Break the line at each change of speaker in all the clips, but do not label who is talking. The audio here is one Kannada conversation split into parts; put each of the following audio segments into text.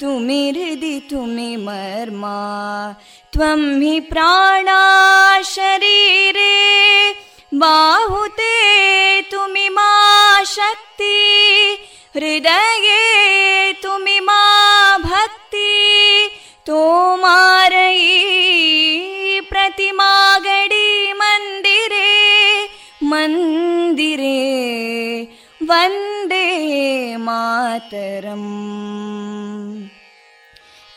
तुमि हृदि तुमि मर्मा त्वं हि प्राणा शरीरे बाहुते तुमि मा शक्ति हृदये तुमि मा भक्ति तोमारयी प्रतिमागडी मन्दिरे मन्दिरे वन्दे मातरम्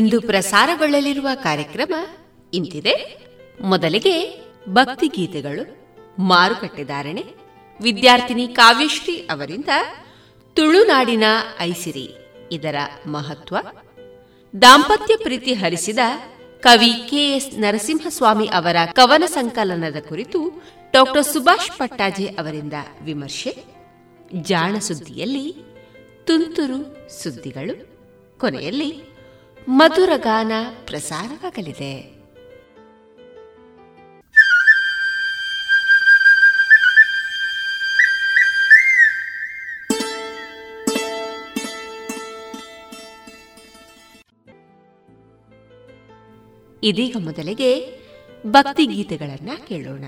ಇಂದು ಪ್ರಸಾರಗೊಳ್ಳಲಿರುವ ಕಾರ್ಯಕ್ರಮ ಇಂತಿದೆ. ಮೊದಲಿಗೆ ಭಕ್ತಿ ಗೀತೆಗಳು, ಮಾರುಕಟ್ಟೆ ಧಾರಣೆ, ವಿದ್ಯಾರ್ಥಿನಿ ಕಾವ್ಯಶ್ರೀ ಅವರಿಂದ ತುಳುನಾಡಿನ ಐಸಿರಿ, ಇದರ ಮಹತ್ವ. ದಾಂಪತ್ಯ ಪ್ರೀತಿ ಹರಿಸಿದ ಕವಿ ಕೆಎಸ್ ನರಸಿಂಹಸ್ವಾಮಿ ಅವರ ಕವನ ಸಂಕಲನದ ಕುರಿತು ಡಾಕ್ಟರ್ ಸುಭಾಷ್ ಪಟ್ಟಾಜೆ ಅವರಿಂದ ವಿಮರ್ಶೆ. ಜಾಣ ಸುದ್ದಿಯಲ್ಲಿ ತುಂತುರು ಸುದ್ದಿಗಳು. ಕೊನೆಯಲ್ಲಿ ಮಧುರ ಗಾನ ಪ್ರಸಾರವಾಗಲಿದೆ. ಇದೀಗ ಮೊದಲಿಗೆ ಭಕ್ತಿ ಗೀತೆಗಳನ್ನ ಕೇಳೋಣ.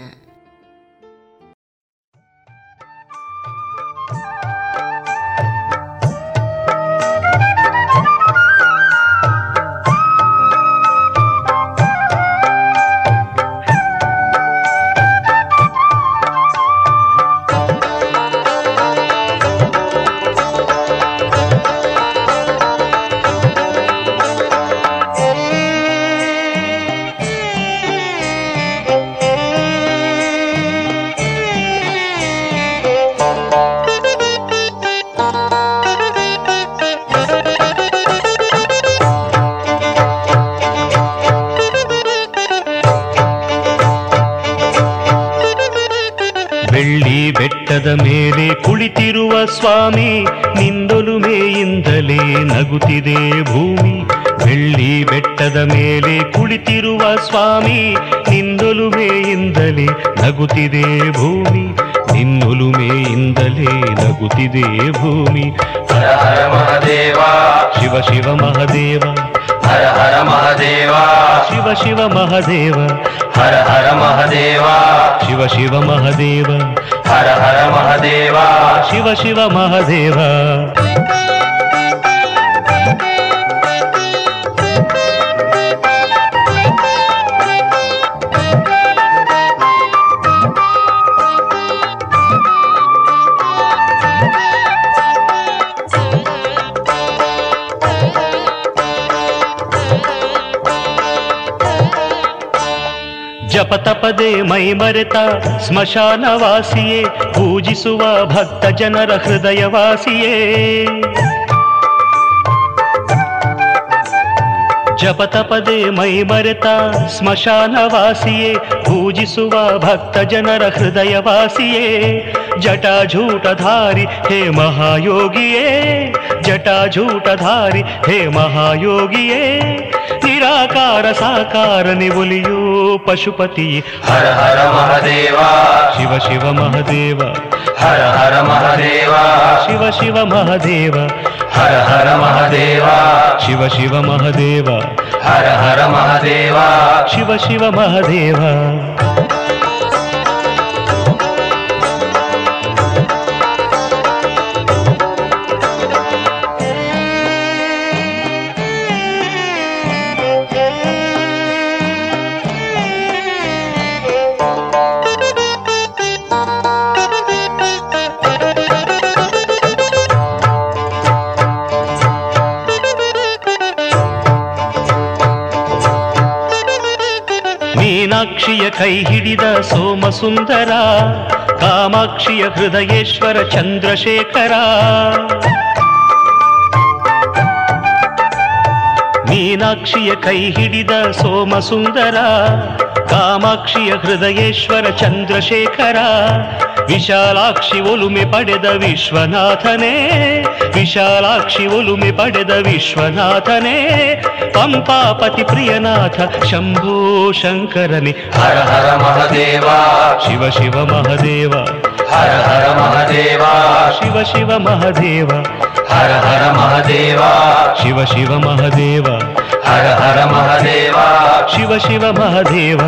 शिव महदेव। हर हर महादेव। शिव शिव महदेव। हर हर महदेवा। शिव
शिव महदेव। ಮಹದೇವ
ಜಪತಪದೆ ಮೈ ಮರೆತ ಸ್ಮಶಾನವಾಸಿಯೇ ಪೂಜಿಸುವ ಭಕ್ತ ಜನರ ಹೃದಯವಾಸಿಯೇ ಜಪತಪದೆ ಮೈ ಮರೆತ ಸ್ಮಶಾನವಾಸಿಯೇ ಪೂಜಿಸುವ ಭಕ್ತ ಜನರ ಹೃದಯವಾಸಿಯೇ ಜಟಾಜೂಟಧಾರಿ ಹೇ ಮಹಾಯೋಗಿಯೇ ಜಟಾಜೂಟಧಾರಿ ಹೇ ಮಹಾಯೋಗಿಯೇ ನಿರಾಕಾರ ಸಾಕಾರ ನಿವುಲಿಯೋ
पशुपति। हर हर
महादेवा। शिव शिव
महदेव। हर हर
महादेवा। शिव शिव
महदेव। हर हर
महादेवा। शिव शिव
महदेव। हर हर
महादेवा। शिव शिव महदेव। ಕೈ ಹಿಡಿದ ಸೋಮಸುಂದರ ಕಾಮಾಕ್ಷಿಯ ಹೃದಯೇಶ್ವರ ಚಂದ್ರಶೇಖರ. ಮೀನಾಕ್ಷಿಯ ಕೈ ಹಿಡಿದ ಸೋಮಸುಂದರ ಕಾಮಾಕ್ಷಿಯ ಹೃದಯೇಶ್ವರ ಚಂದ್ರಶೇಖರ. ವಿಶಾಲಾಕ್ಷಿ ಒಲುಮೆ ಪಡೆದ ವಿಶ್ವನಾಥನೇ ವಿಶಾಲಾಕ್ಷಿ ಒಲುಮೆ ಪಡೆದ ವಿಶ್ವನಾಥನೇ ಪಂಪಾಪತಿ ಪ್ರಿಯನಾಥ ಶಂಭೋ ಶಂಕರನೇ
ಹರ ಹರ ಮಹದೇವ
ಶಿವ ಶಿವ ಮಹದೇವ
ಹರ ಹರ ಮಹದೇವ
ಶಿವ ಶಿವ ಮಹದೇವ
ಹರ ಹರ ಮಹದೇವ
ಶಿವ ಶಿವ ಮಹದೇವ
ಹರ ಹರ ಮಹದೇವ
ಶಿವ ಶಿವ ಮಹದೇವ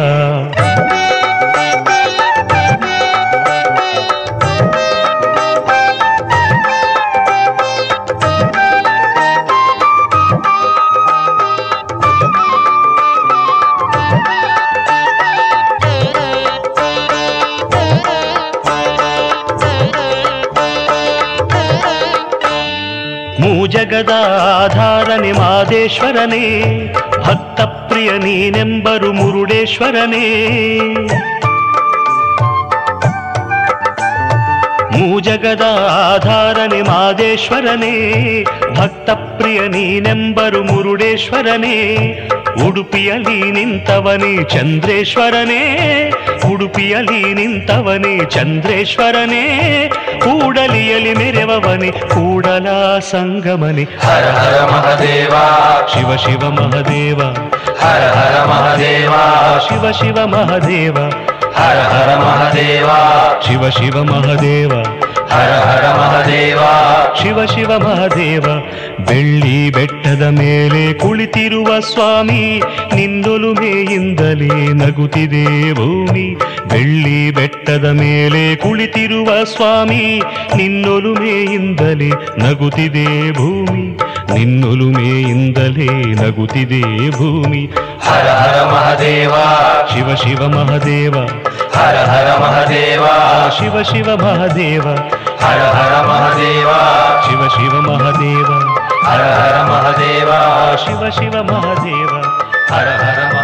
ಆಧಾರನೆ ಮಾದೇಶ್ವರನೇ, ಭಕ್ತ ಪ್ರಿಯ ನೀನೆಂಬರು ಮುರುಡೇಶ್ವರನೇ. ಮೂಜಗದ ಆಧಾರನೆ ಮಾದೇಶ್ವರನೇ, ಭಕ್ತ ಪ್ರಿಯ ನೀನೆಂಬರು ಮುರುಡೇಶ್ವರನೇ. ಉಡುಪಿಯಲ್ಲಿ ನಿಂತವನೇ ಚಂದ್ರೇಶ್ವರನೇ, ಉಡುಪಿಯಲ್ಲಿ ನಿಂತವನೇ ಚಂದ್ರೇಶ್ವರನೇ. ಕೂಡಲಿಯಲಿ ಮೆರೆವವನೇ कुडला सङ्गमनि
हर हर महदेव।
शिव शिव महदेव।
हर हर महादेव।
शिव शिव महदेव।
हर हर महादेव।
शिव शिव महदेव।
ಹರ ಹರ ಮಹಾದೇವ.
ಶಿವ ಶಿವ ಮಹಾದೇವ, ಬೆಳ್ಳಿ ಬೆಟ್ಟದ ಮೇಲೆ ಕುಳಿತಿರುವ ಸ್ವಾಮಿ ನಿನ್ನೊಲುಮೆಯಿಂದಲೇ ನಗುತ್ತಿದೆ ಭೂಮಿ. ಬೆಳ್ಳಿ ಬೆಟ್ಟದ ಮೇಲೆ ಕುಳಿತಿರುವ ಸ್ವಾಮಿ ನಿನ್ನೊಲುಮೆಯಿಂದಲೇ ನಗುತ್ತಿದೆ ಭೂಮಿ. ನಿನ್ನೊಲುಮೆಯಿಂದಲೇ ನಗುತ್ತಿದೆ ಭೂಮಿ.
ಹರ ಹರ ಮಹದೇವ.
ಶಿವ ಶಿವ ಮಹದೇವ.
ಹರ ಹರ ಮಹದೇವ.
ಶಿವ ಶಿವ ಮಹದೇವ.
ಹರ ಹರ ಮಹದೇವ.
ಶಿವ ಶಿವ ಮಹದೇವ.
ಹರ ಹರ ಮಹದೇವ.
ಶಿವ ಶಿವ ಮಹದೇವ.
ಹರ ಹರ ಮಹದೇವ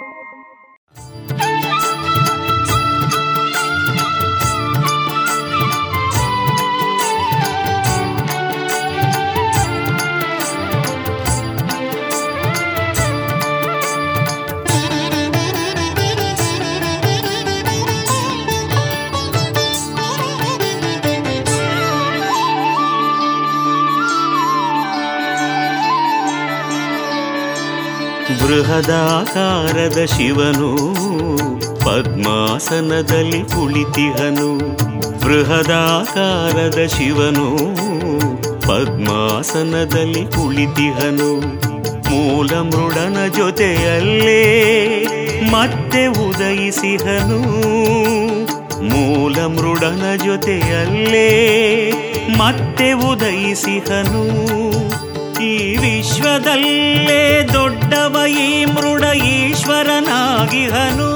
ಬೃಹದಾಕಾರದ ಶಿವನು, ಪದ್ಮಾಸನದಲ್ಲಿ ಕುಳಿತಿಹನು. ಬೃಹದಾಕಾರದ ಶಿವನು, ಪದ್ಮಾಸನದಲ್ಲಿ ಕುಳಿತಿಹನು. ಮೂಲ ಮೃಡನ ಜೊತೆಯಲ್ಲೇ ಮತ್ತೆ ಉದಯಿಸಿಹನು. ಮೂಲ ಮೃಡನ ಜೊತೆಯಲ್ಲೇ ಮತ್ತೆ ಉದಯಿಸಿಹನು. ಈ ವಿಶ್ವದಲ್ಲೇ ದೊಡ್ಡವ ಈ ಮೃಡ ಈಶ್ವರನಾಗಿಹನು.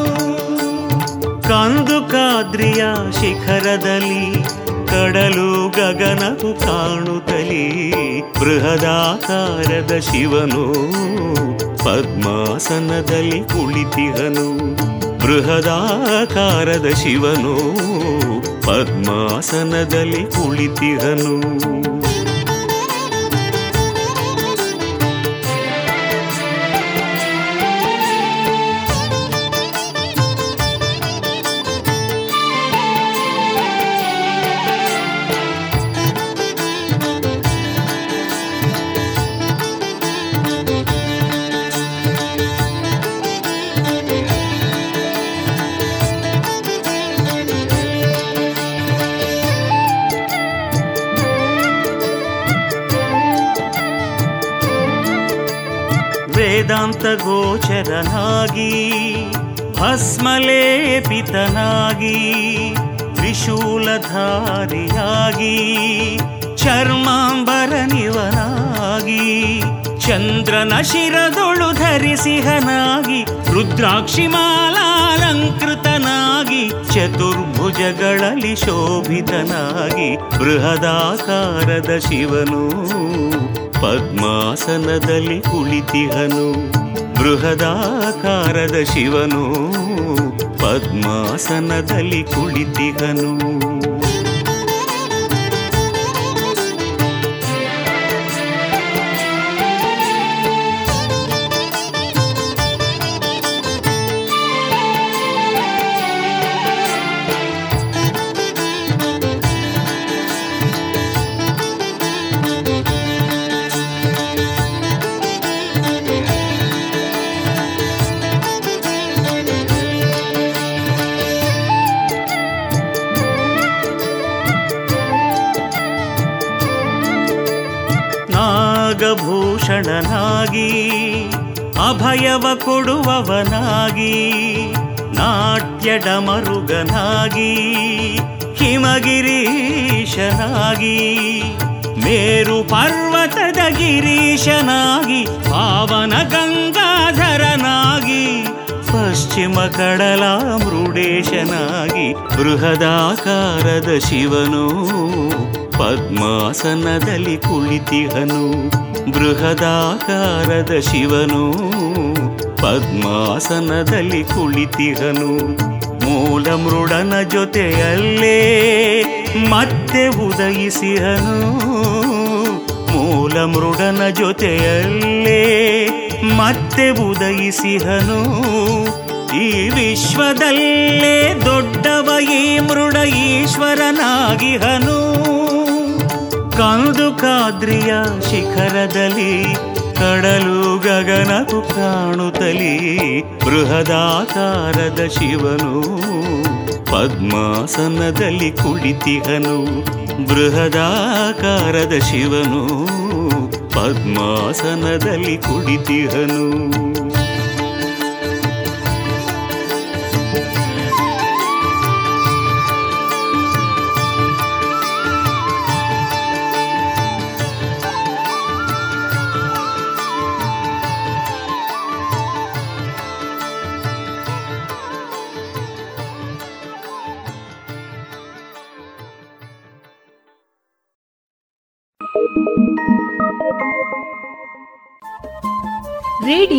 ಕಂದುಕಾದ್ರಿಯ ಶಿಖರದಲ್ಲಿ ಕಡಲು ಗಗನವು ಕಾಣುತ್ತಲೀ ಬೃಹದಾಕಾರದ ಶಿವನು ಪದ್ಮಾಸನದಲ್ಲಿ ಕುಳಿತಿಹನು. ಬೃಹದಾಕಾರದ ಶಿವನು ಪದ್ಮಾಸನದಲ್ಲಿ ಕುಳಿತಿಹನು. ಗೋಚರನಾಗಿ ಭಸ್ಮಲೇಪಿತನಾಗಿ, ತ್ರಿಶೂಲಧಾರಿಯಾಗಿ ಚರ್ಮಾಂಬರನಿವನಾಗಿ ಚಂದ್ರನ ಶಿರದೊಳು ಧರಿಸಿಹನಾಗಿ ರುದ್ರಾಕ್ಷಿ ಮಾಲಾಲಂಕೃತನಾಗಿ, ಚತುರ್ಭುಜಗಳಲ್ಲಿ ಶೋಭಿತನಾಗಿ, ಬೃಹದಾಕಾರದ ಶಿವನು, ಪದ್ಮಾಸನದಲ್ಲಿ ಕುಳಿತಿಹನು. ಬೃಹದಾಕಾರದ ಶಿವನು ಪದ್ಮಾಸನದಲ್ಲಿ ಕುಳಿತಿಹನು ನಾಗಭೂಷಣನಾಗಿ ಅಭಯವ ಕೊಡುವವನಾಗಿ ನಾಟ್ಯಡ ಮರುಗನಾಗಿ, ಹಿಮಗಿರೀಶನಾಗಿ, ಮೇರು ಪರ್ವತದ ಗಿರೀಶನಾಗಿ, ಪಾವನ ಗಂಗಾಧರನಾಗಿ, ಪಶ್ಚಿಮ ಕಡಲ ಮೃಡೇಶನಾಗಿ ಬೃಹದಾಕಾರದ ಶಿವನು, ಪದ್ಮಾಸನದಲ್ಲಿ ಕುಳಿತಿಹನು. ಬೃಹದಾಕಾರದ ಶಿವನು, ಪದ್ಮಾಸನದಲ್ಲಿ ಕುಳಿತಿಹನು ಮೂಲ ಮೃಡನ ಜೊತೆಯಲ್ಲೇ ಮತ್ತೆ ಉದಯಿಸಿಹನು ಮೂಲ ಮೃಡನ ಜೊತೆಯಲ್ಲೇ ಮತ್ತೆ ಉದಯಿಸಿಹನು ಈ ವಿಶ್ವದಲ್ಲೇ ದೊಡ್ಡವ ಈ ಮೃಡ ಈಶ್ವರನಾಗಿಹನು ಕಾಣುದು ಕಾದ್ರಿಯ ಶಿಖರದಲ್ಲಿ ಕಡಲು ಗಗನಕು ಕಾಣುತ್ತಲಿ ಬೃಹದಾಕಾರದ ಶಿವನು ಪದ್ಮಾಸನದಲ್ಲಿ ಕುಳಿತಿಹನು ಬೃಹದಾಕಾರದ ಶಿವನು ಪದ್ಮಾಸನದಲ್ಲಿ ಕುಳಿತಿಹನು.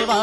தேவா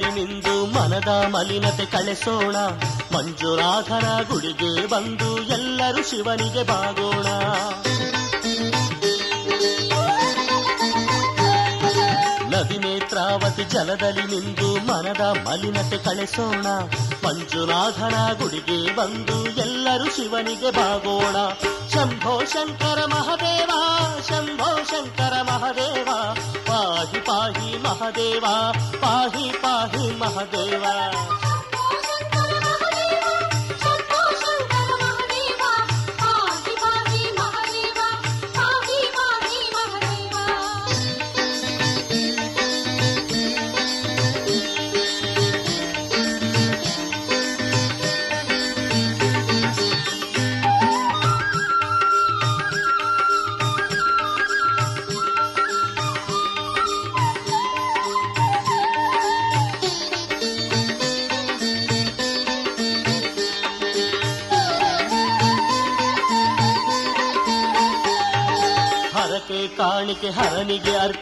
ನಿಂದು ಮನದ ಮಲಿನತೆ ಕಳೆಸೋಣ. ಮಂಜುರಾಧನ ಗುಡಿಗೆ ಬಂದು ಎಲ್ಲರೂ ಶಿವನಿಗೆ ಬಾಗೋಣ. ನದಿ ನೇತ್ರಾವತಿ ಜಲದಲ್ಲಿ ನಿಂದು ಮನದ ಮಲಿನತೆ ಕಳೆಸೋಣ. ಮಂಜುನಾಥನ ಗುಡಿಗೆ ಬಂದು ಎಲ್ಲರೂ ಶಿವನಿಗೆ ಬಾಗೋಣ. ಶಂಭೋ ಶಂಕರ ಮಹದೇವ, ಶಂಭೋ ಶಂಕರ ಮಹದೇವ.
पाहि पाहि महादेवा
पाहि पाहि महादेवा।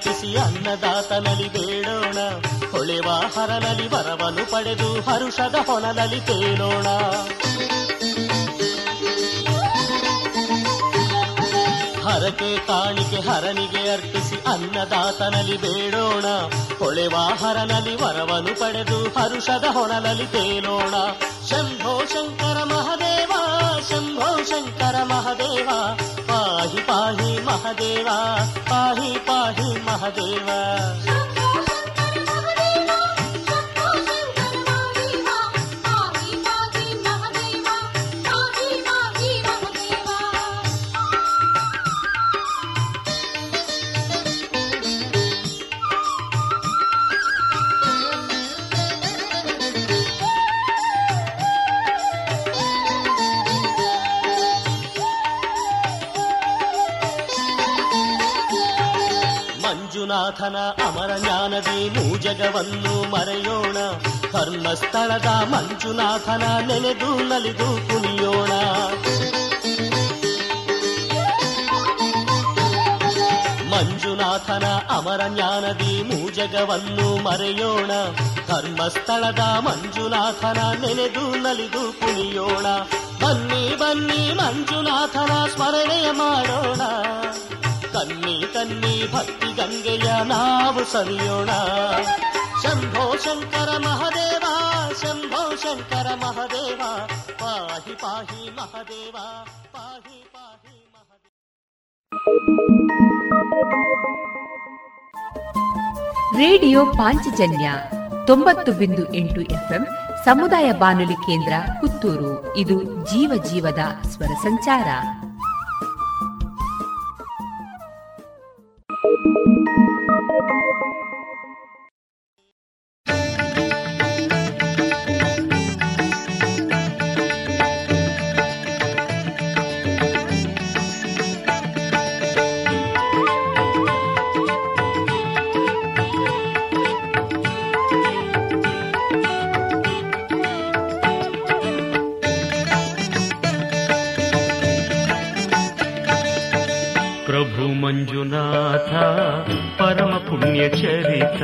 ಅರ್ಪಿಸಿ ಅನ್ನದಾತನಲ್ಲಿ ಬೇಡೋಣ. ಹೊಳೆವ ಹರನಲ್ಲಿ ವರವನ್ನು ಪಡೆದು ಹರುಷದ ಹೊನಲಲ್ಲಿ ತೇಲೋಣ. ಹರಕೆ ಕಾಣಿಕೆ ಹರನಿಗೆ ಅರ್ಪಿಸಿ ಅನ್ನದಾತನಲ್ಲಿ ಬೇಡೋಣ. ಹೊಳೆವ ಹರನಲ್ಲಿ ವರವನ್ನು ಪಡೆದು ಹರುಷದ ಹೊನಲಲ್ಲಿ ತೇಲೋಣ. ಶಂಭೋ ಶಂಕರ ಮಹದೇವ, ಶಂಭೋ ಶಂಕರ ಮಹದೇವ
पाहि पाहि महादेवा पाहि पाहि महादेवा।
ಮಂಜುನಾಥನ ಅಮರ ಜ್ಞಾನದಿ ಮೂಜಗವನ್ನು ಮರೆಯೋಣ. ಧರ್ಮಸ್ಥಳದ ಮಂಜುನಾಥನ ನೆನೆದು ನಲಿದು ಕುಣಿಯೋಣ. ಮಂಜುನಾಥನ ಅಮರ ಜ್ಞಾನದಿ ಮೂಜಗವನ್ನು ಮರೆಯೋಣ. ಧರ್ಮಸ್ಥಳದ ಮಂಜುನಾಥನ ನೆನೆದು ನಲಿದು ಕುಣಿಯೋಣ. ಬನ್ನಿ ಬನ್ನಿ ಮಂಜುನಾಥನ ಸ್ಮರಣೆ ಮಾಡೋಣ. ಕನ್ನಿ ತನ್ನಿ ಭಕ್ತಿ ಗಂಗೆಯ ನಾವು ಸವಿಯೋಣ. ಶಂಭೋ ಶಂಕರ ಮಹದೇವ, ಶಂಭೋ ಶಂಕರ ಮಹದೇವ, ಪಾಹಿ ಪಾಹಿ ಮಹದೇವ, ಪಾಹಿ ಪಾಹಿ
ರೇಡಿಯೋ ಪಾಂಚಜನ್ಯ ತೊಂಬತ್ತು ಬಿಂದು ಎಂಟು ಎಫ್ಎಂ ಸಮುದಾಯ ಬಾನುಲಿ ಕೇಂದ್ರ ಪುತ್ತೂರು. ಇದು ಜೀವ ಜೀವದ ಸ್ವರ ಸಂಚಾರ.
Thank you. ಪರಮ ಪುಣ್ಯ ಚರಿತ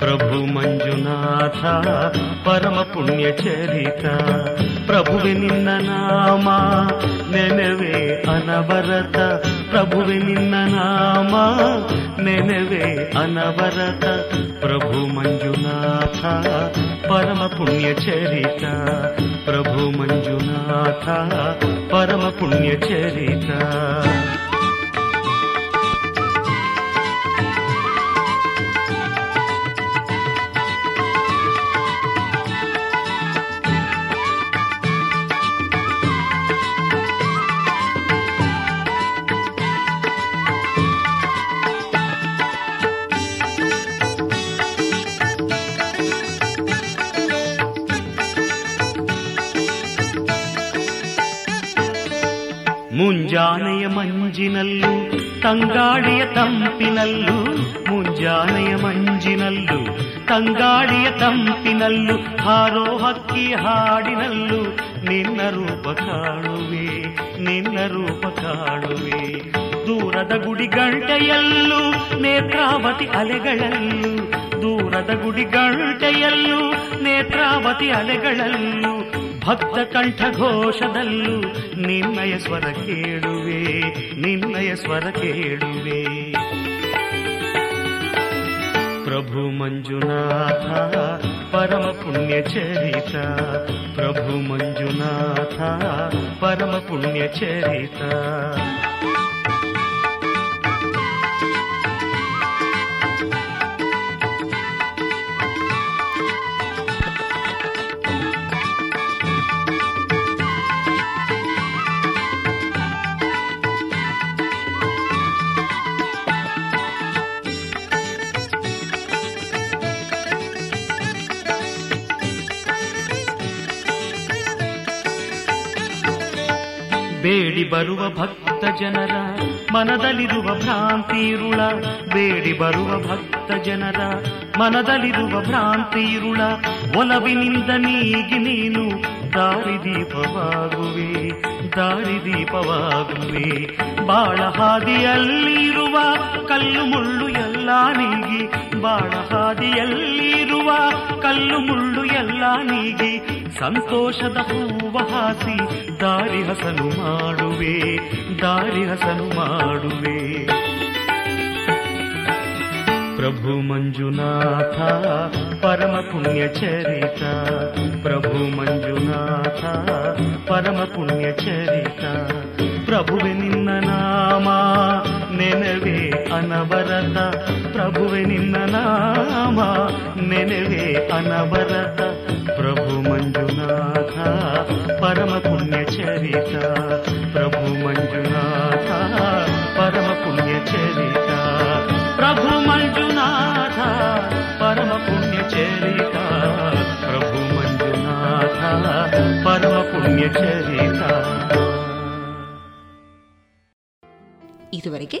ಪ್ರಭು ಮಂಜುನಾಥ ಪರಮ ಪುಣ್ಯ ಚರಿತ ಪ್ರಭುವೆ ನಿನ್ನ ನಾಮ ನೆನವೆ ಅನವರತ ಪ್ರಭುವೆ ನಿನ್ನ ನಾಮ ನೆನವೆ ಅನವರತ ಪ್ರಭು ಮಂಜುನಾಥ ಪರಮ ಪುಣ್ಯ ಚರಿತ ಪ್ರಭು ಮಂಜುನಾಥ ಪರಮ ಪುಣ್ಯ ಚರಿತ ಮುಂಜಾನೆಯ ಮಂಜಿನಲ್ಲೂ, ತಂಗಾಡಿಯ ತಂಪಿನಲ್ಲೂ, ಮುಂಜಾನೆಯ ಮಂಜಿನಲ್ಲೂ, ತಂಗಾಡಿಯ ತಂಪಿನಲ್ಲೂ ಹಾರೋ ಹಕ್ಕಿ ಹಾಡಿನಲ್ಲೂ, ನಿನ್ನ ರೂಪ ಕಾಣುವೆ, ನಿನ್ನ ರೂಪ ಕಾಣುವೆ. ದೂರದ ಗುಡಿ ಗಂಟೆಯಲ್ಲೂ ನೇತ್ರಾವತಿ ಅಲೆಗಳಲ್ಲೂ, ದೂರದ ಗುಡಿ ಗಂಟೆಯಲ್ಲೂ ನೇತ್ರಾವತಿ ಅಲೆಗಳಲ್ಲೂ ಭಕ್ತ ಕಂಠ ಘೋಷದಲ್ಲೂ ನಿನ್ನಯ ಸ್ವರ ಕೇಳುವೆ ನಿನ್ನಯ ಸ್ವರ ಕೇಳುವೆ ಪ್ರಭು ಮಂಜುನಾಥ ಪರಮ ಪುಣ್ಯ ಚರಿತ ಪ್ರಭು ಮಂಜುನಾಥ ಪರಮ ಪುಣ್ಯ ಚರಿತ ಬೇಡಿ ಬರುವ ಭಕ್ತ ಜನರ, ಮನದಲ್ಲಿರುವ ಭ್ರಾಂತಿರುಳ ಬೇಡಿ ಬರುವ ಭಕ್ತ ಜನರ, ಮನದಲ್ಲಿರುವ ಭ್ರಾಂತಿರುಳ ಒಲವಿನಿಂದ ನೀಗಿ ನೀನು ದಾರಿದೀಪವಾಗುವೆ ದಾರಿದೀಪವಾಗುವೆ ಬಾಳ ಹಾದಿಯಲ್ಲಿರುವ ಕಲ್ಲು ಮುಳ್ಳು ಎಲ್ಲ ನೀಗಿ, ಬಾಳ ಹಾದಿಯಲ್ಲಿರುವ ಕಲ್ಲು ಮುಳ್ಳು ಎಲ್ಲ ನೀಗಿ ಸಂತೋಷದ ಹೂವ ಹಾಸಿ ದಾರಿ ಹಸನು ಮಾಡುವೆ ದಾರಿ ಹಸನು ಮಾಡುವೆ ಪ್ರಭು ಮಂಜುನಾಥ ಪರಮ ಪುಣ್ಯ ಚರಿತ ಪ್ರಭು ಮಂಜುನಾಥ ಪರಮ ಪುಣ್ಯ ಚರಿತ ಪ್ರಭುವೆ ನಿನ್ನ ನಾಮ ನೆನವೇ ಅನವರತ ಪ್ರಭುವೆ ನಿನ್ನ ನಾಮ ನೆನವೇ ಅನವರತ ಪ್ರಭು ಮಂಜುನಾಥ ಪರಮ ಪುಣ್ಯ ಚರಿತ ಪ್ರಭು ಮಂಜುನಾಥ ಪರಮ ಪುಣ್ಯ ಚರಿತ ಪ್ರಭು ಮಂಜುನಾಥ ಪರಮ ಪುಣ್ಯ ಚರಿತ ಪ್ರಭು ಮಂಜುನಾಥ ಪರಮ ಪುಣ್ಯ ಚರಿತ
ಇದುವರೆಗೆ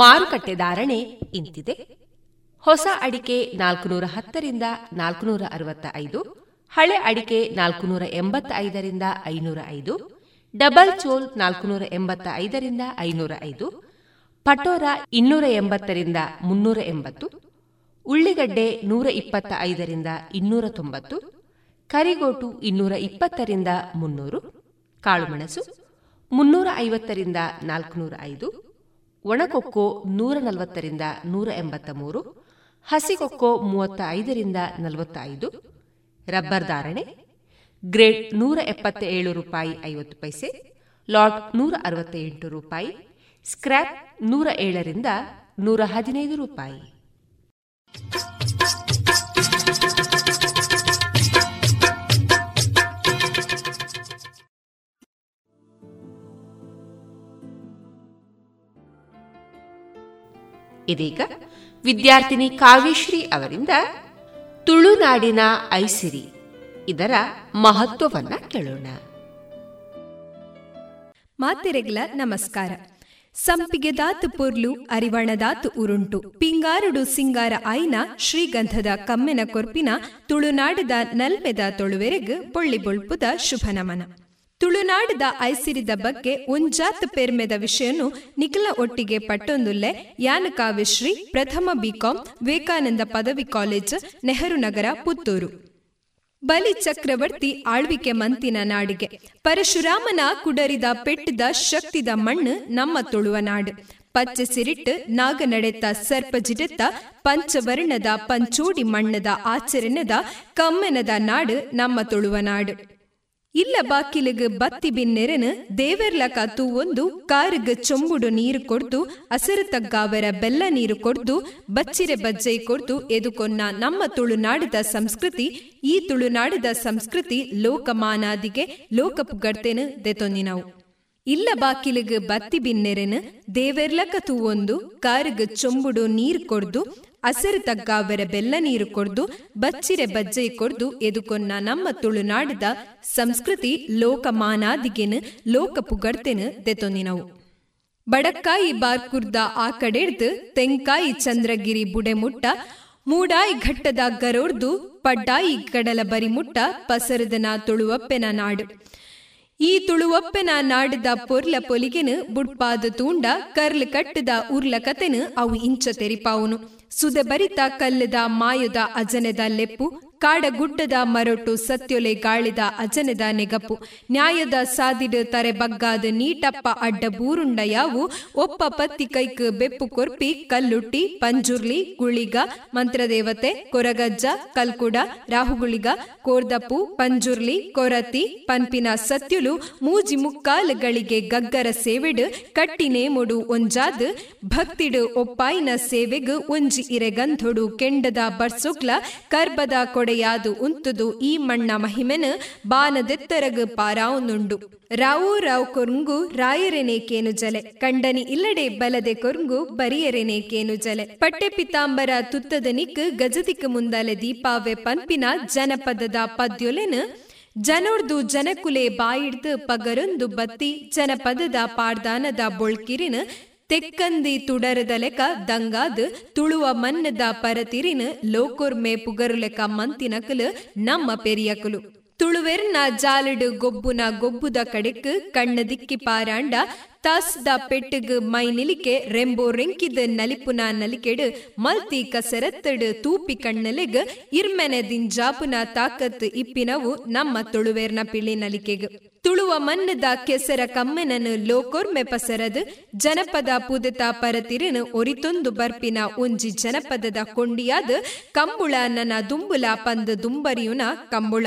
ಮಾರುಕಟ್ಟೆ ಧಾರಣೆ ಇಂತಿದೆ. ಹೊಸ ಅಡಿಕೆ ನಾಲ್ಕುನೂರ ಹತ್ತರಿಂದ ನಾಲ್ಕುನೂರ ಅರವತ್ತ ಐದು ಹಳೆ ಅಡಿಕೆ ನಾಲ್ಕುನೂರ ಎಂಬತ್ತ ಐದರಿಂದ ಐನೂರ ಐದು ಡಬಲ್ ಚೋಲ್ ನಾಲ್ಕುನೂರ ಎಂಬತ್ತ ಐದರಿಂದ ಐನೂರ ಐದು ಪಟೋರ ಇನ್ನೂರ ಎಂಬತ್ತರಿಂದ ಮುನ್ನೂರ ಎಂಬತ್ತು ಉಳ್ಳಿಗಡ್ಡೆ ನೂರ ಇಪ್ಪತ್ತ ಐದರಿಂದ ಇನ್ನೂರ ತೊಂಬತ್ತು ಕರಿಗೋಟು ಇನ್ನೂರ ಇಪ್ಪತ್ತರಿಂದ ಮುನ್ನೂರು, ಕಾಳುಮೆಣಸು ಮುನ್ನೂರ ಐವತ್ತರಿಂದ ನಾಲ್ಕುನೂರ ಐದು ಒಣಕೊಕ್ಕೋ ನೂರ ನಲವತ್ತರಿಂದ ನೂರ ಎಂಬತ್ತ ಮೂರು ಹಸಿಕೊಕ್ಕೋ ಮೂವತ್ತ ಐದರಿಂದ ನಲವತ್ತ ಐದು ರಬ್ಬರ್ ಧಾರಣೆ ಗ್ರೇಡ್ ನೂರ ಎಪ್ಪತ್ತ ಏಳು ರೂಪಾಯಿ ಐವತ್ತು ಪೈಸೆ, ಲಾಟ್ ನೂರ ಅರವತ್ತ ಎಂಟು ರೂಪಾಯಿ, ಸ್ಕ್ರ್ಯಾಪ್ ನೂರ ಏಳರಿಂದ ನೂರ ಹದಿನೈದು ರೂಪಾಯಿ. ಇದೀಗ ವಿದ್ಯಾರ್ಥಿನಿ ಕಾವ್ಯಶ್ರೀ ಅವರಿಂದ ತುಳುನಾಡಿನ ಐಸಿರಿ ಇದರ ಮಹತ್ವವನ್ನ ಕೇಳೋಣ.
ಮಾತೆರೆಗ್ಲ ನಮಸ್ಕಾರ. ಸಂಪಿಗೆದಾತು ಪುರ್ಲು ಅರಿವಣದಾತು ಉರುಂಟು, ಪಿಂಗಾರುಡು ಸಿಂಗಾರ ಆಯ್ನ, ಶ್ರೀಗಂಧದ ಕಮ್ಮೆನ ಕೊರ್ಪಿನ, ತುಳುನಾಡದ ನಲ್ಮೆದ ತೊಳುವೆರೆಗ್ ಪೊಳ್ಳಿ ಬೊಳ್ಪುದ ಶುಭ ನಮನ ತುಳುನಾಡದ ಐಸಿರಿದ ಬಗ್ಗೆ ಒಂಜಾತ್ ಪೆರ್ಮೆದ ವಿಷಯನು ನಿಖಲ ಒಟ್ಟಿಗೆ ಪಟ್ಟೊಂದುಲ್ಲೆ ಯಾನ ಕಾವ್ಯಶ್ರೀ ಪ್ರಥಮ ಬಿಕಾಂ ವಿವೇಕಾನಂದ ಪದವಿ ಕಾಲೇಜ್, ನೆಹರು ನಗರ, ಪುತ್ತೂರು. ಬಲಿ ಚಕ್ರವರ್ತಿ ಆಳ್ವಿಕೆ ಮಂತಿನ ನಾಡಿಗೆ. ಪರಶುರಾಮನ ಕುಡರಿದ ಪೆಟ್ಟಿದ ಶಕ್ತಿದ ಮಣ್ಣು ನಮ್ಮ ತುಳುವ ನಾಡು. ಪಚ್ಚೆ ಸಿರಿಟ್ಟು ನಾಗ ನಡೆತ ಸರ್ಪ ಜಿಡೆತ್ತ ಪಂಚವರ್ಣದ ಪಂಚೋಡಿ ಮಣ್ಣದ ಆಚರಣೆದ ಕಮ್ಮೆನದ ನಾಡು ನಮ್ಮ ತುಳುವ ನಾಡು. ಇಲ್ಲ ಬಾಕಿಲಿಗ್ ಬತ್ತಿ ಬಿನ್ನೆರೆನು ದೇವೆರ್ಲಕ ಒಂದು ಕಾರ್ಗ್ ಚೊಂಬುಡು ನೀರು ಕೊಡ್ದು ಅಸರು ತಗ್ಗಾವರ ಬೆಲ್ಲ ನೀರು ಕೊಡ್ದು, ಬಚ್ಚಿರೆ ಬಜ್ಜೈ ಕೊಡ್ದು ಎದುಕೊನ್ನ ನಮ್ಮ ತುಳುನಾಡದ ಸಂಸ್ಕೃತಿ, ಈ ತುಳುನಾಡದ ಸಂಸ್ಕೃತಿ ಲೋಕಮಾನಾದಿಗೆ ಲೋಕ ಪುಗಡ್ತೇನು ದೆತೊಂದಿನವು. ಇಲ್ಲ ಬಾಕಿಲಿಗ್ ಬತ್ತಿ ಬಿನ್ನೆರೆನು ದೇವೆರ್ಲಕ ಒಂದು ಕಾರ್ಗ್ ಚೊಂಬುಡು ನೀರು ಕೊಡ್ದು ಅಸರು ತಗ್ಗಾವರ ಬೆಲ್ಲ ನೀರು ಕೊಡ್ದು, ಬಚ್ಚಿರೆ ಬಜ್ಜೆ ಕೊಡ್ದು ಎದುಕೊನ್ನ ನಮ್ಮ ತುಳುನಾಡದ ಸಂಸ್ಕೃತಿ ಲೋಕಮಾನಾದಿಗೆನ ಲೋಕ ಪುಗಡ್ತೆನ್ ದೆತೊಂದಿನವು. ಬಡಕ್ಕಾಯಿ ಬಾರ್ಕುರ್ದ ಆ ಕಡೆಡ್ದು, ತೆಂಕಾಯಿ ಚಂದ್ರಗಿರಿ ಬುಡೆಮುಟ್ಟ, ಮೂಡಾಯಿ ಘಟ್ಟದ ಗರೋರ್ದು ಪಡ್ಡಾಯಿ ಕಡಲ ಬರಿಮುಟ್ಟ, ಪಸರದನ ತುಳುವಪ್ಪೆನ ನಾಡು. ಈ ತುಳುವಪ್ಪೆನ ನಾಡದ ಪೊರ್ಲ ಪೊಲಿಗೆನು, ಬುಡ್ಪಾದ ತೂಂಡ, ಕರ್ಲ್ ಕಟ್ಟದ ಉರ್ಲ ಕತೆನು ಅವು ಇಂಚ ತೆರಿಪಾವುನು. ಸುದೆ ಬರಿತ ಕಲ್ಲದ ಮಾಯದ ಅಜನೆದ ಲೆಪ್ಪು ಕಾಡಗುಡ್ಡದ ಮರಟು ಸತ್ಯೊಲೆ ಗಾಳಿದ ಅಜನದ ನೆಗಪು. ನ್ಯಾಯದ ಸಾದಿಡು ತರೆ ಬಗ್ಗಾದ ನೀಟಪ್ಪ ಅಡ್ಡ ಬೂರುಂಡ ಯಾವು. ಒಪ್ಪ ಪತ್ತಿ ಕೈಕ್ ಬೆಪ್ಪು ಕೊರ್ಪಿ, ಕಲ್ಲುಟ್ಟಿ, ಪಂಜುರ್ಲಿ, ಗುಳಿಗ, ಮಂತ್ರದೇವತೆ, ಕೊರಗಜ್ಜ, ಕಲ್ಕುಡ, ರಾಹುಗುಳಿಗ, ಕೋರ್ದಪ್ಪು, ಪಂಜುರ್ಲಿ, ಕೊರತಿ ಪಂಪಿನ ಸತ್ಯುಲು, ಮೂಜಿ ಮುಕ್ಕಾಲುಗಳಿಗೆ ಗಗ್ಗರ ಸೇವೆಡು ಕಟ್ಟಿ ಮೊಡು ಒಂಜಾದ್, ಭಕ್ತಿಡು ಒಪ್ಪಾಯಿನ ಸೇವೆಗ್, ಒಂಜಿ ಇರೆಗಂಧೊಡು ಕೆಂಡದ ಬರ್ಸುಗ್ಲ, ಕರ್ಬದ ಕೊಡೆಯಾದು ಉಂತುದು ಈ ಮಣ್ಣ ಮಹಿಮೆನ ಬಾನದೆತ್ತರಗ ಪಾರಾವುನುಂಡು. ರಾವು ರಾವ್ ಕೊರ್ಂಗು ರಾಯರೆನೇಕೇನು ಜಲೆ. ಕಂಡನಿ ಇಲ್ಲಡೆ ಬಲದೆ ಕೊರ್ಂಗು ಬರಿಯರೆನೇಕೇನು ಜಲೆ. ಪಟ್ಟೆ ಪಿತಾಂಬರ ತುತ್ತದ ನಿಕ್ ಗಜದಿಕ್ ಮುಂದಲೆ ದೀಪಾವೆ ಪನ್ಪಿನ ಜನಪದದ ಪದ್ಯೊಲೆನ್ ಜನೋರ್ದು ಜನಕುಲೆ ಬಾಯಿಡ್ದು ಪಗರೊಂದು ಬತ್ತಿ ಜನಪದದ ಪಾರ್ದಾನದ ಬೊಳ್ಕಿರಿನ ತೆಕ್ಕಂದಿ ತುಡರದ ಲೆಕ್ಕ ದಂಗಾದ್, ತುಳುವ ಮನ್ನದ ಪರತಿರಿನ, ಲೋಕೋರ್ಮೆ ಪುಗರುಲೆಕ ಮಂತಿನಕಲು, ನಮ್ಮ ಪೆರಿಯಕಲು. ತುಳುವೆರ್ನ ಜಾಲಡು ಗೊಬ್ಬುನ ಗೊಬ್ಬುದ ಕಡೆಕ್, ಕಣ್ಣ ದಿಕ್ಕಿ ಪಾರಾಂಡ, ತಾಸ್ದ ಪೆಟ್ಟಗ್ ಮೈ ನಿಲಿಕೆ, ರೆಂಬೋ ರೆಂಕಿದ ನಲಿಪುನ ನಲಿಕೆಡು, ಮಲ್ತಿ ಕಸರತ್ತಡು ತೂಪಿ ಕಣ್ಣಲೆಗ್, ಇರ್ಮೆನೆ ದಿಂಜಾಪುನ ತಾಕತ್ ಇಪ್ಪಿನವು ನಮ್ಮ ತುಳುವೆರ್ನ ಪಿಳಿ ನಲಿಕೆಗ್. ತುಳುವ ಮನ್ನದ ಕೆಸರ ಕಮ್ಮೆನನು ಲೋಕೋರ್ಮೆ ಪಸರದು, ಜನಪದ ಪುದತ ಪರತಿರಿನ ಒರಿತೊಂದು ಬರ್ಪಿನ ಒಂಜಿ ಜನಪದದ ಕೊಂಡಿಯಾದ ಕಂಬುಳ ನನ್ನ ದುಂಬುಲ ಪಂದ ದುಂಬರಿಯುನ ಕಂಬುಳ.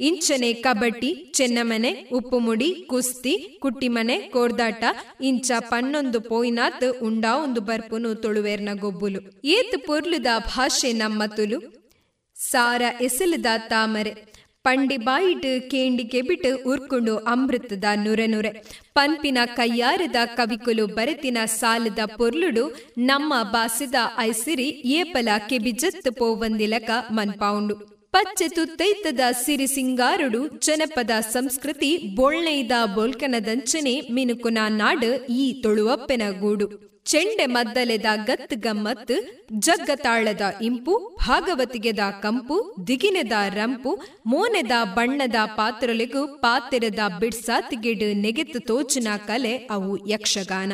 ಇಂಚನೆ ಕಬಡ್ಡಿ ಚೆನ್ನಮನೆ, ಉಪ್ಪುಮುಡಿ, ಕುಸ್ತಿ, ಕುಟ್ಟಿಮನೆ, ಕೋರ್ದಾಟ, ಇಂಚ ಪನ್ನೊಂದು ಪೋಯಿನಾತ್ ಉಂಡಾ ಒಂದು ಬರ್ಪುನು ತುಳುವೇರ್ನ ಗೊಬ್ಬುಲು. ಏತ್ ಪೊರ್ಲುದ ಭಾಷೆ ನಮ್ಮ ತುಲು. ಸಾರ ಎಸಲದ ತಾಮರೆ. ಪಂಡಿ ಬಾಯಿಟ್ ಕೇಂಡಿ ಕೆಬಿಟ್ ಉರ್ಕೊಂಡು ಅಮೃತದ ನುರೆ ನುರೆ. ಪನ್ಪಿನ ಕೈಯಾರದ ಕವಿಕುಲು ಬರೆತಿನ ಸಾಲದ ಪೊರ್ಲುಡು ನಮ್ಮ ಬಾಸಿದ ಐಸಿರಿ ಏಪಲ ಕೆಬಿಜತ್ ಪೋವಂದಿಲಕ ಮನ್ಪಾವುಂಡು. ಪಚ್ಚೆ ತುತ್ತೈತದ ಸಿರಿ ಸಿಂಗಾರುಡು ಜನಪದ ಸಂಸ್ಕೃತಿ ಬೊಳ್ಳೆಯ್ದ ಬೊಲ್ಕನದಂಚನೆ ಮಿನುಕುನ ನಾಡು ಈ ತೊಳುವಪ್ಪೆನ ಗೂಡು. ಚೆಂಡೆ ಮದ್ದಲೆದ ಗತ್ ಗಮ್ಮತ್, ಜಗ್ಗತಾಳದ ಇಂಪು, ಭಾಗವತಿಗೆದ ಕಂಪು, ದಿಗಿನೆದ ರಂಪು, ಮೋನೆದ ಬಣ್ಣದ ಪಾತ್ರಲೆಗೂ ಪಾತೆರದ ಬಿಡ್ಸಾತಿಗಿಡ್ ನೆಗೆತು ತೋಚಿನ ಕಲೆ ಅವು ಯಕ್ಷಗಾನ.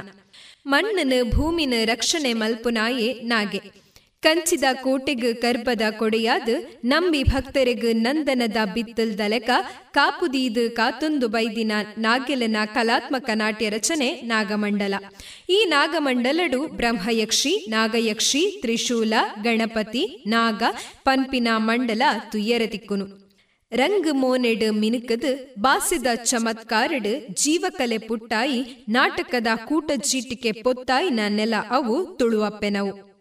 ಮಣ್ಣನ ಭೂಮಿನ ರಕ್ಷಣೆ ಮಲ್ಪುನಾಯೇ ನಾಗೆ. ಕಂಚಿದ ಕೋಟೆಗ್ ಗರ್ಭದ ಕೊಡೆಯಾದ ನಂಬಿ ಭಕ್ತರಿಗ್ ನಂದನದ ಬಿತ್ತಲ್ ದಲಕ ಕಾಪುದೀದ್ ಕಾತೊಂದು ಬೈದಿನ ನಾಗೆಲನ ಕಲಾತ್ಮಕ ನಾಟ್ಯ ರಚನೆ ನಾಗಮಂಡಲ. ಈ ನಾಗಮಂಡಲಡು ಬ್ರಹ್ಮಯಕ್ಷಿ, ನಾಗಯಕ್ಷಿ, ತ್ರಿಶೂಲ, ಗಣಪತಿ, ನಾಗ, ಪನ್ಪಿನ ಮಂಡಲ ತುಯ್ಯರತಿಕ್ಕುನು ರಂಗ್ ಮೋನೆಡ್ ಮಿನುಕದ್ ಬಾಸಿದ ಚಮತ್ಕಾರಡ್ ಜೀವಕಲೆ ಪುಟ್ಟಾಯಿ ನಾಟಕದ ಕೂಟ ಚೀಟಿಕೆ ಪೊತ್ತಾಯಿನ ನೆಲ ಅವು ತುಳುವಪ್ಪೆನವು.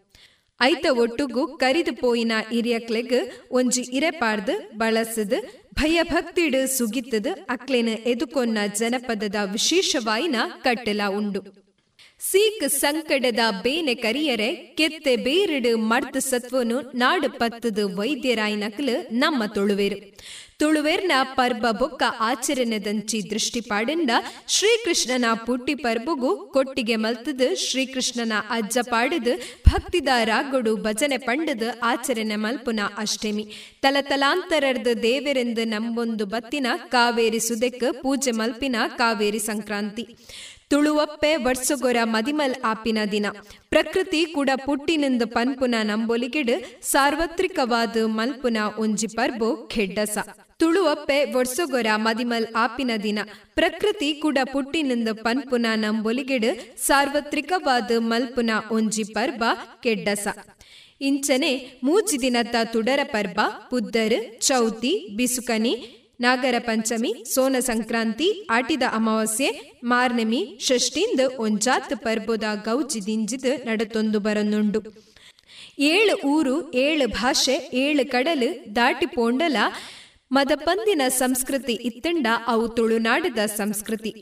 ಐತ ಒಟ್ಟುಗು ಕರಿದು ಪೋಯಿನ ಇರಿಯಕ್ಲೆಗ್ ಒಂಜಿ ಇರೆಪಾರ್ದು ಬಳಸದ್ ಭಯಭಕ್ತಿಡ್ ಸುಗಿತ್ತದು ಅಕ್ಲೆನ ಎದುಕೊನ್ನ ಜನಪದದ ವಿಶೇಷವಾಯಿನ ಕಟ್ಟಲ ಉಂಡು. ಸೀಕ್ ಸಂಕಡದ ಬೇನೆ ಕರಿಯರೆ ಕೆತ್ತೆ ಬೇರಿಡು ಮರ್ದ ಸತ್ವನು ನಾಡು ಪತ್ತದ ವೈದ್ಯರಾಯಿನಕ್ಲು ನಮ್ಮ ತುಳುವೇರು. ತುಳುವೇರ್ನ ಪರ್ಬ ಬೊಕ್ಕ ಆಚರಣೆದಂಚಿ ದೃಷ್ಟಿಪಾಡಿಂದ ಶ್ರೀಕೃಷ್ಣನ ಪುಟ್ಟಿ ಪರ್ಬುಗು ಕೊಟ್ಟಿಗೆ ಮಲ್ತದ, ಶ್ರೀಕೃಷ್ಣನ ಅಜ್ಜ ಪಾಡದು ಭಕ್ತಿದ ರಾಗೊಡು ಭಜನೆ ಪಂಡದ ಆಚರಣೆ ಮಲ್ಪುನ ಅಷ್ಟಮಿ. ತಲತಲಾಂತರದ ದೇವರೆಂದ ನಂಬೊಂದು ಬತ್ತಿನ ಕಾವೇರಿ ಸುದೆಕ್ ಪೂಜೆ ಮಲ್ಪಿನ ಕಾವೇರಿ ಸಂಕ್ರಾಂತಿ. ತುಳುವಪ್ಪೆ ವರ್ಷಗೊರ ಮದಿಮಲ್ ಆಪಿನ ದಿನ. ಪ್ರಕೃತಿ ಕೂಡ ಪುಟ್ಟಿನಿಂದ ಪನ್ಪುನ ನಂಬೊಲಿಗಿಡ್ ಸಾರ್ವತ್ರಿಕವಾದ ಮಲ್ಪುನ ಒಂಜಿ ಪರ್ಬು ಖೆಡ್ಡಸ. ತುಳುವಪ್ಪೆ ವರ್ಷಗೊರ ಮದಿಮಲ್ ಆಪಿನ ದಿನ. ಪ್ರಕೃತಿ ಕೂಡ ಪುಟ್ಟಿನಿಂದ ಪನ್ಪುನ ನಂಬೊಲಿಗೆಡು ಸಾರ್ವತ್ರಿಕವಾದ ಮಲ್ಪುನ ಒಂಜಿ ಪರ್ಬ ಕೆಡ್ಡಸ. ಇಂಚನೆ ಮೂಜಿ ದಿನದ ತುಡರ ಪರ್ಬ ಪುದ್ದರ್, ಚೌತಿ, ಬಿಸುಕನಿ, ನಾಗರ ಪಂಚಮಿ, ಸೋನ ಸಂಕ್ರಾಂತಿ, ಆಟಿದ ಅಮಾವಾಸ್ಯೆ, ಮಾರ್ನಮಿ ಷಷ್ಟಿಂದ ಒಂಜಾತ್ ಪರ್ಬದ ಗೌಜಿ ದಿಂಜಿದ್ ನಡತೊಂದು ಬರನುಂಡು. ಏಳು ಊರು, ಏಳು ಭಾಷೆ, ಏಳು ಕಡಲು, ದಾಟಿ ಪೋಂಡಲ ಮದಪಂದಿನ ಸಂಸ್ಕೃತಿ ಇತ್ತಂಡ ಅವು ತುಳುನಾಡದ ಸಂಸ್ಕೃತಿ.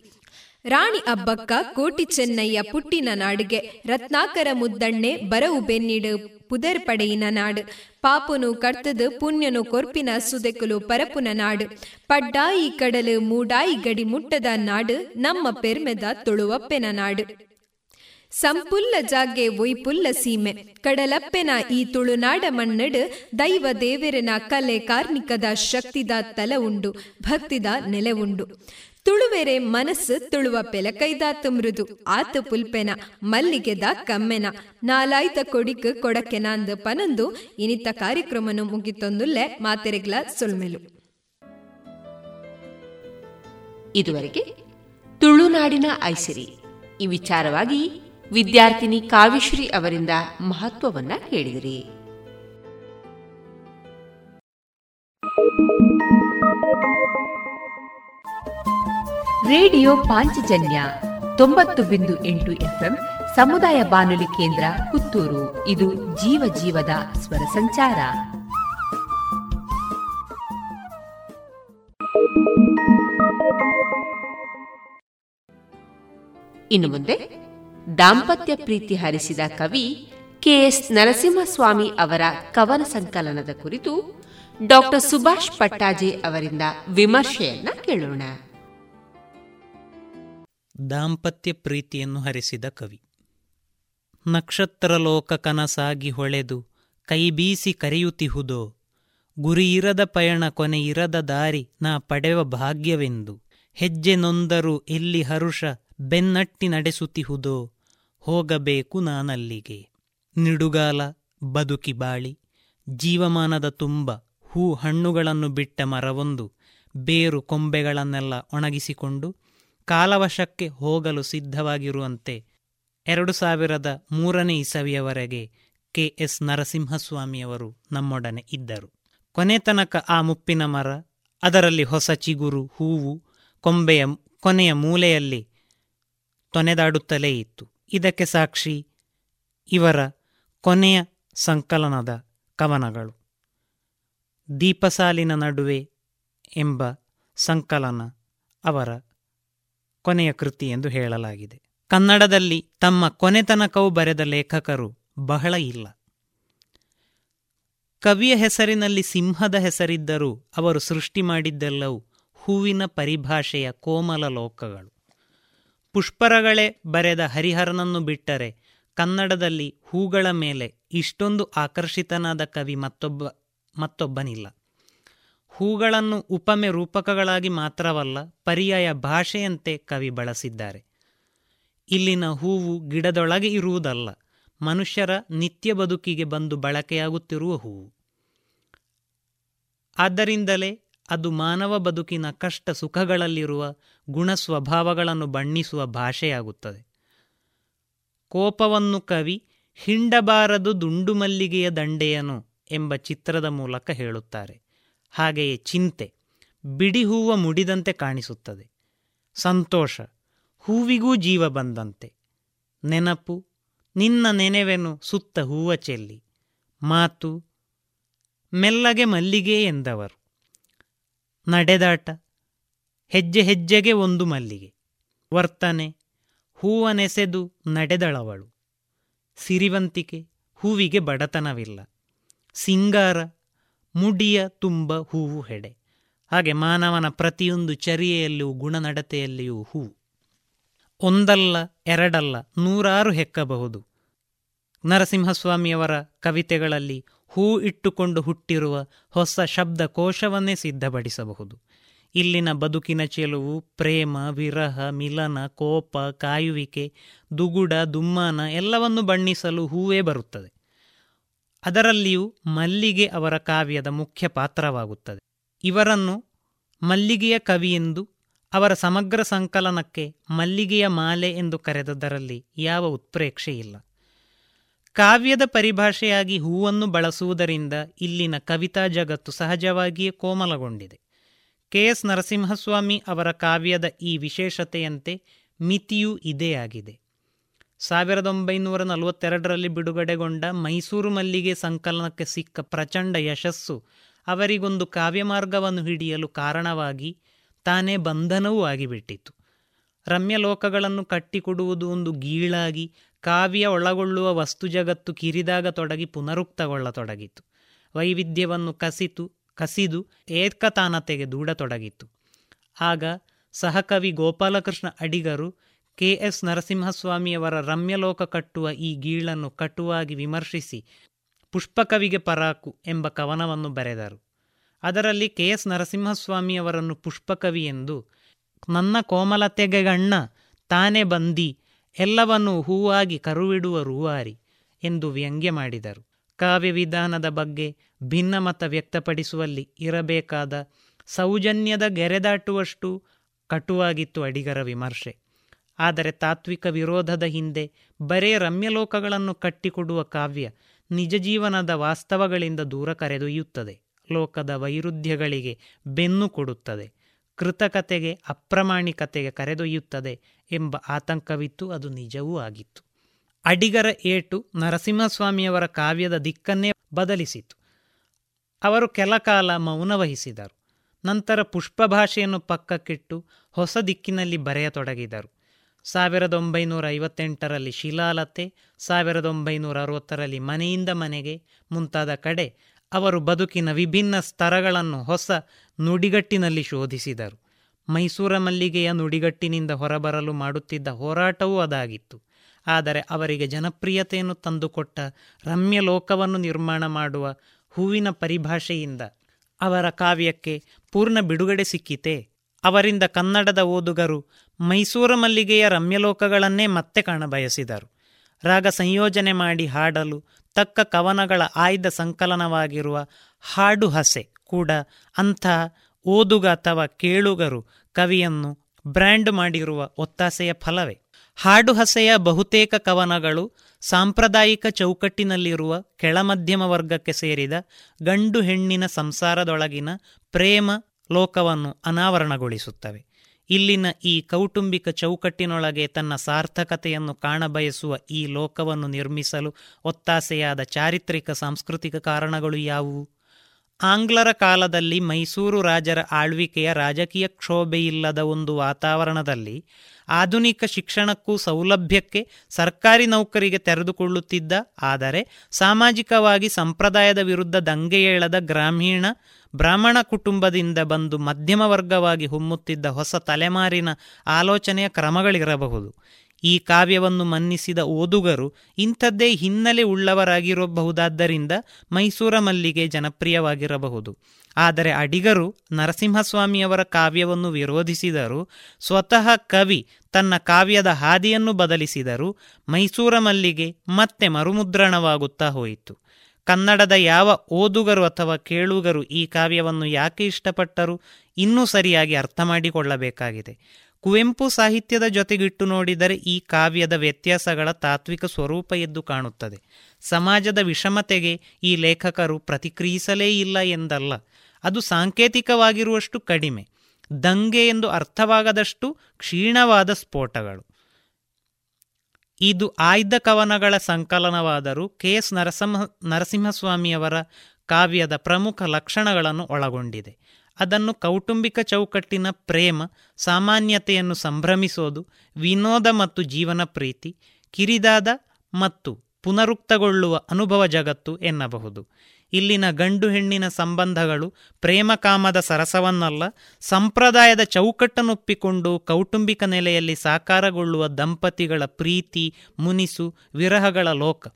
ರಾಣಿ ಅಬ್ಬಕ್ಕ ಕೋಟಿ ಚೆನ್ನಯ್ಯ ಪುಟ್ಟಿನ ನಾಡಿಗೆ, ರತ್ನಾಕರ ಮುದ್ದಣ್ಣೆ ಬರವು ಬೆನ್ನಿಡು ಪುದರ್ ಪಡೆಯಿನ ನಾಡು. ಪಾಪುನು ಕರ್ತದು ಪುಣ್ಯನು ಕೊರ್ಪಿನ ಸುದೆಕುಲು ಪರಪುನ ನಾಡು. ಪಡ್ಡಾಯಿ ಕಡಲು ಮೂಡಾಯಿ ಗಡಿ ಮುಟ್ಟದ ನಾಡು, ನಮ್ಮ ಪೆರ್ಮೆದ ತುಳುವಪ್ಪೆನ ನಾಡು. ಸಂಪುಲ್ಲ ಜಾಗೆ ಒಯ್ಪುಲ್ಲ ಸೀಮೆ, ಕಡಲಪ್ಪೆನ ಈ ತುಳುನಾಡ ಮಣ್ಣಡು ದೈವ ದೇವೆರನ ಕಲೆ ಕಾರ್ಮಿಕದ ಶಕ್ತಿದ ತಲ ಉಂಡು, ಭಕ್ತಿದ ನೆಲೆ ಉಂಡು. ತುಳುವೆರೆ ಮನಸ್ಸು ತುಳುವ ಪೆಲಕೈದಾತು ಮೃದು, ಆತು ಪುಲ್ಪೆನ ಮಲ್ಲಿಗೆದ ಕಮ್ಮೆನ, ನಾಲಾಯ್ತ ಕೊಡಿಕ್ ಕೊಡಕೆನಾಂದು ಪನಂದು, ಇನಿತ ಕಾರ್ಯಕ್ರಮನು ಮುಗಿತೊಂದುಲ್ಲೆ ಮಾತೆರೆಗ್ಲ ಸುಲ್ಮೆಲು.
ಇದುವರೆಗೆ ತುಳುನಾಡಿನ ಐಸಿರಿ, ಈ ವಿಚಾರವಾಗಿ ವಿದ್ಯಾರ್ಥಿನಿ ಕಾವಿಶ್ರೀ ಅವರಿಂದ ಮಹತ್ವವನ್ನ ಹೇಳಿದಿರಿ ರೇಡಿಯೋ ಪಾಂಚಜನ್ಯ ತೊಂಬತ್ತು ಬಿಂದು ಎಂಟು ಎಫ್ಎಂ ಸಮುದಾಯ ಬಾನುಲಿ ಕೇಂದ್ರ ಪುತ್ತೂರು. ಇದು ಜೀವ ಜೀವದ ಸ್ವರ ಸಂಚಾರ. ಇನ್ನು ಮುಂದೆ ದಾಂಪತ್ಯ ಪ್ರೀತಿ ಹರಿಸಿದ ಕವಿ ಕೆಎಸ್ ನರಸಿಂಹಸ್ವಾಮಿ ಅವರ ಕವನ ಸಂಕಲನದ ಕುರಿತು ಡಾಕ್ಟರ್ ಸುಭಾಷ್ ಪಟ್ಟಾಜೆ ಅವರಿಂದ ವಿಮರ್ಶೆಯನ್ನ ಕೇಳೋಣ.
ದಾಂಪತ್ಯ ಪ್ರೀತಿಯನ್ನು ಹರಿಸಿದ ಕವಿ. ನಕ್ಷತ್ರ ಲೋಕ ಕನಸಾಗಿ ಹೊಳೆದು ಕೈಬೀಸಿ ಕರೆಯುತ್ತಿಹುದೋ ಗುರಿಯಿರದ ಪಯಣ ಕೊನೆಯಿರದ ದಾರಿ ನಾ ಪಡೆವ ಭಾಗ್ಯವೆಂದು. ಹೆಜ್ಜೆ ನೊಂದರು ಎಲ್ಲಿ ಹರುಷ ಬೆನ್ನಟ್ಟಿ ನಡೆಸುತ್ತಿಹುದೋ, ಹೋಗಬೇಕು ನಾನಲ್ಲಿಗೆ. ನಿಡುಗಾಲ, ಬದುಕಿ ಬಾಳಿ, ಜೀವಮಾನದ ತುಂಬ, ಹೂ ಹಣ್ಣುಗಳನ್ನು ಬಿಟ್ಟ ಮರವೊಂದು, ಬೇರು ಕೊಂಬೆಗಳನ್ನೆಲ್ಲ ಒಣಗಿಸಿಕೊಂಡು, ಕಾಲವಶಕ್ಕೆ ಹೋಗಲು ಸಿದ್ಧವಾಗಿರುವಂತೆ ಎರಡು ಸಾವಿರದ ಮೂರನೇ ಇಸವಿಯವರೆಗೆ ಕೆ. ಎಸ್. ನರಸಿಂಹಸ್ವಾಮಿಯವರು ನಮ್ಮೊಡನೆ ಇದ್ದರು. ಕೊನೆ ತನಕ ಆ ಮುಪ್ಪಿನ ಮರ, ಅದರಲ್ಲಿ ಹೊಸ ಚಿಗುರು, ಹೂವು, ಕೊಂಬೆಯ, ಕೊನೆಯ ಮೂಲೆಯಲ್ಲಿ ತೊನೆದಾಡುತ್ತಲೇ ಇತ್ತು. ಇದಕ್ಕೆ ಸಾಕ್ಷಿ ಇವರ ಕೊನೆಯ ಸಂಕಲನದ ಕವನಗಳು. ದೀಪಸಾಲಿನ ನಡುವೆ ಎಂಬ ಸಂಕಲನ ಅವರ ಕೊನೆಯ ಕೃತಿ ಎಂದು ಹೇಳಲಾಗಿದೆ. ಕನ್ನಡದಲ್ಲಿ ತಮ್ಮ ಕೊನೆತನಕವು ಬರೆದ ಲೇಖಕರು ಬಹಳ ಇಲ್ಲ. ಕವಿಯ ಹೆಸರಿನಲ್ಲಿ ಸಿಂಹದ ಹೆಸರಿದ್ದರೂ ಅವರು ಸೃಷ್ಟಿ ಮಾಡಿದ್ದೆಲ್ಲವೂ ಹೂವಿನ ಪರಿಭಾಷೆಯ ಕೋಮಲ ಲೋಕಗಳು. ಪುಷ್ಪರಗಳೇ ಬರೆದ ಹರಿಹರನನ್ನು ಬಿಟ್ಟರೆ ಕನ್ನಡದಲ್ಲಿ ಹೂಗಳ ಮೇಲೆ ಇಷ್ಟೊಂದು ಆಕರ್ಷಿತನಾದ ಕವಿ ಮತ್ತೊಬ್ಬ, ಮತ್ತೊಬ್ಬನಿಲ್ಲ. ಹೂಗಳನ್ನು ಉಪಮೆ ರೂಪಕಗಳಾಗಿ ಮಾತ್ರವಲ್ಲ, ಪರ್ಯಾಯ ಭಾಷೆಯಂತೆ ಕವಿ ಬಳಸಿದ್ದಾರೆ. ಇಲ್ಲಿನ ಹೂವು ಗಿಡದೊಳಗೆ ಇರುವುದಲ್ಲ, ಮನುಷ್ಯರ ನಿತ್ಯ ಬದುಕಿಗೆ ಬಂದು ಬಳಕೆಯಾಗುತ್ತಿರುವ ಹೂವು. ಆದ್ದರಿಂದಲೇ ಅದು ಮಾನವ ಬದುಕಿನ ಕಷ್ಟ ಸುಖಗಳಲ್ಲಿರುವ ಗುಣ ಸ್ವಭಾವಗಳನ್ನು ಬಣ್ಣಿಸುವ ಭಾಷೆಯಾಗುತ್ತದೆ. ಕೋಪವನ್ನು ಕವಿ ಹಿಂಡಬಾರದು ದುಂಡು ಮಲ್ಲಿಗೆಯ ದಂಡೆಯನು ಎಂಬ ಚಿತ್ರದ ಮೂಲಕ ಹೇಳುತ್ತಾರೆ. ಹಾಗೆಯೇ ಚಿಂತೆ ಬಿಡಿ ಹೂವ ಮುಡಿದಂತೆ ಕಾಣಿಸುತ್ತದೆ. ಸಂತೋಷ ಹೂವಿಗೂ ಜೀವ ಬಂದಂತೆ. ನೆನಪು ನಿನ್ನ ನೆನೆವೆನು ಸುತ್ತ ಹೂವ ಚೆಲ್ಲಿ. ಮಾತು ಮೆಲ್ಲಗೆ ಮಲ್ಲಿಗೆ ಎಂದವರು. ನಡೆದಾಟ. ಹೆಜ್ಜೆ ಹೆಜ್ಜೆಗೆ ಒಂದು ಮಲ್ಲಿಗೆ. ವರ್ತನೆ, ಹೂವನೆಸೆದು ನಡೆದಳವಳು. ಸಿರಿವಂತಿಕೆ, ಹೂವಿಗೆ ಬಡತನವಿಲ್ಲ. ಸಿಂಗಾರ, ಮುಡಿಯ ತುಂಬ ಹೂವು ಹೆಡೆ. ಹಾಗೆ ಮಾನವನ ಪ್ರತಿಯೊಂದು ಚರಿಯೆಯಲ್ಲಿಯೂ, ಗುಣನಡತೆಯಲ್ಲಿಯೂ ಹೂವು. ಒಂದಲ್ಲ, ಎರಡಲ್ಲ, ನೂರಾರು ಹೆಕ್ಕಬಹುದು. ನರಸಿಂಹಸ್ವಾಮಿಯವರ ಕವಿತೆಗಳಲ್ಲಿ ಹೂ ಇಟ್ಟುಕೊಂಡು ಹುಟ್ಟಿರುವ ಹೊಸ ಶಬ್ದಕೋಶವನ್ನೇ ಸಿದ್ಧಪಡಿಸಬಹುದು. ಇಲ್ಲಿನ ಬದುಕಿನ ಚೆಲುವು, ಪ್ರೇಮ, ವಿರಹ, ಮಿಲನ, ಕೋಪ, ಕಾಯುವಿಕೆ, ದುಗುಡ, ದುಮ್ಮಾನ ಎಲ್ಲವನ್ನು ಬಣ್ಣಿಸಲು ಹೂವೇ ಬರುತ್ತದೆ. ಅದರಲ್ಲಿಯೂ ಮಲ್ಲಿಗೆ ಅವರ ಕಾವ್ಯದ ಮುಖ್ಯ ಪಾತ್ರವಾಗುತ್ತದೆ. ಇವರನ್ನು ಮಲ್ಲಿಗೆಯ ಕವಿ ಎಂದು, ಅವರ ಸಮಗ್ರ ಸಂಕಲನಕ್ಕೆ ಮಲ್ಲಿಗೆಯ ಮಾಲೆ ಎಂದು ಕರೆದದರಲ್ಲಿ ಯಾವ ಉತ್ಪ್ರೇಕ್ಷೆ ಇಲ್ಲ ಕಾವ್ಯದ ಪರಿಭಾಷೆಯಾಗಿ ಹೂವನ್ನು ಬಳಸುವುದರಿಂದ ಇಲ್ಲಿನ ಕವಿತಾ ಜಗತ್ತು ಸಹಜವಾಗಿಯೇ ಕೋಮಲಗೊಂಡಿದೆ. ಕೆ. ಎಸ್. ನರಸಿಂಹಸ್ವಾಮಿ ಅವರ ಕಾವ್ಯದ ಈ ವಿಶೇಷತೆಯಂತೆ ಮಿತಿಯೂ ಇದೇ ಆಗಿದೆ. ಸಾವಿರದ ಒಂಬೈನೂರ ನಲವತ್ತೆರಡರಲ್ಲಿ ಬಿಡುಗಡೆಗೊಂಡ ಮೈಸೂರು ಮಲ್ಲಿಗೆ ಸಂಕಲನಕ್ಕೆ ಸಿಕ್ಕ ಪ್ರಚಂಡ ಯಶಸ್ಸು ಅವರಿಗೊಂದು ಕಾವ್ಯಮಾರ್ಗವನ್ನು ಹಿಡಿಯಲು ಕಾರಣವಾಗಿ ತಾನೇ ಬಂಧನವೂ ಆಗಿಬಿಟ್ಟಿತು ರಮ್ಯಲೋಕಗಳನ್ನು ಕಟ್ಟಿಕೊಡುವುದು ಒಂದು ಗೀಳಾಗಿ ಕಾವ್ಯ ಒಳಗೊಳ್ಳುವ ವಸ್ತು ಜಗತ್ತು ಕಿರಿದಾಗ ತೊಡಗಿ ಪುನರುಕ್ತಗೊಳ್ಳತೊಡಗಿತು. ವೈವಿಧ್ಯವನ್ನು ಕಸಿತು, ಕಸಿದು ಏಕತಾನತೆಗೆ ದೂಡತೊಡಗಿತು. ಆಗ ಸಹಕವಿ ಗೋಪಾಲಕೃಷ್ಣ ಅಡಿಗರು ಕೆ ಎಸ್ ನರಸಿಂಹಸ್ವಾಮಿಯವರ ರಮ್ಯಲೋಕ ಕಟ್ಟುವ ಈ ಗೀಳನ್ನು ಕಟುವಾಗಿ ವಿಮರ್ಶಿಸಿ ಪುಷ್ಪಕವಿಗೆ ಪರಾಕು ಎಂಬ ಕವನವನ್ನು ಬರೆದರು. ಅದರಲ್ಲಿ ಕೆ ಎಸ್ ನರಸಿಂಹಸ್ವಾಮಿಯವರನ್ನು ಪುಷ್ಪಕವಿ ಎಂದು, ನನ್ನ ಕೋಮಲತೆಗೆ ಗಣ್ಣ, ತಾನೇ ಬಂದಿ ಎಲ್ಲವನ್ನು ಹೂವಾಗಿ ಕರುವಿಡುವ ರೂವಾರಿ ಎಂದು ವ್ಯಂಗ್ಯ ಮಾಡಿದರು. ಕಾವ್ಯ ವಿಧಾನದ ಬಗ್ಗೆ ಭಿನ್ನಮತ ವ್ಯಕ್ತಪಡಿಸುವಲ್ಲಿ ಇರಬೇಕಾದ ಸೌಜನ್ಯದ ಗೆರೆದಾಟುವಷ್ಟು ಕಟುವಾಗಿತ್ತು ಅಡಿಗರ ವಿಮರ್ಶೆ. ಆದರೆ ತಾತ್ವಿಕ ವಿರೋಧದ ಹಿಂದೆ ಬರೇ ರಮ್ಯಲೋಕಗಳನ್ನು ಕಟ್ಟಿಕೊಡುವ ಕಾವ್ಯ ನಿಜ ಜೀವನದ ವಾಸ್ತವಗಳಿಂದ ದೂರ ಕರೆದೊಯ್ಯುತ್ತದೆ. ಲೋಕದ ವೈರುಧ್ಯಗಳಿಗೆ ಬೆನ್ನು ಕೊಡುತ್ತದೆ. ಕೃತಕತೆಗೆ, ಅಪ್ರಮಾಣಿಕತೆಗೆ ಕರೆದೊಯ್ಯುತ್ತದೆ ಎಂಬ ಆತಂಕವಿತ್ತು, ಅದು ನಿಜವೂ ಆಗಿತ್ತು. ಅಡಿಗರ ಏಟು ನರಸಿಂಹಸ್ವಾಮಿಯವರ ಕಾವ್ಯದ ದಿಕ್ಕನ್ನೇ ಬದಲಿಸಿತು. ಅವರು ಕೆಲ ಕಾಲ ಮೌನ ವಹಿಸಿದರು. ನಂತರ ಪುಷ್ಪ ಭಾಷೆಯನ್ನು ಪಕ್ಕಕ್ಕಿಟ್ಟು ಹೊಸ ದಿಕ್ಕಿನಲ್ಲಿ ಬರೆಯತೊಡಗಿದರು. ಸಾವಿರದ ಒಂಬೈನೂರ ಐವತ್ತೆಂಟರಲ್ಲಿ ಶಿಲಾಲತೆ, ಸಾವಿರದ ಒಂಬೈನೂರ ಅರವತ್ತರಲ್ಲಿ ಮನೆಯಿಂದ ಮನೆಗೆ ಮುಂತಾದ ಕಡೆ ಅವರು ಬದುಕಿನ ವಿಭಿನ್ನ ಸ್ತರಗಳನ್ನು ಹೊಸ ನುಡಿಗಟ್ಟಿನಲ್ಲಿ ಶೋಧಿಸಿದರು. ಮೈಸೂರ ಮಲ್ಲಿಗೆಯ ನುಡಿಗಟ್ಟಿನಿಂದ ಹೊರಬರಲು ಮಾಡುತ್ತಿದ್ದ ಹೋರಾಟವೂ ಅದಾಗಿತ್ತು. ಆದರೆ ಅವರಿಗೆ ಜನಪ್ರಿಯತೆಯನ್ನು ತಂದುಕೊಟ್ಟ ರಮ್ಯ ಲೋಕವನ್ನು ನಿರ್ಮಾಣ ಮಾಡುವ ಹೂವಿನ ಪರಿಭಾಷೆಯಿಂದ ಅವರ ಕಾವ್ಯಕ್ಕೆ ಪೂರ್ಣ ಬಿಡುಗಡೆ ಸಿಕ್ಕಿತೆ. ಅವರಿಂದ ಕನ್ನಡದ ಓದುಗರು ಮೈಸೂರ ಮಲ್ಲಿಗೆಯ ರಮ್ಯಲೋಕಗಳನ್ನೇ ಮತ್ತೆ ಕಾಣಬಯಸಿದರು. ರಾಗ ಸಂಯೋಜನೆ ಮಾಡಿ ಹಾಡಲು ತಕ್ಕ ಕವನಗಳ ಆಯ್ದ ಸಂಕಲನವಾಗಿರುವ ಹಾಡು ಹಸೆ ಕೂಡ ಅಂಥ ಓದುಗ ಅಥವಾ ಕೇಳುಗರು ಕವಿಯನ್ನು ಬ್ರ್ಯಾಂಡ್ ಮಾಡಿರುವ ಒತ್ತಾಸೆಯ ಫಲವೇ. ಹಾಡು ಹಸೆಯ ಬಹುತೇಕ ಕವನಗಳು ಸಾಂಪ್ರದಾಯಿಕ ಚೌಕಟ್ಟಿನಲ್ಲಿರುವ ಕೆಳಮಧ್ಯಮ ವರ್ಗಕ್ಕೆ ಸೇರಿದ ಗಂಡು ಹೆಣ್ಣಿನ ಸಂಸಾರದೊಳಗಿನ ಪ್ರೇಮ ಲೋಕವನ್ನು ಅನಾವರಣಗೊಳಿಸುತ್ತವೆ. ಇಲ್ಲಿನ ಈ ಕೌಟುಂಬಿಕ ಚೌಕಟ್ಟಿನೊಳಗೆ ತನ್ನ ಸಾರ್ಥಕತೆಯನ್ನು ಕಾಣಬಯಸುವ ಈ ಲೋಕವನ್ನು ನಿರ್ಮಿಸಲು ಒತ್ತಾಸೆಯಾದ ಚಾರಿತ್ರಿಕ ಸಾಂಸ್ಕೃತಿಕ ಕಾರಣಗಳು ಯಾವುವು? ಆಂಗ್ಲರ ಕಾಲದಲ್ಲಿ ಮೈಸೂರು ರಾಜರ ಆಳ್ವಿಕೆಯ ರಾಜಕೀಯ ಕ್ಷೋಭೆಯಿಲ್ಲದ ಒಂದು ವಾತಾವರಣದಲ್ಲಿ ಆಧುನಿಕ ಶಿಕ್ಷಣಕ್ಕೂ ಸೌಲಭ್ಯಕ್ಕೆ ಸರ್ಕಾರಿ ನೌಕರಿಗೆ ತೆರೆದುಕೊಳ್ಳುತ್ತಿದ್ದ, ಆದರೆ ಸಾಮಾಜಿಕವಾಗಿ ಸಂಪ್ರದಾಯದ ವಿರುದ್ಧ ದಂಗೆಯೇಳದ ಗ್ರಾಮೀಣ ಬ್ರಾಹ್ಮಣ ಕುಟುಂಬದಿಂದ ಬಂದು ಮಧ್ಯಮ ವರ್ಗವಾಗಿ ಹೊಮ್ಮುತ್ತಿದ್ದ ಹೊಸ ತಲೆಮಾರಿನ ಆಲೋಚನೆಯ ಕ್ರಮಗಳಿರಬಹುದು. ಈ ಕಾವ್ಯವನ್ನು ಮನ್ನಿಸಿದ ಓದುಗರು ಇಂಥದ್ದೇ ಹಿನ್ನೆಲೆ ಉಳ್ಳವರಾಗಿರಬಹುದಾದ್ದರಿಂದ ಮೈಸೂರ ಮಲ್ಲಿಗೆ ಜನಪ್ರಿಯವಾಗಿರಬಹುದು. ಆದರೆ ಅಡಿಗರು ನರಸಿಂಹಸ್ವಾಮಿಯವರ ಕಾವ್ಯವನ್ನು ವಿರೋಧಿಸಿದರು ಸ್ವತಃ ಕವಿ ತನ್ನ ಕಾವ್ಯದ ಹಾದಿಯನ್ನು ಬದಲಿಸಿದರು ಮೈಸೂರ ಮಲ್ಲಿಗೆ ಮತ್ತೆ ಮರುಮುದ್ರಣವಾಗುತ್ತಾ ಹೋಯಿತು. ಕನ್ನಡದ ಯಾವ ಓದುಗರು ಅಥವಾ ಕೇಳುಗರು ಈ ಕಾವ್ಯವನ್ನು ಯಾಕೆ ಇಷ್ಟಪಟ್ಟರು ಇನ್ನೂ ಸರಿಯಾಗಿ ಅರ್ಥ ಮಾಡಿಕೊಳ್ಳಬೇಕಾಗಿದೆ. ಕುವೆಂಪು ಸಾಹಿತ್ಯದ ಜೊತೆಗಿಟ್ಟು ನೋಡಿದರೆ ಈ ಕಾವ್ಯದ ವ್ಯತ್ಯಾಸಗಳ ತಾತ್ವಿಕ ಸ್ವರೂಪ ಎದ್ದು ಕಾಣುತ್ತದೆ. ಸಮಾಜದ ವಿಷಮತೆಗೆ ಈ ಲೇಖಕರು ಪ್ರತಿಕ್ರಿಯಿಸಲೇ ಇಲ್ಲ ಎಂದಲ್ಲ. ಅದು ಸಾಂಕೇತಿಕವಾಗಿರುವಷ್ಟು ಕಡಿಮೆ. ದಂಗೆ ಎಂದು ಅರ್ಥವಾಗದಷ್ಟು ಕ್ಷೀಣವಾದ ಸ್ಫೋಟಗಳು. ಇದು ಆಯ್ದ ಕವನಗಳ ಸಂಕಲನವಾದರೂ ಕೆ ಎಸ್ ನರಸಿಂಹ, ನರಸಿಂಹಸ್ವಾಮಿಯವರ ಕಾವ್ಯದ ಪ್ರಮುಖ ಲಕ್ಷಣಗಳನ್ನು ಒಳಗೊಂಡಿದೆ. ಅದನ್ನು ಕೌಟುಂಬಿಕ ಚೌಕಟ್ಟಿನ ಪ್ರೇಮ, ಸಾಮಾನ್ಯತೆಯನ್ನು ಸಂಭ್ರಮಿಸೋದು, ವಿನೋದ ಮತ್ತು ಜೀವನ ಪ್ರೀತಿ, ಕಿರಿದಾದ ಮತ್ತು ಪುನರುಕ್ತಗೊಳ್ಳುವ ಅನುಭವ ಜಗತ್ತು ಎನ್ನಬಹುದು. ಇಲ್ಲಿನ ಗಂಡು ಹೆಣ್ಣಿನ ಸಂಬಂಧಗಳು ಪ್ರೇಮಕಾಮದ ಸರಸವನ್ನಲ್ಲ, ಸಂಪ್ರದಾಯದ ಚೌಕಟ್ಟನ್ನೊಪ್ಪಿಕೊಂಡು ಕೌಟುಂಬಿಕ ನೆಲೆಯಲ್ಲಿ ಸಾಕಾರಗೊಳ್ಳುವ ದಂಪತಿಗಳ ಪ್ರೀತಿ, ಮುನಿಸು, ವಿರಹಗಳ ಲೋಕ.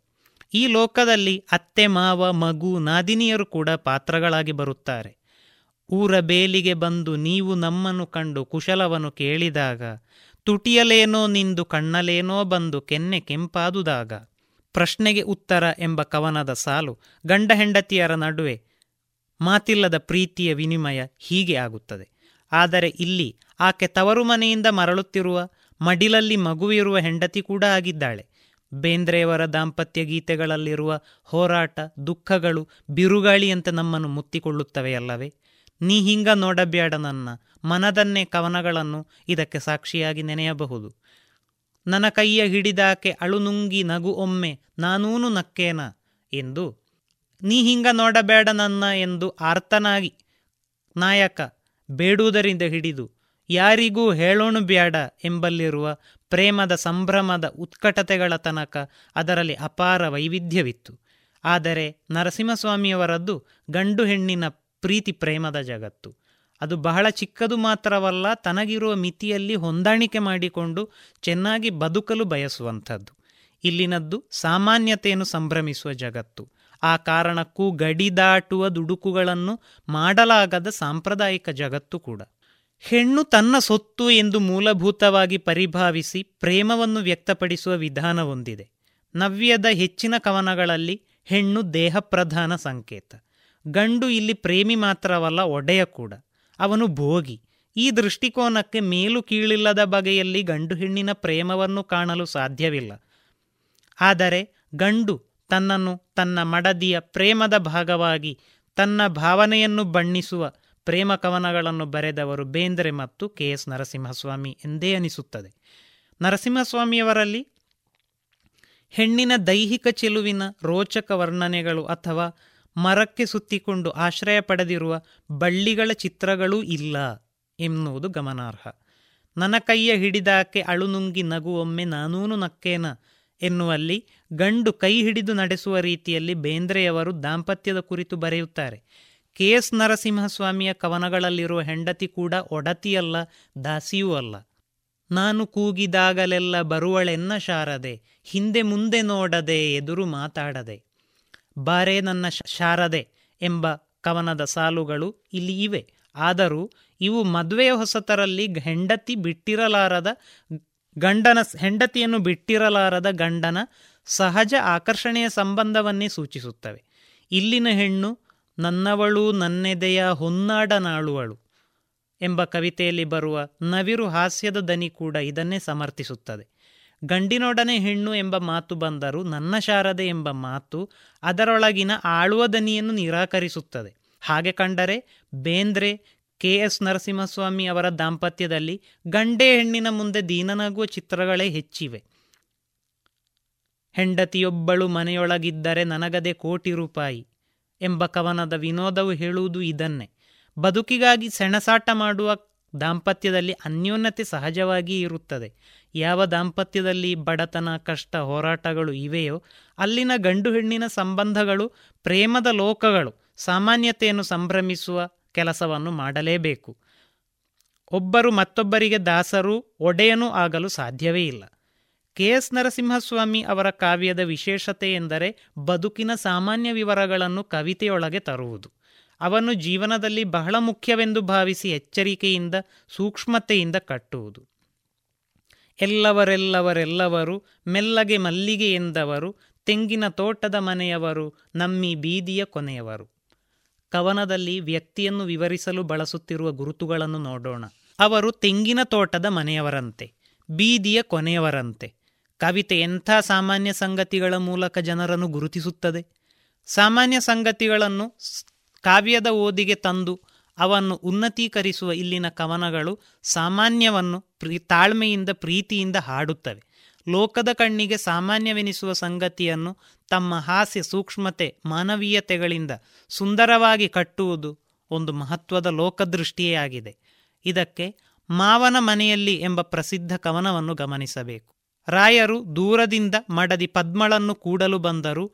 ಈ ಲೋಕದಲ್ಲಿ ಅತ್ತೆ, ಮಾವ, ಮಗು, ನಾದಿನಿಯರು ಕೂಡ ಪಾತ್ರಗಳಾಗಿ ಬರುತ್ತಾರೆ. ಊರ ಬೇಲಿಗೆ ಬಂದು ನೀವು ನಮ್ಮನ್ನು ಕಂಡು ಕುಶಲವನ್ನು ಕೇಳಿದಾಗ, ತುಟಿಯಲೇನೋ ನಿಂದು ಕಣ್ಣಲೇನೋ ಬಂದು ಕೆನ್ನೆ ಕೆಂಪಾದುದಾಗ ಪ್ರಶ್ನೆಗೆ ಉತ್ತರ ಎಂಬ ಕವನದ ಸಾಲು ಗಂಡ ಹೆಂಡತಿಯರ ನಡುವೆ ಮಾತಿಲ್ಲದ ಪ್ರೀತಿಯ ವಿನಿಮಯ ಹೀಗೆ ಆಗುತ್ತದೆ. ಆದರೆ ಇಲ್ಲಿ ಆಕೆ ತವರು ಮನೆಯಿಂದ ಮರಳುತ್ತಿರುವ ಮಡಿಲಲ್ಲಿ ಮಗುವಿರುವ ಹೆಂಡತಿ ಕೂಡ ಆಗಿದ್ದಾಳೆ. ಬೇಂದ್ರೆಯವರ ದಾಂಪತ್ಯ ಗೀತೆಗಳಲ್ಲಿರುವ ಹೋರಾಟ, ದುಃಖಗಳು ಬಿರುಗಾಳಿಯಂತೆ ನಮ್ಮನ್ನು ಮುತ್ತಿಕೊಳ್ಳುತ್ತವೆಯಲ್ಲವೇ ನೀ ಹಿಂಗ ನೋಡಬ್ಯಾಡ ನನ್ನ ಮನದನ್ನೇ ಕವನಗಳನ್ನು ಇದಕ್ಕೆ ಸಾಕ್ಷಿಯಾಗಿ ನೆನೆಯಬಹುದು. ನನ್ನ ಕೈಯ ಹಿಡಿದಾಕೆ ಅಳುನುಂಗಿ ನಗು ಒಮ್ಮೆ ನಾನೂನು ನಕ್ಕೇನ? ಎಂದು. ನೀ ಹಿಂಗ ನೋಡಬೇಡ ನನ್ನ ಎಂದು ಆರ್ತನಾಗಿ ನಾಯಕ ಬೇಡುವುದರಿಂದ ಹಿಡಿದು, ಯಾರಿಗೂ ಹೇಳೋಣು ಬ್ಯಾಡ ಎಂಬಲ್ಲಿರುವ ಪ್ರೇಮದ ಸಂಭ್ರಮದ ಉತ್ಕಟತೆಗಳ ತನಕ ಅದರಲ್ಲಿ ಅಪಾರ ವೈವಿಧ್ಯವಿತ್ತು. ಆದರೆ ನರಸಿಂಹಸ್ವಾಮಿಯವರದ್ದು ಗಂಡು ಹೆಣ್ಣಿನ ಪ್ರೀತಿ ಪ್ರೇಮದ ಜಗತ್ತು. ಅದು ಬಹಳ ಚಿಕ್ಕದು ಮಾತ್ರವಲ್ಲ, ತನಗಿರುವ ಮಿತಿಯಲ್ಲಿ ಹೊಂದಾಣಿಕೆ ಮಾಡಿಕೊಂಡು ಚೆನ್ನಾಗಿ ಬದುಕಲು ಬಯಸುವಂಥದ್ದು. ಇಲ್ಲಿನದ್ದು ಸಾಮಾನ್ಯತೆಯನ್ನು ಸಂಭ್ರಮಿಸುವ ಜಗತ್ತು. ಆ ಕಾರಣಕ್ಕೂ ಗಡಿದಾಟುವ ದುಡುಕುಗಳನ್ನು ಮಾಡಲಾಗದ ಸಾಂಪ್ರದಾಯಿಕ ಜಗತ್ತು ಕೂಡ. ಹೆಣ್ಣು ತನ್ನ ಸೊತ್ತು ಎಂದು ಮೂಲಭೂತವಾಗಿ ಪರಿಭಾವಿಸಿ ಪ್ರೇಮವನ್ನು ವ್ಯಕ್ತಪಡಿಸುವ ವಿಧಾನವೊಂದಿದೆ ನವ್ಯದ ಹೆಚ್ಚಿನ ಕವನಗಳಲ್ಲಿ ಹೆಣ್ಣು ದೇಹಪ್ರಧಾನ ಸಂಕೇತ. ಗಂಡು ಇಲ್ಲಿ ಪ್ರೇಮಿ ಮಾತ್ರವಲ್ಲ, ಒಡೆಯ ಕೂಡ. ಅವನು ಭೋಗಿ. ಈ ದೃಷ್ಟಿಕೋನಕ್ಕೆ ಮೇಲು ಕೀಳಿಲ್ಲದ ಬಗೆಯಲ್ಲಿ ಗಂಡು ಹೆಣ್ಣಿನ ಪ್ರೇಮವನ್ನು ಕಾಣಲು ಸಾಧ್ಯವಿಲ್ಲ. ಆದರೆ ಗಂಡು ತನ್ನನ್ನು ತನ್ನ ಮಡದಿಯ ಪ್ರೇಮದ ಭಾಗವಾಗಿ ತನ್ನ ಭಾವನೆಯನ್ನು ಬಣ್ಣಿಸುವ ಪ್ರೇಮ ಕವನಗಳನ್ನು ಬರೆದವರು ಬೇಂದ್ರೆ ಮತ್ತು ಕೆ. ಎಸ್. ನರಸಿಂಹಸ್ವಾಮಿ ಎಂದೇ ಅನಿಸುತ್ತದೆ. ನರಸಿಂಹಸ್ವಾಮಿಯವರಲ್ಲಿ ಹೆಣ್ಣಿನ ದೈಹಿಕ ಚೆಲುವಿನ ರೋಚಕ ವರ್ಣನೆಗಳು ಅಥವಾ ಮರಕ್ಕೆ ಸುತ್ತಿಕೊಂಡು ಆಶ್ರಯ ಪಡೆದಿರುವ ಬಳ್ಳಿಗಳ ಚಿತ್ರಗಳೂ ಇಲ್ಲ ಎನ್ನುವುದು ಗಮನಾರ್ಹ. ನನ್ನ ಕೈಯ ಹಿಡಿದಾಕೆ ಅಳುನುಂಗಿ ನಗುವೊಮ್ಮೆ ನಾನೂನು ನಕ್ಕೇನ ಎನ್ನುವಲ್ಲಿ ಗಂಡು ಕೈ ಹಿಡಿದು ನಡೆಸುವ ರೀತಿಯಲ್ಲಿ ಬೇಂದ್ರೆಯವರು ದಾಂಪತ್ಯದ ಕುರಿತು ಬರೆಯುತ್ತಾರೆ. ಕೆ. ಎಸ್. ನರಸಿಂಹಸ್ವಾಮಿಯ ಕವನಗಳಲ್ಲಿರುವ ಹೆಂಡತಿ ಕೂಡ ಒಡತಿಯಲ್ಲ, ದಾಸಿಯೂ ಅಲ್ಲ. ನಾನು ಕೂಗಿದಾಗಲೆಲ್ಲ ಬರುವಳೆನ್ನ ಶಾರದೆ, ಹಿಂದೆ ಮುಂದೆ ನೋಡದೆ ಎದುರು ಮಾತಾಡದೆ. ಬಾರೇ ನನ್ನ ಶಾರದೆ ಎಂಬ ಕವನದ ಸಾಲುಗಳು ಇಲ್ಲಿ ಇವೆ. ಆದರೂ ಇವು ಮದುವೆಯ ಹೊಸತರಲ್ಲಿ ಹೆಂಡತಿ ಬಿಟ್ಟಿರಲಾರದ ಗಂಡನ ಹೆಂಡತಿಯನ್ನು ಬಿಟ್ಟಿರಲಾರದ ಗಂಡನ ಸಹಜ ಆಕರ್ಷಣೆಯ ಸಂಬಂಧವನ್ನೇ ಸೂಚಿಸುತ್ತವೆ. ಇಲ್ಲಿನ ಹೆಣ್ಣು ನನ್ನವಳು ನನ್ನೆದೆಯ ಹೊನ್ನಾಡನಾಳುವಳು ಎಂಬ ಕವಿತೆಯಲ್ಲಿ ಬರುವ ನವಿರು ಹಾಸ್ಯದ ದನಿ ಕೂಡ ಇದನ್ನೇ ಸಮರ್ಥಿಸುತ್ತದೆ. ಗಂಡಿನೊಡನೆ ಹೆಣ್ಣು ಎಂಬ ಮಾತು ಬಂದರೂ ನನ್ನ ಶಾರದೆ ಎಂಬ ಮಾತು ಅದರೊಳಗಿನ ಆಳುವ ದನಿಯನ್ನು ನಿರಾಕರಿಸುತ್ತದೆ. ಹಾಗೆ ಕಂಡರೆ ಬೇಂದ್ರೆ ಕೆ ಎಸ್ ನರಸಿಂಹಸ್ವಾಮಿ ಅವರ ದಾಂಪತ್ಯದಲ್ಲಿ ಗಂಡೇ ಹೆಣ್ಣಿನ ಮುಂದೆ ದೀನನಾಗುವ ಚಿತ್ರಗಳೇ ಹೆಚ್ಚಿವೆ. ಹೆಂಡತಿಯೊಬ್ಬಳು ಮನೆಯೊಳಗಿದ್ದರೆ ನನಗದೆ ಕೋಟಿ ರೂಪಾಯಿ ಎಂಬ ಕವನದ ವಿನೋದವು ಹೇಳುವುದು ಇದನ್ನೇ. ಬದುಕಿಗಾಗಿ ಸೆಣಸಾಟ ಮಾಡುವ ದಾಂಪತ್ಯದಲ್ಲಿ ಅನ್ಯೋನ್ಯತೆ ಸಹಜವಾಗಿ ಇರುತ್ತದೆ. ಯಾವ ದಾಂಪತ್ಯದಲ್ಲಿ ಬಡತನ, ಕಷ್ಟ, ಹೋರಾಟಗಳು ಇವೆಯೋ, ಅಲ್ಲಿನ ಗಂಡು ಹೆಣ್ಣಿನ ಸಂಬಂಧಗಳು, ಪ್ರೇಮದ ಲೋಕಗಳು, ಸಾಮಾನ್ಯತೆಯನ್ನು ಸಂಭ್ರಮಿಸುವ ಕೆಲಸವನ್ನು ಮಾಡಲೇಬೇಕು. ಒಬ್ಬರು ಮತ್ತೊಬ್ಬರಿಗೆ ದಾಸರು, ಒಡೆಯನೂ ಆಗಲು ಸಾಧ್ಯವೇ ಇಲ್ಲ. ಕೆ. ಎಸ್. ನರಸಿಂಹಸ್ವಾಮಿ ಅವರ ಕಾವ್ಯದ ವಿಶೇಷತೆ ಎಂದರೆ ಬದುಕಿನ ಸಾಮಾನ್ಯ ವಿವರಗಳನ್ನು ಕವಿತೆಯೊಳಗೆ ತರುವುದು. ಅವನ್ನು ಜೀವನದಲ್ಲಿ ಬಹಳ ಮುಖ್ಯವೆಂದು ಭಾವಿಸಿ ಎಚ್ಚರಿಕೆಯಿಂದ, ಸೂಕ್ಷ್ಮತೆಯಿಂದ ಕಟ್ಟುವುದು. ಎಲ್ಲವರೆಲ್ಲವರೆಲ್ಲವರು ಮೆಲ್ಲಗೆ ಮಲ್ಲಿಗೆ ಎಂದವರು, ತೆಂಗಿನ ತೋಟದ ಮನೆಯವರು ನಮ್ಮಿ ಬೀದಿಯ ಕೊನೆಯವರು. ಕವನದಲ್ಲಿ ವ್ಯಕ್ತಿಯನ್ನು ವಿವರಿಸಲು ಬಳಸುತ್ತಿರುವ ಗುರುತುಗಳನ್ನು ನೋಡೋಣ. ಅವರು ತೆಂಗಿನ ತೋಟದ ಮನೆಯವರಂತೆ, ಬೀದಿಯ ಕೊನೆಯವರಂತೆ. ಕವಿತೆ ಎಂಥ ಸಾಮಾನ್ಯ ಸಂಗತಿಗಳ ಮೂಲಕ ಜನರನ್ನು ಗುರುತಿಸುತ್ತದೆ? ಸಾಮಾನ್ಯ ಸಂಗತಿಗಳನ್ನು ಕಾವ್ಯದ ಓದಿಗೆ ತಂದು ಅವನ್ನು ಉನ್ನತೀಕರಿಸುವ ಇಲ್ಲಿನ ಕವನಗಳು ಸಾಮಾನ್ಯವನ್ನು ಪ್ರೀ, ತಾಳ್ಮೆಯಿಂದ, ಪ್ರೀತಿಯಿಂದ ಹಾಡುತ್ತವೆ. ಲೋಕದ ಕಣ್ಣಿಗೆ ಸಾಮಾನ್ಯವೆನಿಸುವ ಸಂಗತಿಯನ್ನು ತಮ್ಮ ಹಾಸ್ಯ ಸೂಕ್ಷ್ಮತೆ, ಮಾನವೀಯತೆಗಳಿಂದ ಸುಂದರವಾಗಿ ಕಟ್ಟುವುದು ಒಂದು ಮಹತ್ವದ ಲೋಕದೃಷ್ಟಿಯೇ ಆಗಿದೆ. ಇದಕ್ಕೆ ಮಾವನ ಮನೆಯಲ್ಲಿ ಎಂಬ ಪ್ರಸಿದ್ಧ ಕವನವನ್ನು ಗಮನಿಸಬೇಕು. ರಾಯರು ದೂರದಿಂದ ಮಡದಿ ಪದ್ಮಳನ್ನು ಕೂಡಲು ಬಂದರೂ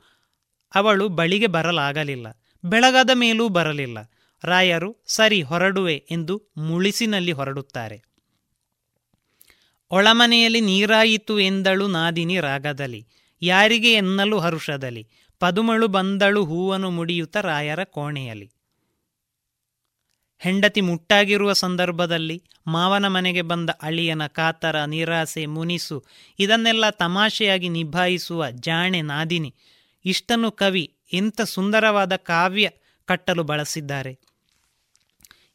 ಅವಳು ಬಳಿಗೆ ಬರಲಾಗಲಿಲ್ಲ. ಬೆಳಗದ ಮೇಲೂ ಬರಲಿಲ್ಲ. ರಾಯರು ಸರಿ ಹೊರಡುವೆ ಎಂದು ಮುಳಿಸಿನಲ್ಲಿ ಹೊರಡುತ್ತಾರೆ. ಒಳಮನೆಯಲ್ಲಿ ನೀರಾಯಿತು ಎಂದಳು ನಾದಿನಿ ರಾಗದಲ್ಲಿ. ಯಾರಿಗೆ ಎನ್ನಲು ಹರುಷದಲ್ಲಿ. ಪದುಮಳು ಬಂದಳು ಹೂವನು ಮುಡಿಯುತ್ತ ರಾಯರ ಕೋಣೆಯಲ್ಲಿ. ಹೆಂಡತಿ ಮುಟ್ಟಾಗಿರುವ ಸಂದರ್ಭದಲ್ಲಿ ಮಾವನ ಮನೆಗೆ ಬಂದ ಅಳಿಯನ ಕಾತರ, ನಿರಾಸೆ, ಮುನಿಸು ಇದನ್ನೆಲ್ಲ ತಮಾಷೆಯಾಗಿ ನಿಭಾಯಿಸುವ ಜಾಣೆ ನಾದಿನಿ. ಇಷ್ಟನ್ನು ಕವಿ ಎಂಥ ಸುಂದರವಾದ ಕಾವ್ಯ ಕಟ್ಟಲು ಬಳಸಿದ್ದಾರೆ.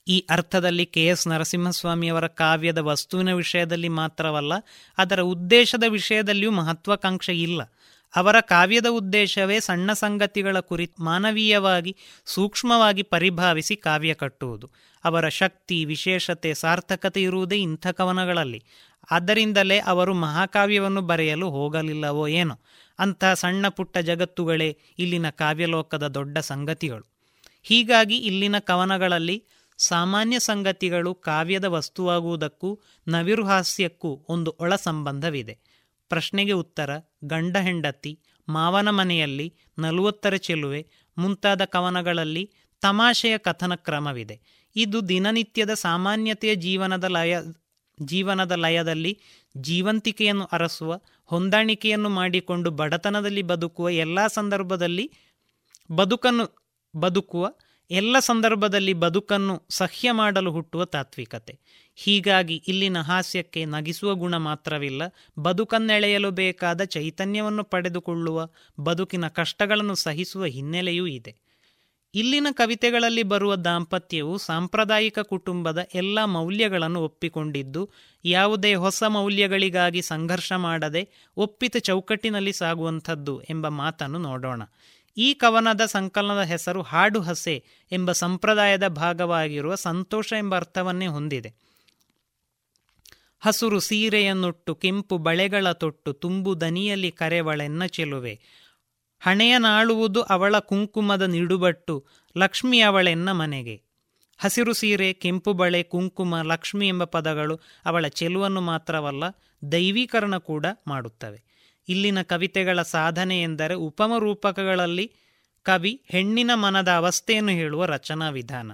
ಈ ಅರ್ಥದಲ್ಲಿ ಕೆ ಎಸ್ ನರಸಿಂಹಸ್ವಾಮಿಯವರ ಕಾವ್ಯದ ವಸ್ತುವಿನ ವಿಷಯದಲ್ಲಿ ಮಾತ್ರವಲ್ಲ, ಅದರ ಉದ್ದೇಶದ ವಿಷಯದಲ್ಲಿಯೂ ಮಹತ್ವಾಕಾಂಕ್ಷೆ ಇಲ್ಲ. ಅವರ ಕಾವ್ಯದ ಉದ್ದೇಶವೇ ಸಣ್ಣ ಸಂಗತಿಗಳ ಕುರಿತು ಮಾನವೀಯವಾಗಿ, ಸೂಕ್ಷ್ಮವಾಗಿ ಪರಿಭಾವಿಸಿ ಕಾವ್ಯ ಕಟ್ಟುವುದು. ಅವರ ಶಕ್ತಿ, ವಿಶೇಷತೆ, ಸಾರ್ಥಕತೆ ಇರುವುದೇ ಇಂಥ ಕವನಗಳಲ್ಲಿ. ಆದ್ದರಿಂದಲೇ ಅವರು ಮಹಾಕಾವ್ಯವನ್ನು ಬರೆಯಲು ಹೋಗಲಿಲ್ಲವೋ ಏನೋ. ಅಂಥ ಸಣ್ಣ ಪುಟ್ಟ ಜಗತ್ತುಗಳೇ ಇಲ್ಲಿನ ಕಾವ್ಯಲೋಕದ ದೊಡ್ಡ ಸಂಗತಿಗಳು. ಹೀಗಾಗಿ ಇಲ್ಲಿನ ಕವನಗಳಲ್ಲಿ ಸಾಮಾನ್ಯ ಸಂಗತಿಗಳು ಕಾವ್ಯದ ವಸ್ತುವಾಗುವುದಕ್ಕೂ ನವಿರುಹಾಸ್ಯಕ್ಕೂ ಒಂದು ಒಳ ಸಂಬಂಧವಿದೆ ಪ್ರಶ್ನೆಗೆ ಉತ್ತರ, ಗಂಡ ಹೆಂಡತಿ, ಮಾವನ ಮನೆಯಲ್ಲಿ ನಲವತ್ತರ ಚೆಲುವೆ, ಮುಂತಾದ ಕವನಗಳಲ್ಲಿ ತಮಾಷೆಯ ಕಥನ ಕ್ರಮವಿದೆ ಇದು ದಿನನಿತ್ಯದ ಸಾಮಾನ್ಯತೆಯ ಜೀವನದ ಲಯ, ಜೀವನದ ಲಯದಲ್ಲಿ ಜೀವಂತಿಕೆಯನ್ನು ಅರಸುವ, ಹೊಂದಾಣಿಕೆಯನ್ನು ಮಾಡಿಕೊಂಡು ಬಡತನದಲ್ಲಿ ಬದುಕುವ ಎಲ್ಲ ಸಂದರ್ಭದಲ್ಲಿ ಬದುಕನ್ನು, ಬದುಕುವ ಎಲ್ಲ ಸಂದರ್ಭದಲ್ಲಿ ಬದುಕನ್ನು ಸಹ್ಯ ಮಾಡಲು ಹುಟ್ಟುವ ತಾತ್ವಿಕತೆ. ಹೀಗಾಗಿ ಇಲ್ಲಿನ ಹಾಸ್ಯಕ್ಕೆ ನಗಿಸುವ ಗುಣ ಮಾತ್ರವಿಲ್ಲ, ಬದುಕನ್ನೆಳೆಯಲು ಬೇಕಾದ ಚೈತನ್ಯವನ್ನು ಪಡೆದುಕೊಳ್ಳುವ, ಬದುಕಿನ ಕಷ್ಟಗಳನ್ನು ಸಹಿಸುವ ಹಿನ್ನೆಲೆಯೂ ಇದೆ. ಇಲ್ಲಿನ ಕವಿತೆಗಳಲ್ಲಿ ಬರುವ ದಾಂಪತ್ಯವು ಸಾಂಪ್ರದಾಯಿಕ ಕುಟುಂಬದ ಎಲ್ಲ ಮೌಲ್ಯಗಳನ್ನು ಒಪ್ಪಿಕೊಂಡಿದ್ದು, ಯಾವುದೇ ಹೊಸ ಮೌಲ್ಯಗಳಿಗಾಗಿ ಸಂಘರ್ಷ ಮಾಡದೆ ಒಪ್ಪಿತ ಚೌಕಟ್ಟಿನಲ್ಲಿ ಸಾಗುವಂಥದ್ದು ಎಂಬ ಮಾತನ್ನು ನೋಡೋಣ. ಈ ಕವನದ ಸಂಕಲನದ ಹೆಸರು ಹಾಡು ಹಸೆ ಎಂಬ ಸಂಪ್ರದಾಯದ ಭಾಗವಾಗಿರುವ ಸಂತೋಷ ಎಂಬ ಅರ್ಥವನ್ನೇ ಹೊಂದಿದೆ. ಹಸುರು ಸೀರೆಯನ್ನುಟ್ಟು ಕೆಂಪು ಬಳೆಗಳ ತೊಟ್ಟು ತುಂಬು ದನಿಯಲ್ಲಿ ಕರೆವಳೆನ್ನ ಚೆಲುವೆ. ಹಣೆಯ ನಾಳುವುದು ಅವಳ ಕುಂಕುಮದ ನಿಡುಬಟ್ಟು ಲಕ್ಷ್ಮಿ ಅವಳೆನ್ನ ಮನೆಗೆ. ಹಸಿರು ಸೀರೆ, ಕೆಂಪು ಬಳೆ, ಕುಂಕುಮ, ಲಕ್ಷ್ಮಿ ಎಂಬ ಪದಗಳು ಅವಳ ಚೆಲುವನ್ನು ಮಾತ್ರವಲ್ಲ ದೈವೀಕರಣ ಕೂಡ ಮಾಡುತ್ತವೆ. ಇಲ್ಲಿನ ಕವಿತೆಗಳ ಸಾಧನೆ ಎಂದರೆ ಉಪಮ ರೂಪಕಗಳಲ್ಲಿ ಕವಿ ಹೆಣ್ಣಿನ ಮನದ ಅವಸ್ಥೆಯನ್ನು ಹೇಳುವ ರಚನಾ ವಿಧಾನ.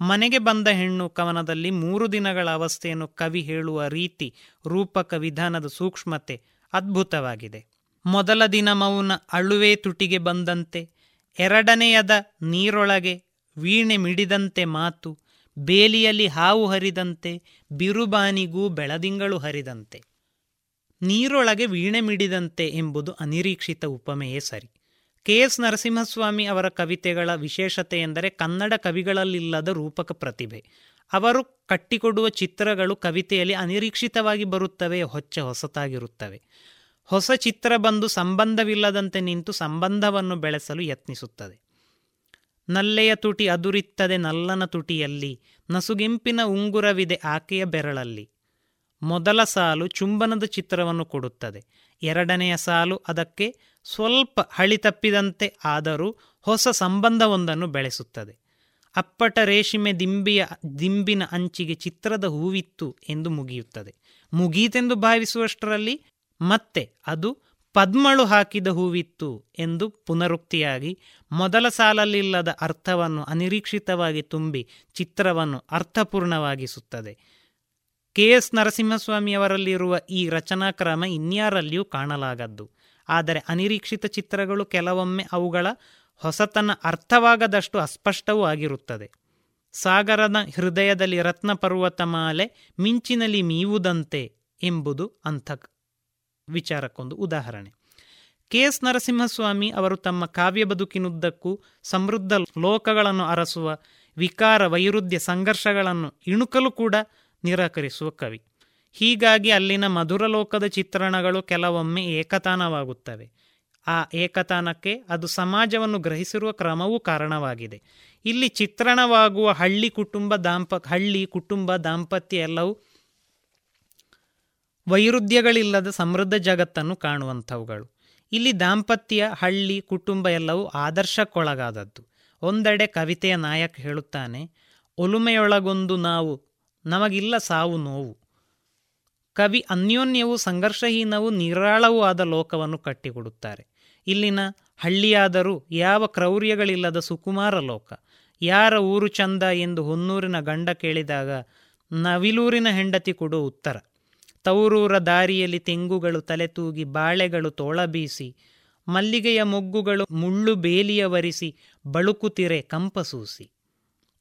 ಮನೆಗೆ ಬಂದ ಹೆಣ್ಣು ಕವನದಲ್ಲಿ ಮೂರು ದಿನಗಳ ಅವಸ್ಥೆಯನ್ನು ಕವಿ ಹೇಳುವ ರೀತಿ, ರೂಪಕ ವಿಧಾನದ ಸೂಕ್ಷ್ಮತೆ ಅದ್ಭುತವಾಗಿದೆ. ಮೊದಲ ದಿನ ಮೌನ ಅಳುವೆ ತುಟಿಗೆ ಬಂದಂತೆ, ಎರಡನೆಯದ ನೀರೊಳಗೆ ವೀಣೆ ಮಿಡಿದಂತೆ ಮಾತು, ಬೇಲಿಯಲ್ಲಿ ಹಾವು ಹರಿದಂತೆ, ಬಿರುಬಾನಿಗೂ ಬೆಳದಿಂಗಳು ಹರಿದಂತೆ. ನೀರೊಳಗೆ ವೀಣೆ ಮಿಡಿದಂತೆ ಎಂಬುದು ಅನಿರೀಕ್ಷಿತ ಉಪಮೆಯೇ ಸರಿ. ಕೆ. ಎಸ್. ನರಸಿಂಹಸ್ವಾಮಿ ಅವರ ಕವಿತೆಗಳ ವಿಶೇಷತೆ ಎಂದರೆ ಕನ್ನಡ ಕವಿಗಳಲ್ಲಿಲ್ಲದ ರೂಪಕ ಪ್ರತಿಭೆ. ಅವರು ಕಟ್ಟಿಕೊಡುವ ಚಿತ್ರಗಳು ಕವಿತೆಯಲ್ಲಿ ಅನಿರೀಕ್ಷಿತವಾಗಿ ಬರುತ್ತವೆ, ಹೊಚ್ಚ ಹೊಸತಾಗಿರುತ್ತವೆ. ಹೊಸ ಚಿತ್ರ ಬಂದು ಸಂಬಂಧವಿಲ್ಲದಂತೆ ನಿಂತು ಸಂಬಂಧವನ್ನು ಬೆಳೆಸಲು ಯತ್ನಿಸುತ್ತದೆ. ನಲ್ಲೆಯ ತುಟಿ ಅದುರಿತ್ತದೆ, ನಲ್ಲನ ತುಟಿಯಲ್ಲಿ. ನಸುಗೆಂಪಿನ ಉಂಗುರವಿದೆ ಆಕೆಯ ಬೆರಳಲ್ಲಿ. ಮೊದಲ ಸಾಲು ಚುಂಬನದ ಚಿತ್ರವನ್ನು ಕೊಡುತ್ತದೆ. ಎರಡನೆಯ ಸಾಲು ಅದಕ್ಕೆ ಸ್ವಲ್ಪ ಹಳಿ ತಪ್ಪಿದಂತೆ ಆದರೂ ಹೊಸ ಸಂಬಂಧವೊಂದನ್ನು ಬೆಳೆಸುತ್ತದೆ. ಅಪ್ಪಟ ರೇಷ್ಮೆ ದಿಂಬಿಯ, ದಿಂಬಿನ ಅಂಚಿಗೆ ಚಿತ್ರದ ಹೂವಿತ್ತು ಎಂದು ಮುಗಿಯುತ್ತದೆ. ಮುಗೀತೆಂದು ಭಾವಿಸುವಷ್ಟರಲ್ಲಿ ಮತ್ತೆ ಅದು ಪದ್ಮಳು ಹಾಕಿದ ಹೂವಿತ್ತು ಎಂದು ಪುನರುಕ್ತಿಯಾಗಿ ಮೊದಲ ಸಾಲಲ್ಲಿಲ್ಲದ ಅರ್ಥವನ್ನು ಅನಿರೀಕ್ಷಿತವಾಗಿ ತುಂಬಿ ಚಿತ್ರವನ್ನು ಅರ್ಥಪೂರ್ಣವಾಗಿಸುತ್ತದೆ. ಕೆ ಎಸ್ ನರಸಿಂಹಸ್ವಾಮಿಯವರಲ್ಲಿರುವ ಈ ರಚನಾಕ್ರಮ ಇನ್ಯಾರಲ್ಲಿಯೂ ಕಾಣಲಾಗದ್ದು. ಆದರೆ ಅನಿರೀಕ್ಷಿತ ಚಿತ್ರಗಳು ಕೆಲವೊಮ್ಮೆ ಅವುಗಳ ಹೊಸತನ ಅರ್ಥವಾಗದಷ್ಟು ಅಸ್ಪಷ್ಟವೂ ಆಗಿರುತ್ತದೆ. ಸಾಗರದ ಹೃದಯದಲ್ಲಿ ರತ್ನ ಪರ್ವತಮಾಲೆ ಮಿಂಚಿನಲ್ಲಿ ಮೀವುದಂತೆ ಎಂಬುದು ಅಂಥ ವಿಚಾರಕ್ಕೊಂದು ಉದಾಹರಣೆ. ಕೆ ಎಸ್ ನರಸಿಂಹಸ್ವಾಮಿ ಅವರು ತಮ್ಮ ಕಾವ್ಯ ಬದುಕಿನುದ್ದಕ್ಕೂ ಸಮೃದ್ಧ ಲೋಕಗಳನ್ನು ಅರಸುವ ವಿಕಾರ ವೈರುಧ್ಯ ಸಂಘರ್ಷಗಳನ್ನು ಇಣುಕಲು ಕೂಡ ನಿರಾಕರಿಸುವ ಕವಿ. ಹೀಗಾಗಿ ಅಲ್ಲಿನ ಮಧುರ ಲೋಕದ ಚಿತ್ರಣಗಳು ಕೆಲವೊಮ್ಮೆ ಏಕತಾನವಾಗುತ್ತವೆ. ಆ ಏಕತಾನಕ್ಕೆ ಅದು ಸಮಾಜವನ್ನು ಗ್ರಹಿಸಿರುವ ಕ್ರಮವೂ ಕಾರಣವಾಗಿದೆ. ಇಲ್ಲಿ ಚಿತ್ರಣವಾಗುವ ಹಳ್ಳಿ ಕುಟುಂಬ ದಾಂಪ, ಹಳ್ಳಿ ಕುಟುಂಬ ದಾಂಪತ್ಯ ಎಲ್ಲವೂ ವೈರುಧ್ಯಗಳಿಲ್ಲದ ಸಮೃದ್ಧ ಜಗತ್ತನ್ನು ಕಾಣುವಂಥವುಗಳು. ಇಲ್ಲಿ ದಾಂಪತ್ಯ, ಹಳ್ಳಿ, ಕುಟುಂಬ ಎಲ್ಲವೂ ಆದರ್ಶಕ್ಕೊಳಗಾದದ್ದು. ಒಂದೆಡೆ ಕವಿತೆಯ ನಾಯಕ್ ಹೇಳುತ್ತಾನೆ, ಒಲುಮೆಯೊಳಗೊಂದು ನಾವು ನಮಗಿಲ್ಲ ಸಾವು ನೋವು. ಕವಿ ಅನ್ಯೋನ್ಯವೂ ಸಂಘರ್ಷಹೀನವೂ ನಿರಾಳವೂ ಆದ ಲೋಕವನ್ನು ಕಟ್ಟಿಕೊಡುತ್ತಾರೆ. ಇಲ್ಲಿನ ಹಳ್ಳಿಯಾದರೂ ಯಾವ ಕ್ರೌರ್ಯಗಳಿಲ್ಲದ ಸುಕುಮಾರ ಲೋಕ. ಯಾರ ಊರು ಚಂದ ಎಂದು ಹೊನ್ನೂರಿನ ಗಂಡ ಕೇಳಿದಾಗ ನವಿಲೂರಿನ ಹೆಂಡತಿ ಕೊಡುವ ಉತ್ತರ. ತೌರೂರ ದಾರಿಯಲ್ಲಿ ತೆಂಗುಗಳು ತಲೆತೂಗಿ ಬಾಳೆಗಳು ತೋಳ ಬೀಸಿ, ಮಲ್ಲಿಗೆಯ ಮೊಗ್ಗುಗಳು ಮುಳ್ಳು ಬೇಲಿಯ ವರಿಸಿ ಬಳುಕುತಿರೆ ಕಂಪಸೂಸಿ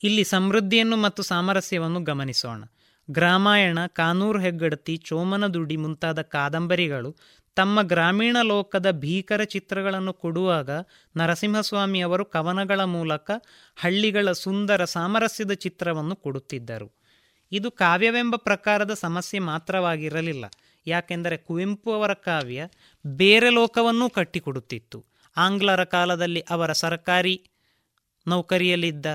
ಇಲ್ಲಿ ಸಮೃದ್ಧಿಯನ್ನು ಮತ್ತು ಸಾಮರಸ್ಯವನ್ನು ಗಮನಿಸೋಣ. ಗ್ರಾಮಾಯಣ, ಕಾನೂರು ಹೆಗ್ಗಡತಿ ಚೋಮನದುಡಿ ಮುಂತಾದ ಕಾದಂಬರಿಗಳು ತಮ್ಮ ಗ್ರಾಮೀಣ ಲೋಕದ ಭೀಕರ ಚಿತ್ರಗಳನ್ನು ಕೊಡುವಾಗ ನರಸಿಂಹಸ್ವಾಮಿ ಅವರು ಕವನಗಳ ಮೂಲಕ ಹಳ್ಳಿಗಳ ಸುಂದರ ಸಾಮರಸ್ಯದ ಚಿತ್ರವನ್ನು ಕೊಡುತ್ತಿದ್ದರು. ಇದು ಕಾವ್ಯವೆಂಬ ಪ್ರಕಾರದ ಸಮಸ್ಯೆ ಮಾತ್ರವಾಗಿರಲಿಲ್ಲ. ಯಾಕೆಂದರೆ ಕುವೆಂಪು ಅವರ ಕಾವ್ಯ ಬೇರೆ ಲೋಕವನ್ನೂ ಕಟ್ಟಿಕೊಡುತ್ತಿತ್ತು. ಆಂಗ್ಲರ ಕಾಲದಲ್ಲಿ ಅವರ ಸರ್ಕಾರಿ ನೌಕರಿಯಲ್ಲಿದ್ದ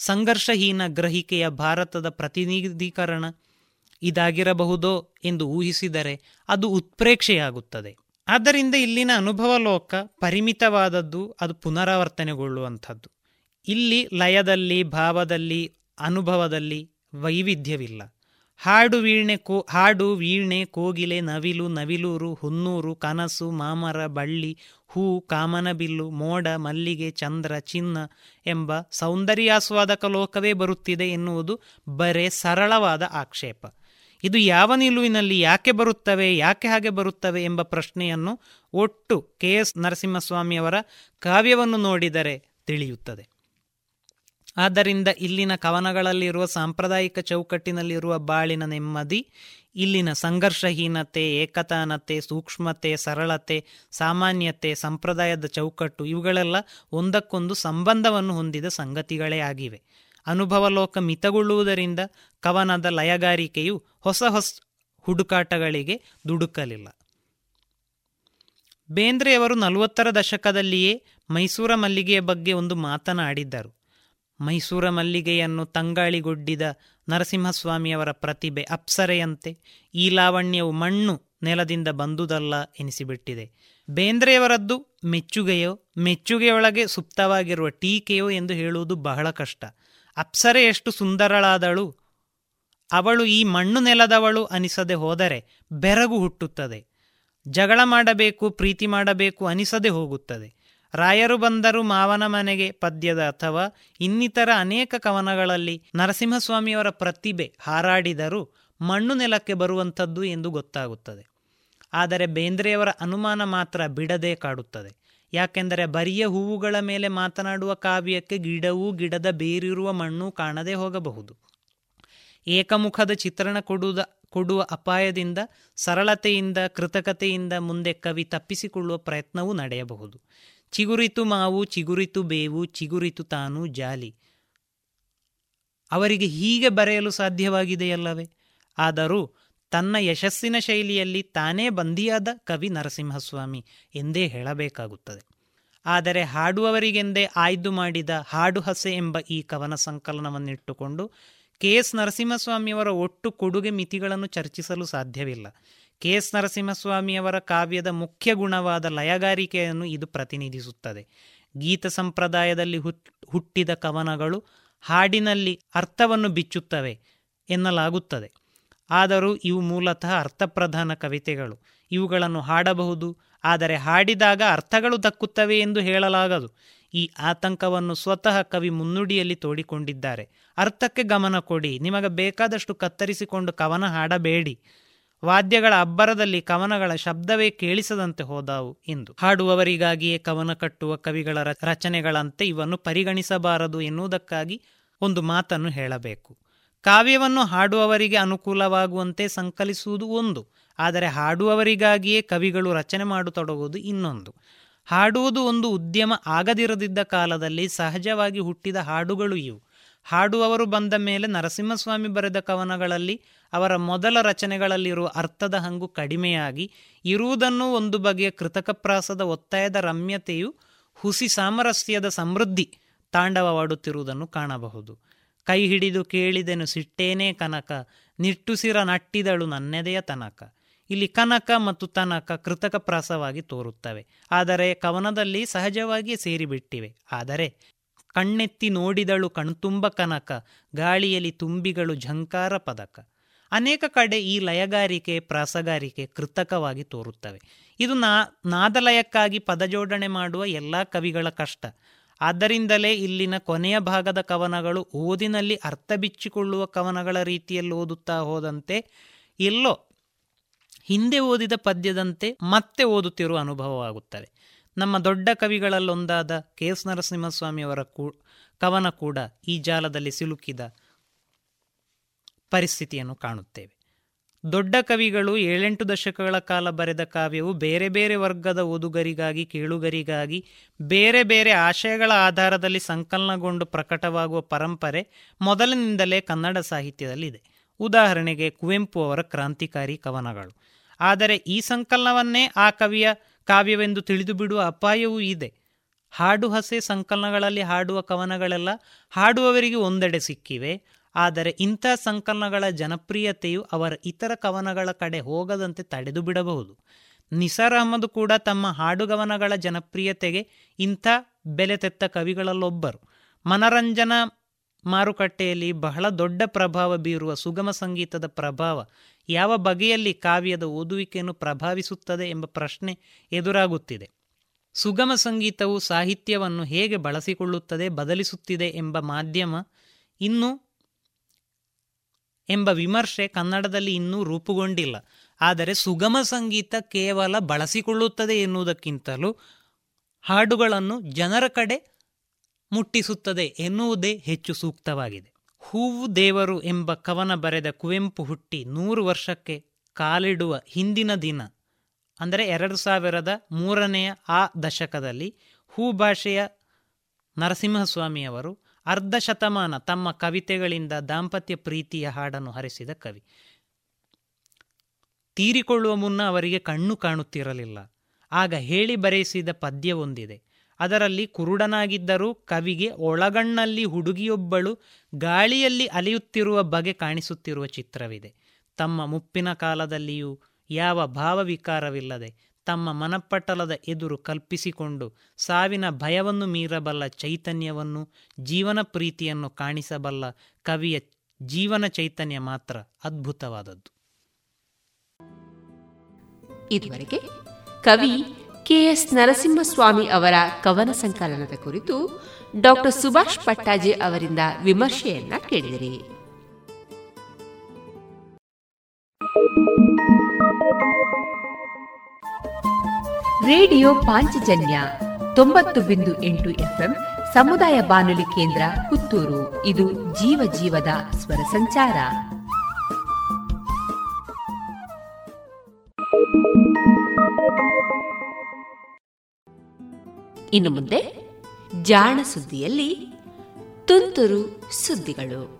ಸಂಘರ್ಷಹೀನ ಗ್ರಹಿಕೆಯ ಭಾರತದ ಪ್ರತಿನಿಧೀಕರಣ ಇದಾಗಿರಬಹುದೋ ಎಂದು ಊಹಿಸಿದರೆ ಅದು ಉತ್ಪ್ರೇಕ್ಷೆಯಾಗುತ್ತದೆ. ಆದ್ದರಿಂದ ಇಲ್ಲಿನ ಅನುಭವ ಲೋಕ ಪರಿಮಿತವಾದದ್ದು ಅದು ಪುನರಾವರ್ತನೆಗೊಳ್ಳುವಂಥದ್ದು. ಇಲ್ಲಿ ಲಯದಲ್ಲಿ, ಭಾವದಲ್ಲಿ, ಅನುಭವದಲ್ಲಿ ವೈವಿಧ್ಯವಿಲ್ಲ. ಹಾಡು ವೀಣೆ ಕೋ, ಹಾಡು ವೀಣೆ ಕೋಗಿಲೆ ನವಿಲು, ನವಿಲೂರು, ಹುನ್ನೂರು, ಕನಸು, ಮಾಮರ, ಬಳ್ಳಿ ಹೂ ಕಾಮನಬಿಲ್ಲು ಮೋಡ, ಮಲ್ಲಿಗೆ, ಚಂದ್ರ, ಚಿನ್ನ ಎಂಬ ಸೌಂದರ್ಯಾಸ್ವಾದಕ ಲೋಕವೇ ಬರುತ್ತಿದೆ ಎನ್ನುವುದು ಬರೇ ಸರಳವಾದ ಆಕ್ಷೇಪ. ಇದು ಯಾವ ನಿಲುವಿನಲ್ಲಿ ಯಾಕೆ ಬರುತ್ತವೆ, ಯಾಕೆ ಹಾಗೆ ಬರುತ್ತವೆ ಎಂಬ ಪ್ರಶ್ನೆಯನ್ನು ಒಟ್ಟು ಕೆ ಎಸ್ ನರಸಿಂಹಸ್ವಾಮಿಯವರ ಕಾವ್ಯವನ್ನು ನೋಡಿದರೆ ತಿಳಿಯುತ್ತದೆ. ಆದ್ದರಿಂದ ಇಲ್ಲಿನ ಕವನಗಳಲ್ಲಿರುವ ಸಾಂಪ್ರದಾಯಿಕ ಚೌಕಟ್ಟಿನಲ್ಲಿರುವ ಬಾಳಿನ ನೆಮ್ಮದಿ ಇಲ್ಲಿನ ಸಂಘರ್ಷಹೀನತೆ, ಏಕತಾನತೆ, ಸೂಕ್ಷ್ಮತೆ, ಸರಳತೆ, ಸಾಮಾನ್ಯತೆ, ಸಂಪ್ರದಾಯದ ಚೌಕಟ್ಟು ಇವುಗಳೆಲ್ಲ ಒಂದಕ್ಕೊಂದು ಸಂಬಂಧವನ್ನು ಹೊಂದಿದ ಸಂಗತಿಗಳೇ ಆಗಿವೆ. ಅನುಭವ ಲೋಕ ಮಿತಗೊಳ್ಳುವುದರಿಂದ ಕವನದ ಲಯಗಾರಿಕೆಯು ಹೊಸ ಹೊಸ ಹುಡುಕಾಟಗಳಿಗೆ ದುಡುಕಲಿಲ್ಲ. ಬೇಂದ್ರೆಯವರು ನಲವತ್ತರ ದಶಕದಲ್ಲಿಯೇ ಮೈಸೂರ ಮಲ್ಲಿಗೆಯ ಬಗ್ಗೆ ಒಂದು ಮಾತನಾಡಿದ್ದರು. ಮೈಸೂರ ಮಲ್ಲಿಗೆಯನ್ನು ತಂಗಾಳಿಗೊಡ್ಡಿದ ನರಸಿಂಹಸ್ವಾಮಿಯವರ ಪ್ರತಿಭೆ ಅಪ್ಸರೆಯಂತೆ ಈ ಲಾವಣ್ಯವು ಮಣ್ಣು ನೆಲದಿಂದ ಬಂದುದಲ್ಲ ಎನಿಸಿಬಿಟ್ಟಿದೆ. ಬೇಂದ್ರೆಯವರದ್ದು ಮೆಚ್ಚುಗೆಯೋ ಮೆಚ್ಚುಗೆಯೊಳಗೆ ಸುಪ್ತವಾಗಿರುವ ಟೀಕೆಯೋ ಎಂದು ಹೇಳುವುದು ಬಹಳ ಕಷ್ಟ. ಅಪ್ಸರೆ ಎಷ್ಟು ಸುಂದರಳಾದಳು. ಅವಳು ಈ ಮಣ್ಣು ನೆಲದವಳು ಅನಿಸದೆ ಹೋದರೆ ಬೆರಗು ಹುಟ್ಟುತ್ತದೆ. ಜಗಳ ಮಾಡಬೇಕು, ಪ್ರೀತಿ ಮಾಡಬೇಕು ಅನಿಸದೆ ಹೋಗುತ್ತದೆ. ರಾಯರು ಬಂದರು ಮಾವನ ಮನೆಗೆ ಪದ್ಯದ ಅಥವಾ ಇನ್ನಿತರ ಅನೇಕ ಕವನಗಳಲ್ಲಿ ನರಸಿಂಹಸ್ವಾಮಿಯವರ ಪ್ರತಿಭೆ ಹಾರಾಡಿದರೂ ಮಣ್ಣು ನೆಲಕ್ಕೆ ಬರುವಂಥದ್ದು ಎಂದು ಗೊತ್ತಾಗುತ್ತದೆ. ಆದರೆ ಬೇಂದ್ರೆಯವರ ಅನುಮಾನ ಮಾತ್ರ ಬಿಡದೆ ಕಾಡುತ್ತದೆ. ಯಾಕೆಂದರೆ ಬರಿಯ ಹೂವುಗಳ ಮೇಲೆ ಮಾತನಾಡುವ ಕಾವ್ಯಕ್ಕೆ ಗಿಡವೂ ಗಿಡದ ಬೇರಿರುವ ಮಣ್ಣು ಕಾಣದೇ ಹೋಗಬಹುದು. ಏಕಮುಖದ ಚಿತ್ರಣ ಕೊಡುವುದ ಕೊಡುವ ಅಪಾಯದಿಂದ, ಸರಳತೆಯಿಂದ, ಕೃತಕತೆಯಿಂದ ಮುಂದೆ ಕವಿ ತಪ್ಪಿಸಿಕೊಳ್ಳುವ ಪ್ರಯತ್ನವೂ ನಡೆಯಬಹುದು. ಚಿಗುರಿತು ಮಾವು, ಚಿಗುರಿತು ಬೇವು, ಚಿಗುರಿತು ತಾನು ಜಾಲಿ. ಅವರಿಗೆ ಹೀಗೆ ಬರೆಯಲು ಸಾಧ್ಯವಾಗಿದೆಯಲ್ಲವೇ? ಆದರೂ ತನ್ನ ಯಶಸ್ಸಿನ ಶೈಲಿಯಲ್ಲಿ ತಾನೇ ಬಂದಿಯಾದ ಕವಿ ನರಸಿಂಹಸ್ವಾಮಿ ಎಂದೇ ಹೇಳಬೇಕಾಗುತ್ತದೆ. ಆದರೆ ಹಾಡುವವರಿಗೆಂದೇ ಆಯ್ದು ಮಾಡಿದ ಹಾಡು ಹಸೆ ಎಂಬ ಈ ಕವನ ಸಂಕಲನವನ್ನಿಟ್ಟುಕೊಂಡು ಕೆ ಎಸ್ ನರಸಿಂಹಸ್ವಾಮಿಯವರ ಒಟ್ಟು ಕೊಡುಗೆ ಮಿತಿಗಳನ್ನು ಚರ್ಚಿಸಲು ಸಾಧ್ಯವಿಲ್ಲ. ಕೆ ಎಸ್ ನರಸಿಂಹಸ್ವಾಮಿಯವರ ಕಾವ್ಯದ ಮುಖ್ಯ ಗುಣವಾದ ಲಯಗಾರಿಕೆಯನ್ನು ಇದು ಪ್ರತಿನಿಧಿಸುತ್ತದೆ. ಗೀತ ಸಂಪ್ರದಾಯದಲ್ಲಿ ಹುಟ್ಟಿದ ಕವನಗಳು ಹಾಡಿನಲ್ಲಿ ಅರ್ಥವನ್ನು ಬಿಚ್ಚುತ್ತವೆ ಎನ್ನಲಾಗುತ್ತದೆ. ಆದರೂ ಇವು ಮೂಲತಃ ಅರ್ಥಪ್ರಧಾನ ಕವಿತೆಗಳು. ಇವುಗಳನ್ನು ಹಾಡಬಹುದು, ಆದರೆ ಹಾಡಿದಾಗ ಅರ್ಥಗಳು ದಕ್ಕುತ್ತವೆ ಎಂದು ಹೇಳಲಾಗದು. ಈ ಆತಂಕವನ್ನು ಸ್ವತಃ ಕವಿ ಮುನ್ನುಡಿಯಲ್ಲಿ ತೋಡಿಕೊಂಡಿದ್ದಾರೆ. ಅರ್ಥಕ್ಕೆ ಗಮನ ಕೊಡಿ, ನಿಮಗೆ ಬೇಕಾದಷ್ಟು ಕತ್ತರಿಸಿಕೊಂಡು ಕವನ ಹಾಡಬೇಡಿ. ವಾದ್ಯಗಳ ಅಬ್ಬರದಲ್ಲಿ ಕವನಗಳ ಶಬ್ದವೇ ಕೇಳಿಸದಂತೆ ಹೋದಾವು ಎಂದು ಹಾಡುವವರಿಗಾಗಿಯೇ ಕವನ ಕಟ್ಟುವ ಕವಿಗಳ ರಚನೆಗಳಂತೆ ಇವನ್ನು ಪರಿಗಣಿಸಬಾರದು ಎನ್ನುವುದಕ್ಕಾಗಿ ಒಂದು ಮಾತನ್ನು ಹೇಳಬೇಕು. ಕಾವ್ಯವನ್ನು ಹಾಡುವವರಿಗೆ ಅನುಕೂಲವಾಗುವಂತೆ ಸಂಕಲಿಸುವುದು ಒಂದು, ಆದರೆ ಹಾಡುವವರಿಗಾಗಿಯೇ ಕವಿಗಳು ರಚನೆ ಮಾಡತೊಡಗುವುದು ಇನ್ನೊಂದು. ಹಾಡುವುದು ಒಂದು ಉದ್ಯಮ ಆಗದಿರದಿದ್ದ ಕಾಲದಲ್ಲಿ ಸಹಜವಾಗಿ ಹುಟ್ಟಿದ ಹಾಡುಗಳು ಇವು. ಹಾಡುವವರು ಬಂದ ಮೇಲೆ ನರಸಿಂಹಸ್ವಾಮಿ ಬರೆದ ಕವನಗಳಲ್ಲಿ ಅವರ ಮೊದಲ ರಚನೆಗಳಲ್ಲಿರುವ ಅರ್ಥದ ಹಂಗು ಕಡಿಮೆಯಾಗಿ, ಇರುವುದನ್ನು ಒಂದು ಬಗೆಯ ಕೃತಕ ಪ್ರಾಸದ ಒತ್ತಾಯದ ರಮ್ಯತೆಯು ಹುಸಿ ಸಾಮರಸ್ಯದ ಸಮೃದ್ಧಿ ತಾಂಡವವಾಡುತ್ತಿರುವುದನ್ನು ಕಾಣಬಹುದು. ಕೈ ಹಿಡಿದು ಕೇಳಿದೆನು ಸಿಟ್ಟೇನೇ ಕನಕ, ನಿಟ್ಟುಸಿರ ನಟ್ಟಿದಳು ನನ್ನೆದೆಯ ತನಕ. ಇಲ್ಲಿ ಕನಕ ಮತ್ತು ತನಕ ಕೃತಕ ಪ್ರಾಸವಾಗಿ ತೋರುತ್ತವೆ, ಆದರೆ ಕವನದಲ್ಲಿ ಸಹಜವಾಗಿಯೇ ಸೇರಿಬಿಟ್ಟಿವೆ. ಆದರೆ ಕಣ್ಣೆತ್ತಿ ನೋಡಿದಳು ಕಣ್ತುಂಬ ಕನಕ, ಗಾಳಿಯಲ್ಲಿ ತುಂಬಿಗಳು ಝಂಕಾರ ಪದಕ. ಅನೇಕ ಕಡೆ ಈ ಲಯಗಾರಿಕೆ, ಪ್ರಾಸಗಾರಿಕೆ ಕೃತಕವಾಗಿ ತೋರುತ್ತವೆ. ಇದು ನಾ, ನಾದಲಯಕ್ಕಾಗಿ ಪದಜೋಡಣೆ ಮಾಡುವ ಎಲ್ಲ ಕವಿಗಳ ಕಷ್ಟ. ಆದ್ದರಿಂದಲೇ ಇಲ್ಲಿನ ಕೊನೆಯ ಭಾಗದ ಕವನಗಳು ಓದಿನಲ್ಲಿ ಅರ್ಥ ಬಿಚ್ಚಿಕೊಳ್ಳುವ ಕವನಗಳ ರೀತಿಯಲ್ಲಿ ಓದುತ್ತಾ ಹೋದಂತೆ ಎಲ್ಲೋ ಹಿಂದೆ ಓದಿದ ಪದ್ಯದಂತೆ ಮತ್ತೆ ಓದುತ್ತಿರುವ ಅನುಭವವಾಗುತ್ತದೆ. ನಮ್ಮ ದೊಡ್ಡ ಕವಿಗಳಲ್ಲೊಂದಾದ ಕೆ ಎಸ್ ನರಸಿಂಹಸ್ವಾಮಿಯವರ ಕೂ, ಕವನ ಕೂಡ ಈ ಜಾಲದಲ್ಲಿ ಸಿಲುಕಿದ ಪರಿಸ್ಥಿತಿಯನ್ನು ಕಾಣುತ್ತೇವೆ. ದೊಡ್ಡ ಕವಿಗಳು ಏಳೆಂಟು ದಶಕಗಳ ಕಾಲ ಬರೆದ ಕಾವ್ಯವು ಬೇರೆ ಬೇರೆ ವರ್ಗದ ಓದುಗರಿಗಾಗಿ, ಕೇಳುಗರಿಗಾಗಿ ಬೇರೆ ಬೇರೆ ಆಶಯಗಳ ಆಧಾರದಲ್ಲಿ ಸಂಕಲನಗೊಂಡು ಪ್ರಕಟವಾಗುವ ಪರಂಪರೆ ಮೊದಲಿನಿಂದಲೇ ಕನ್ನಡ ಸಾಹಿತ್ಯದಲ್ಲಿದೆ. ಉದಾಹರಣೆಗೆ ಕುವೆಂಪು ಅವರ ಕ್ರಾಂತಿಕಾರಿ ಕವನಗಳು. ಆದರೆ ಈ ಸಂಕಲನವನ್ನೇ ಆ ಕವಿಯ ಕಾವ್ಯವೆಂದು ತಿಳಿದು ಬಿಡುವ ಅಪಾಯವೂ ಇದೆ. ಹಾಡು ಹಸೆ ಸಂಕಲನಗಳಲ್ಲಿ ಹಾಡುವ ಕವನಗಳೆಲ್ಲ ಹಾಡುವವರಿಗೆ ಒಂದೆಡೆ ಸಿಕ್ಕಿವೆ. ಆದರೆ ಇಂಥ ಸಂಕಲನಗಳ ಜನಪ್ರಿಯತೆಯು ಅವರ ಇತರ ಕವನಗಳ ಕಡೆ ಹೋಗದಂತೆ ತಡೆದು ಬಿಡಬಹುದು. ನಿಸಾರ್ ಅಹಮದ್ ಕೂಡ ತಮ್ಮ ಹಾಡುಗವನಗಳ ಜನಪ್ರಿಯತೆಗೆ ಇಂಥ ಬೆಲೆ ತೆತ್ತ ಕವಿಗಳಲ್ಲೊಬ್ಬರು. ಮನರಂಜನಾ ಮಾರುಕಟ್ಟೆಯಲ್ಲಿ ಬಹಳ ದೊಡ್ಡ ಪ್ರಭಾವ ಬೀರುವ ಸುಗಮ ಸಂಗೀತದ ಪ್ರಭಾವ ಯಾವ ಬಗೆಯಲ್ಲಿ ಕಾವ್ಯದ ಓದುವಿಕೆಯನ್ನು ಪ್ರಭಾವಿಸುತ್ತದೆ ಎಂಬ ಪ್ರಶ್ನೆ ಎದುರಾಗುತ್ತಿದೆ. ಸುಗಮ ಸಂಗೀತವು ಸಾಹಿತ್ಯವನ್ನು ಹೇಗೆ ಬಳಸಿಕೊಳ್ಳುತ್ತದೆ, ಬದಲಿಸುತ್ತಿದೆ ಎಂಬ ಮಾಧ್ಯಮ ಇನ್ನೂ ಎಂಬ ವಿಮರ್ಶೆ ಕನ್ನಡದಲ್ಲಿ ಇನ್ನೂ ರೂಪುಗೊಂಡಿಲ್ಲ. ಆದರೆ ಸುಗಮ ಸಂಗೀತ ಕೇವಲ ಬಳಸಿಕೊಳ್ಳುತ್ತದೆ ಎನ್ನುವುದಕ್ಕಿಂತಲೂ ಹಾಡುಗಳನ್ನು ಜನರ ಕಡೆ ಮುಟ್ಟಿಸುತ್ತದೆ ಎನ್ನುವುದೇ ಹೆಚ್ಚು ಸೂಕ್ತವಾಗಿದೆ. ಹೂವು ದೇವರು ಎಂಬ ಕವನ ಬರೆದ ಕುವೆಂಪು ಹುಟ್ಟಿ ನೂರು ವರ್ಷಕ್ಕೆ ಕಾಲಿಡುವ ಹಿಂದಿನ ದಿನ, ಅಂದರೆ ಎರಡು ಸಾವಿರದ ಮೂರನೆಯ ಆ ದಶಕದಲ್ಲಿ ಹೂ ಭಾಷೆಯ ನರಸಿಂಹಸ್ವಾಮಿಯವರು ಅರ್ಧ ಶತಮಾನ ತಮ್ಮ ಕವಿತೆಗಳಿಂದ ದಾಂಪತ್ಯ ಪ್ರೀತಿಯ ಹಾಡನ್ನು ಹರಿಸಿದ ಕವಿ. ತೀರಿಕೊಳ್ಳುವ ಮುನ್ನ ಅವರಿಗೆ ಕಣ್ಣು ಕಾಣುತ್ತಿರಲಿಲ್ಲ. ಆಗ ಹೇಳಿ ಬರೆಯಿಸಿದ ಪದ್ಯವೊಂದಿದೆ ಅದರಲ್ಲಿ ಕುರುಡನಾಗಿದ್ದರೂ ಕವಿಗೆ ಒಳಗಣ್ಣಲ್ಲಿ ಹುಡುಗಿಯೊಬ್ಬಳು ಗಾಳಿಯಲ್ಲಿ ಅಲಿಯುತ್ತಿರುವ ಬಗೆ ಕಾಣಿಸುತ್ತಿರುವ ಚಿತ್ರವಿದೆ. ತಮ್ಮ ಮುಪ್ಪಿನ ಕಾಲದಲ್ಲಿಯೂ ಯಾವ ಭಾವವಿಕಾರವಿಲ್ಲದೆ ತಮ್ಮ ಮನಪಟಲದ ಎದುರು ಕಲ್ಪಿಸಿಕೊಂಡು ಸಾವಿನ ಭಯವನ್ನು ಮೀರಬಲ್ಲ ಚೈತನ್ಯವನ್ನು, ಜೀವನ ಪ್ರೀತಿಯನ್ನು ಕಾಣಿಸಬಲ್ಲ ಕವಿಯ ಜೀವನ ಚೈತನ್ಯ ಮಾತ್ರ ಅದ್ಭುತವಾದದ್ದು.
ಇದುವರೆಗೆ ಕವಿ ಕೆಎಸ್ ನರಸಿಂಹಸ್ವಾಮಿ ಅವರ ಕವನ ಸಂಕಲನದ ಕುರಿತು ಡಾಕ್ಟರ್ ಸುಭಾಷ್ ಪಟ್ಟಾಜೆ ಅವರಿಂದ ವಿಮರ್ಶೆಯನ್ನ ಕೇಳಿದಿರಿ. ರೇಡಿಯೋ ಪಾಂಚಜನ್ಯ ತೊಂಬತ್ತು ಬಿಂದು ಎಂಟು ಎಫ್ಎಂ ಸಮುದಾಯ ಬಾನುಲಿ ಕೇಂದ್ರ ಪುತ್ತೂರು. ಇದು ಜೀವ ಜೀವದ ಸ್ವರ ಸಂಚಾರ. ಇನ್ನು ಮುಂದೆ ಜಾಣ ಸುದ್ದಿಯಲ್ಲಿ ತುಂತುರು ಸುದ್ದಿಗಳು.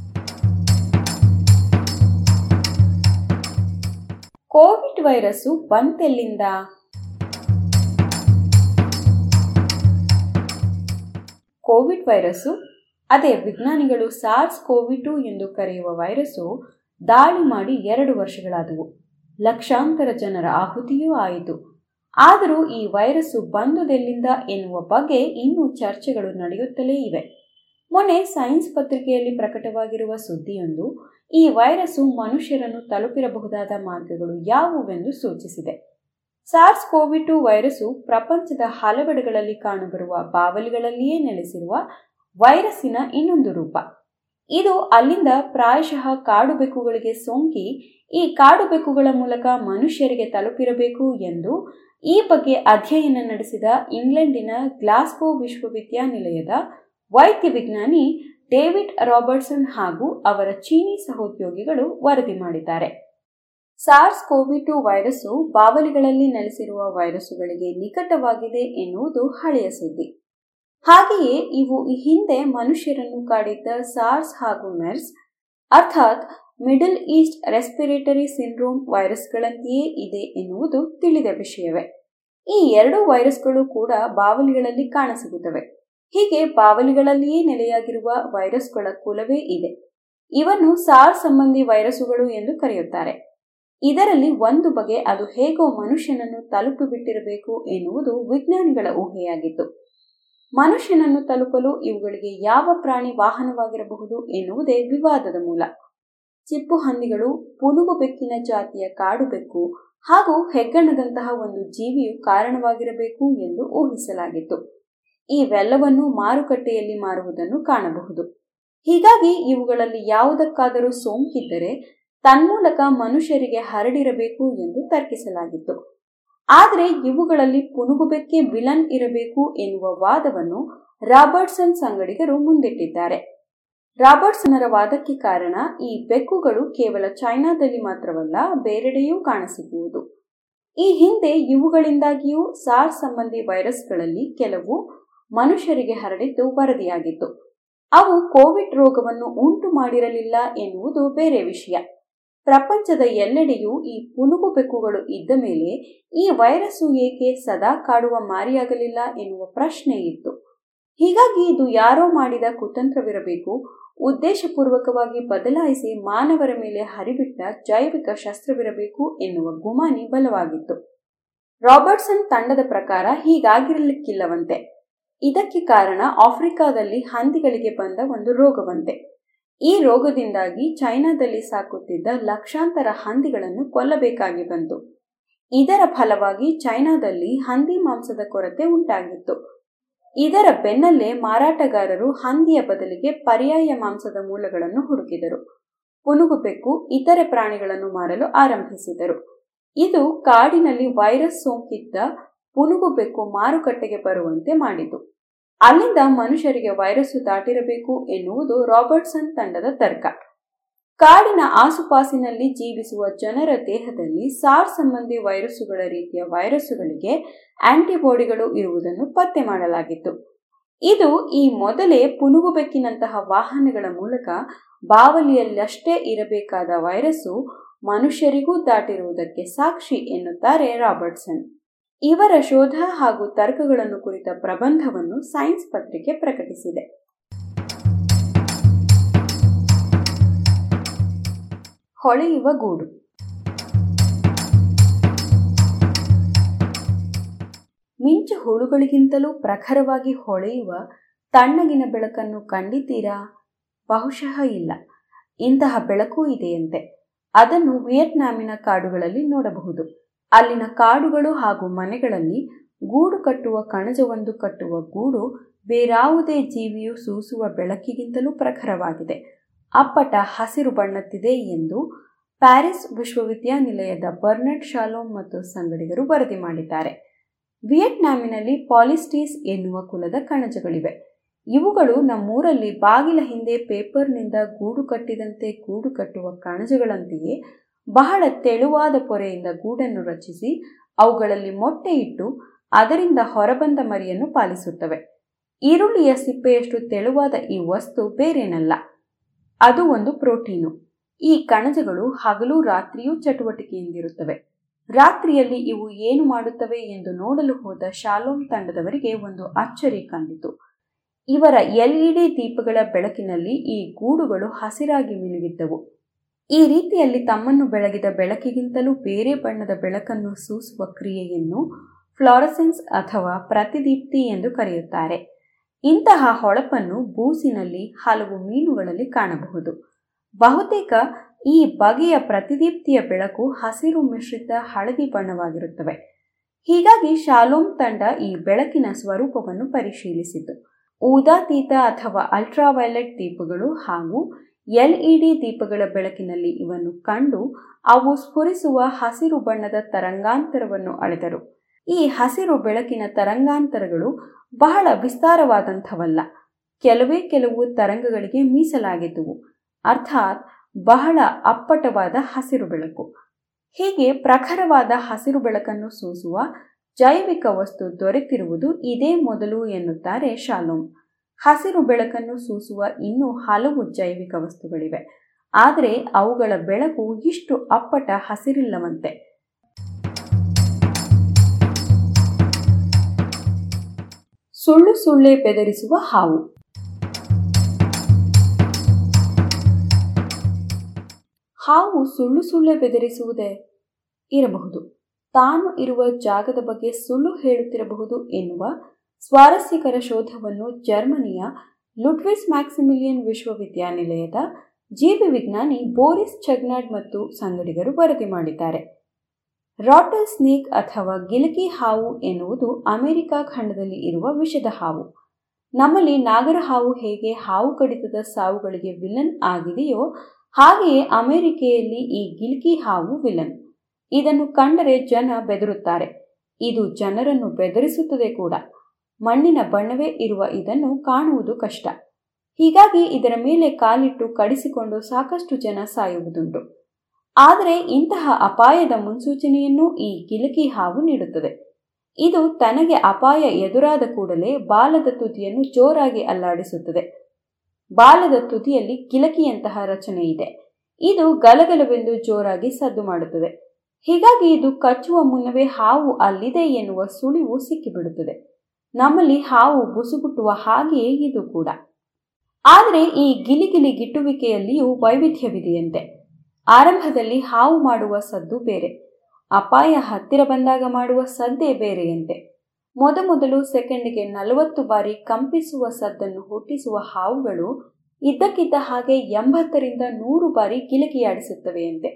ಕೋವಿಡ್ ವೈರಸ್ಸು ಬಂತೆಲ್ಲಿಂದ? ಕೋವಿಡ್ ವೈರಸ್ಸು, ಅದೇ ವಿಜ್ಞಾನಿಗಳು ಸಾರ್ಸ್ ಕೋವಿಡ್ ಟು ಎಂದು ಕರೆಯುವ ವೈರಸ್ಸು ದಾಳಿ ಮಾಡಿ ಎರಡು ವರ್ಷಗಳಾದವು. ಲಕ್ಷಾಂತರ ಜನರ ಆಹುತಿಯೂ ಆಯಿತು. ಆದರೂ ಈ ವೈರಸ್ಸು ಬಂದುದೆಲ್ಲಿಂದ ಎನ್ನುವ ಬಗ್ಗೆ ಇನ್ನೂ ಚರ್ಚೆಗಳು ನಡೆಯುತ್ತಲೇ ಇವೆ. ಮೊನ್ನೆ ಸೈನ್ಸ್ ಪತ್ರಿಕೆಯಲ್ಲಿ ಪ್ರಕಟವಾಗಿರುವ ಸುದ್ದಿಯೊಂದು ಈ ವೈರಸ್ಸು ಮನುಷ್ಯರನ್ನು ತಲುಪಿರಬಹುದಾದ ಮಾರ್ಗಗಳು ಯಾವುವೆಂದು ಸೂಚಿಸಿದೆ. ಸಾರ್ಸ್ ಕೋವಿಡ್ ಟು ವೈರಸ್ಸು ಪ್ರಪಂಚದ ಹಲವೆಡೆಗಳಲ್ಲಿ ಕಾಣಬರುವ ಬಾವಲಿಗಳಲ್ಲಿಯೇ ನೆಲೆಸಿರುವ ವೈರಸ್ಸಿನ ಇನ್ನೊಂದು ರೂಪ. ಇದು ಅಲ್ಲಿಂದ ಪ್ರಾಯಶಃ ಕಾಡು ಬೆಕ್ಕುಗಳಿಗೆ ಸೋಂಕಿ, ಈ ಕಾಡು ಬೆಕ್ಕುಗಳ ಮೂಲಕ ಮನುಷ್ಯರಿಗೆ ತಲುಪಿರಬೇಕು ಎಂದು ಈ ಬಗ್ಗೆ ಅಧ್ಯಯನ ನಡೆಸಿದ ಇಂಗ್ಲೆಂಡಿನ ಗ್ಲಾಸ್ಗೋ ವಿಶ್ವವಿದ್ಯಾನಿಲಯದ ವೈದ್ಯ ವಿಜ್ಞಾನಿ ಡೇವಿಡ್ ರಾಬರ್ಟ್ಸನ್ ಹಾಗೂ ಅವರ ಚೀನಿ ಸಹೋದ್ಯೋಗಿಗಳು ವರದಿ ಮಾಡಿದ್ದಾರೆ. ಸಾರ್ಸ್ ಕೋವಿ ಟು ವೈರಸ್ಸು ಬಾವಲಿಗಳಲ್ಲಿ ನೆಲೆಸಿರುವ ವೈರಸ್ಸುಗಳಿಗೆ ನಿಕಟವಾಗಿದೆ ಎನ್ನುವುದು ಹಳೆಯ ಸುದ್ದಿ. ಹಾಗೆಯೇ ಇವು ಈ ಹಿಂದೆ ಮನುಷ್ಯರನ್ನು ಕಾಡಿದ್ದ ಸಾರ್ಸ್ ಹಾಗೂ ಮೆರ್ಸ್, ಅರ್ಥಾತ್ ಮಿಡಲ್ ಈಸ್ಟ್ ರೆಸ್ಪಿರೇಟರಿ ಸಿಂಡ್ರೋಮ್ ವೈರಸ್ಗಳಂತೆಯೇ ಇದೆ ಎನ್ನುವುದು ತಿಳಿದ ವಿಷಯವೇ. ಈ ಎರಡು ವೈರಸ್ಗಳು ಕೂಡ ಬಾವಲಿಗಳಲ್ಲಿ ಕಾಣಸಿಗುತ್ತವೆ. ಹೀಗೆ ಬಾವಲಿಗಳಲ್ಲಿಯೇ ನೆಲೆಯಾಗಿರುವ ವೈರಸ್ಗಳ ಕುಲವೇ ಇದೆ. ಇವನ್ನು ಸಾರ್ ಸಂಬಂಧಿ ವೈರಸ್ಸುಗಳು ಎಂದು ಕರೆಯುತ್ತಾರೆ. ಇದರಲ್ಲಿ ಒಂದು ಬಗೆ ಅದು ಹೇಗೋ ಮನುಷ್ಯನನ್ನು ತಲುಪಿ ಬಿಟ್ಟಿರಬೇಕು ಎನ್ನುವುದು ವಿಜ್ಞಾನಿಗಳ ಊಹೆಯಾಗಿತ್ತು. ಮನುಷ್ಯನನ್ನು ತಲುಪಲು ಇವುಗಳಿಗೆ ಯಾವ ಪ್ರಾಣಿ ವಾಹನವಾಗಿರಬಹುದು ಎನ್ನುವುದೇ ವಿವಾದದ ಮೂಲ. ಚಿಪ್ಪು ಹಂದಿಗಳು, ಪುನುಗು ಬೆಕ್ಕಿನ ಜಾತಿಯ ಕಾಡು ಬೆಕ್ಕು ಹಾಗೂ ಹೆಗ್ಗಣದಂತಹ ಒಂದು ಜೀವಿಯು ಕಾರಣವಾಗಿರಬೇಕು ಎಂದು ಊಹಿಸಲಾಗಿತ್ತು. ಇವೆಲ್ಲವನ್ನು ಮಾರುಕಟ್ಟೆಯಲ್ಲಿ ಮಾರುವುದನ್ನು ಕಾಣಬಹುದು. ಹೀಗಾಗಿ ಇವುಗಳಲ್ಲಿ ಯಾವುದಕ್ಕಾದರೂ ಸೋಂಕಿದ್ದರೆ ತನ್ಮೂಲಕ ಮನುಷ್ಯರಿಗೆ ಹರಡಿರಬೇಕು ಎಂದು ತರ್ಕಿಸಲಾಗಿತ್ತು. ಆದರೆ ಇವುಗಳಲ್ಲಿ ಪುನುಗುಬೆಕ್ಕೆ ವಿಲನ್ ಇರಬೇಕು ಎನ್ನುವ ವಾದವನ್ನು ರಾಬರ್ಟ್ಸನ್ ಸಂಗಡಿಗರು ಮುಂದಿಟ್ಟಿದ್ದಾರೆ. ರಾಬರ್ಟ್ಸನರ ವಾದಕ್ಕೆ ಕಾರಣ ಈ ಬೆಕ್ಕುಗಳು ಕೇವಲ ಚೈನಾದಲ್ಲಿ ಮಾತ್ರವಲ್ಲ, ಬೇರೆಡೆಯೂ ಕಾಣಸಿಗುವುದು ಈ ಹಿಂದೆ ಇವುಗಳಿಂದಾಗಿಯೂ ಸಾರ್ ಸಂಬಂಧಿ ವೈರಸ್ಗಳಲ್ಲಿ ಕೆಲವು ಮನುಷ್ಯರಿಗೆ ಹರಡಿದ್ದು ವರದಿಯಾಗಿತ್ತು. ಅವು ಕೋವಿಡ್ ರೋಗವನ್ನು ಉಂಟು ಮಾಡಿರಲಿಲ್ಲ ಎನ್ನುವುದು ಬೇರೆ ವಿಷಯ. ಪ್ರಪಂಚದ ಎಲ್ಲೆಡೆಯೂ ಈ ಪುನುಗು ಬೆಕ್ಕುಗಳು ಇದ್ದ ಮೇಲೆ ಈ ವೈರಸ್ಸು ಏಕೆ ಸದಾ ಕಾಡುವ ಮಾರಿಯಾಗಲಿಲ್ಲ ಎನ್ನುವ ಪ್ರಶ್ನೆ ಇತ್ತು. ಹೀಗಾಗಿ ಇದು ಯಾರೋ ಮಾಡಿದ ಕುತಂತ್ರವಿರಬೇಕು, ಉದ್ದೇಶಪೂರ್ವಕವಾಗಿ ಬದಲಾಯಿಸಿ ಮಾನವರ ಮೇಲೆ ಹರಿಬಿಟ್ಟ ಜೈವಿಕ ಶಸ್ತ್ರವಿರಬೇಕು ಎನ್ನುವ ಗುಮಾನಿ ಬಲವಾಗಿತ್ತು. ರಾಬರ್ಟ್ಸನ್ ತಂಡದ ಪ್ರಕಾರ ಹೀಗಾಗಿರಲಿಕ್ಕಿಲ್ಲವಂತೆ. ಇದಕ್ಕೆ ಕಾರಣ ಆಫ್ರಿಕಾದಲ್ಲಿ ಹಂದಿಗಳಿಗೆ ಬಂದ ಒಂದು ರೋಗವಂತೆ. ಈ ರೋಗದಿಂದಾಗಿ ಚೈನಾದಲ್ಲಿ ಸಾಕುತ್ತಿದ್ದ ಲಕ್ಷಾಂತರ ಹಂದಿಗಳನ್ನು ಕೊಲ್ಲಬೇಕಾಗಿ ಬಂತು. ಇದರ ಫಲವಾಗಿ ಚೈನಾದಲ್ಲಿ ಹಂದಿ ಮಾಂಸದ ಕೊರತೆ ಉಂಟಾಗಿತ್ತು. ಇದರ ಬೆನ್ನಲ್ಲೇ ಮಾರಾಟಗಾರರು ಹಂದಿಯ ಬದಲಿಗೆ ಪರ್ಯಾಯ ಮಾಂಸದ ಮೂಲಗಳನ್ನು ಹುಡುಕಿದರು. ಪುನುಗುಬೆಕ್ಕು ಇತರೆ ಪ್ರಾಣಿಗಳನ್ನು ಮಾರಲು ಆರಂಭಿಸಿದರು. ಇದು ಕಾಡಿನಲ್ಲಿ ವೈರಸ್ ಸೋಂಕಿದ್ದ ಪುನುಗುಬೆಕ್ಕು ಮಾರುಕಟ್ಟೆಗೆ ಬರುವಂತೆ ಮಾಡಿತು. ಅಲ್ಲಿಂದ ಮನುಷ್ಯರಿಗೆ ವೈರಸ್ಸು ದಾಟಿರಬೇಕು ಎನ್ನುವುದು ರಾಬರ್ಟ್ಸನ್ ತಂಡದ ತರ್ಕ. ಕಾಡಿನ ಆಸುಪಾಸಿನಲ್ಲಿ ಜೀವಿಸುವ ಜನರ ದೇಹದಲ್ಲಿ ಸಾರ್ ಸಂಬಂಧಿ ವೈರಸ್ಸುಗಳ ರೀತಿಯ ವೈರಸ್ಸುಗಳಿಗೆ ಆಂಟಿಬಾಡಿಗಳು ಇರುವುದನ್ನು ಪತ್ತೆ ಮಾಡಲಾಗಿತ್ತು. ಇದು ಈ ಮೊದಲೇ ಪುನುಗುಬೆಕ್ಕಿನಂತಹ ವಾಹನಗಳ ಮೂಲಕ ಬಾವಲಿಯಲ್ಲಷ್ಟೇ ಇರಬೇಕಾದ ವೈರಸ್ಸು ಮನುಷ್ಯರಿಗೂ ದಾಟಿರುವುದಕ್ಕೆ ಸಾಕ್ಷಿ ಎನ್ನುತ್ತಾರೆ ರಾಬರ್ಟ್ಸನ್. ಇವರ ಶೋಧ ಹಾಗೂ ತರ್ಕಗಳನ್ನು ಕುರಿತ ಪ್ರಬಂಧವನ್ನು ಸೈನ್ಸ್ ಪತ್ರಿಕೆ ಪ್ರಕಟಿಸಿದೆ. ಹೊಳೆಯುವ ಗೂಡು. ಮಿಂಚು ಹುಳುಗಳಿಗಿಂತಲೂ ಪ್ರಖರವಾಗಿ ಹೊಳೆಯುವ ತಣ್ಣಗಿನ ಬೆಳಕನ್ನು ಕಂಡಿದ್ದೀರಾ? ಬಹುಶಃ ಇಲ್ಲ. ಇಂತಹ ಬೆಳಕು ಇದೆಯಂತೆ. ಅದನ್ನು ವಿಯೆಟ್ನಾಮಿನ ಕಾಡುಗಳಲ್ಲಿ ನೋಡಬಹುದು. ಅಲ್ಲಿನ ಕಾಡುಗಳು ಹಾಗೂ ಮನೆಗಳಲ್ಲಿ ಗೂಡು ಕಟ್ಟುವ ಕಣಜವೊಂದು ಕಟ್ಟುವ ಗೂಡು ಬೇರಾವುದೇ ಜೀವಿಯು ಸೂಸುವ ಬೆಳಕಿಗಿಂತಲೂ ಪ್ರಖರವಾಗಿದೆ. ಅಪ್ಪಟ ಹಸಿರು ಬಣ್ಣತ್ತಿದೆ ಎಂದು ಪ್ಯಾರಿಸ್ ವಿಶ್ವವಿದ್ಯಾನಿಲಯದ ಬರ್ನರ್ಡ್ ಶಾಲೋಮ್ ಮತ್ತು ಸಂಗಡಿಗರು ವರದಿ ಮಾಡಿದ್ದಾರೆ. ವಿಯೆಟ್ನಾಮಿನಲ್ಲಿ ಪಾಲಿಸ್ಟೀಸ್ ಎನ್ನುವ ಕುಲದ ಕಣಜಗಳಿವೆ. ಇವುಗಳು ನಮ್ಮೂರಲ್ಲಿ ಬಾಗಿಲ ಹಿಂದೆ ಪೇಪರ್ನಿಂದ ಗೂಡು ಕಟ್ಟಿದಂತೆ ಗೂಡು ಕಟ್ಟುವ ಕಣಜಗಳಂತೆಯೇ ಬಹಳ ತೆಳುವಾದ ಪೊರೆಯಿಂದ ಗೂಡನ್ನು ರಚಿಸಿ ಅವುಗಳಲ್ಲಿ ಮೊಟ್ಟೆ ಇಟ್ಟು ಅದರಿಂದ ಹೊರಬಂದ ಮರಿಯನ್ನು ಪಾಲಿಸುತ್ತವೆ. ಈರುಳ್ಳಿಯ ಸಿಪ್ಪೆಯಷ್ಟು ತೆಳುವಾದ ಈ ವಸ್ತು ಬೇರೇನಲ್ಲ. ಅದು ಒಂದು ಪ್ರೋಟೀನು. ಈ ಕಣಜಗಳು ಹಗಲು ರಾತ್ರಿಯೂ ಚಟುವಟಿಕೆಯಿಂದಿರುತ್ತವೆ. ರಾತ್ರಿಯಲ್ಲಿ ಇವು ಏನು ಮಾಡುತ್ತವೆ ಎಂದು ನೋಡಲು ಹೋದ ಶಾಲೋಮ್ ತಂಡದವರಿಗೆ ಒಂದು ಅಚ್ಚರಿ ಕಂಡಿತು. ಇವರ ಎಲ್ಇಡಿ ದೀಪಗಳ ಬೆಳಕಿನಲ್ಲಿ ಈ ಗೂಡುಗಳು ಹಸಿರಾಗಿ ಮಿನುಗಿದ್ದವು. ಈ ರೀತಿಯಲ್ಲಿ ತಮ್ಮನ್ನು ಬೆಳಗಿದ ಬೆಳಕಿಗಿಂತಲೂ ಬೇರೆ ಬಣ್ಣದ ಬೆಳಕನ್ನು ಸೂಸುವ ಕ್ರಿಯೆಯನ್ನು ಫ್ಲಾರಸೆನ್ಸ್ ಅಥವಾ ಪ್ರತಿದೀಪ್ತಿ ಎಂದು ಕರೆಯುತ್ತಾರೆ. ಇಂತಹ ಹೊಳಪನ್ನು ಬೂಸಿನಲ್ಲಿ ಹಲವು ಮೀನುಗಳಲ್ಲಿ ಕಾಣಬಹುದು. ಬಹುತೇಕ ಈ ಬಗೆಯ ಪ್ರತಿದೀಪ್ತಿಯ ಬೆಳಕು ಹಸಿರು ಮಿಶ್ರಿತ ಹಳದಿ ಬಣ್ಣವಾಗಿರುತ್ತವೆ. ಹೀಗಾಗಿ ಶಾಲೋಮ್ ತಂಡ ಈ ಬೆಳಕಿನ ಸ್ವರೂಪವನ್ನು ಪರಿಶೀಲಿಸಿತು. ಊದಾತೀತ ಅಥವಾ ಅಲ್ಟ್ರಾವೈಲೆಟ್ ದೀಪಗಳು ಹಾಗೂ ಎಲ್ಇಡಿ ದೀಪಗಳ ಬೆಳಕಿನಲ್ಲಿ ಇವನ್ನು ಕಂಡು ಅವು ಸ್ಫುರಿಸುವ ಹಸಿರು ಬಣ್ಣದ ತರಂಗಾಂತರವನ್ನು ಅಳೆದರು. ಈ ಹಸಿರು ಬೆಳಕಿನ ತರಂಗಾಂತರಗಳು ಬಹಳ ವಿಸ್ತಾರವಾದಂಥವಲ್ಲ. ಕೆಲವೇ ಕೆಲವು ತರಂಗಗಳಿಗೆ ಮೀಸಲಾಗಿದ್ದುವು. ಅರ್ಥಾತ್ ಬಹಳ ಅಪ್ಪಟವಾದ ಹಸಿರು ಬೆಳಕು. ಹೀಗೆ ಪ್ರಖರವಾದ ಹಸಿರು ಬೆಳಕನ್ನು ಸೂಸುವ ಜೈವಿಕ ವಸ್ತು ದೊರೆತಿರುವುದು ಇದೇ ಮೊದಲು ಎನ್ನುತ್ತಾರೆ ಶಾಲೋಮ್. ಹಸಿರು ಬೆಳಕನ್ನು ಸೂಸುವ ಇನ್ನೂ ಹಲವು ಜೈವಿಕ ವಸ್ತುಗಳಿವೆ. ಆದರೆ ಅವುಗಳ ಬೆಳಕು ಇಷ್ಟು ಅಪ್ಪಟ ಹಸಿರಿಲ್ಲವಂತೆ. ಸುಳ್ಳು ಸುಳ್ಳೆ ಬೆದರಿಸುವ ಹಾವು. ಹಾವು ಸುಳ್ಳು ಸುಳ್ಳೆ ಬೆದರಿಸುವುದೇ ಇರಬಹುದು. ತಾನು ಇರುವ ಜಾಗದ ಬಗ್ಗೆ ಸುಳ್ಳು ಹೇಳುತ್ತಿರಬಹುದು ಎನ್ನುವ ಸ್ವಾರಸ್ಯಕರ ಶೋಧವನ್ನು ಜರ್ಮನಿಯ ಲುಟ್ವಿಸ್ ಮ್ಯಾಕ್ಸಿಮಿಲಿಯನ್ ವಿಶ್ವವಿದ್ಯಾನಿಲಯದ ಜೀವಿ ವಿಜ್ಞಾನಿ ಬೋರಿಸ್ ಚಗ್ನಾಡ್ ಮತ್ತು ಸಂಗಡಿಗರು ವರದಿ ಮಾಡಿದ್ದಾರೆ. ರಾಟಲ್ ಸ್ನೇಕ್ ಅಥವಾ ಗಿಲಕಿ ಹಾವು ಎನ್ನುವುದು ಅಮೆರಿಕ ಖಂಡದಲ್ಲಿ ಇರುವ ವಿಷದ ಹಾವು. ನಮ್ಮಲ್ಲಿ ನಾಗರ ಹಾವು ಹೇಗೆ ಹಾವು ಕಡಿತದ ಸಾವುಗಳಿಗೆ ವಿಲನ್ ಆಗಿದೆಯೋ ಹಾಗೆಯೇ ಅಮೆರಿಕೆಯಲ್ಲಿ ಈ ಗಿಲ್ಕಿ ಹಾವು ವಿಲನ್. ಇದನ್ನು ಕಂಡರೆ ಜನ ಬೆದರುತ್ತಾರೆ. ಇದು ಜನರನ್ನು ಬೆದರಿಸುತ್ತದೆ ಕೂಡ. ಮಣ್ಣಿನ ಬಣ್ಣವೇ ಇರುವ ಇದನ್ನು ಕಾಣುವುದು ಕಷ್ಟ. ಹೀಗಾಗಿ ಇದರ ಮೇಲೆ ಕಾಲಿಟ್ಟು ಕಡಿಸಿಕೊಂಡು ಸಾಕಷ್ಟು ಜನ ಸಾಯುವುದುಂಟು. ಆದರೆ ಇಂತಹ ಅಪಾಯದ ಮುನ್ಸೂಚನೆಯನ್ನು ಈ ಗಿಲಕಿ ಹಾವು ನೀಡುತ್ತದೆ. ಇದು ತನಗೆ ಅಪಾಯ ಎದುರಾದ ಕೂಡಲೇ ಬಾಲದ ತುದಿಯನ್ನು ಜೋರಾಗಿ ಅಲ್ಲಾಡಿಸುತ್ತದೆ. ಬಾಲದ ತುದಿಯಲ್ಲಿ ಗಿಲಕಿಯಂತಹ ರಚನೆ ಇದೆ. ಇದು ಗಲಗಲವೆಂದು ಜೋರಾಗಿ ಸದ್ದು ಮಾಡುತ್ತದೆ. ಹೀಗಾಗಿ ಇದು ಕಚ್ಚುವ ಮುನ್ನವೇ ಹಾವು ಅಲ್ಲಿದೆ ಎನ್ನುವ ಸುಳಿವು ಸಿಕ್ಕಿಬಿಡುತ್ತದೆ. ನಮ್ಮಲ್ಲಿ ಹಾವು ಬುಸುಗುಟ್ಟುವ ಹಾಗೆಯೇ ಇದು ಕೂಡ. ಆದರೆ ಈ ಗಿಲಿಗಿಲಿ ಗಿಟ್ಟುವಿಕೆಯಲ್ಲಿಯೂ ವೈವಿಧ್ಯವಿದೆಯಂತೆ. ಆರಂಭದಲ್ಲಿ ಹಾವು ಮಾಡುವ ಸದ್ದು ಬೇರೆ, ಅಪಾಯ ಹತ್ತಿರ ಬಂದಾಗ ಮಾಡುವ ಸದ್ದೇ ಬೇರೆಯಂತೆ. ಮೊದಮೊದಲು ಸೆಕೆಂಡ್ಗೆ ನಲವತ್ತು ಬಾರಿ ಕಂಪಿಸುವ ಸದ್ದನ್ನು ಹುಟ್ಟಿಸುವ ಹಾವುಗಳು ಇದ್ದಕ್ಕಿದ್ದ ಹಾಗೆ ಎಂಬತ್ತರಿಂದ ನೂರು ಬಾರಿ ಗಿಲಕಿಯಾಡಿಸುತ್ತವೆಯಂತೆ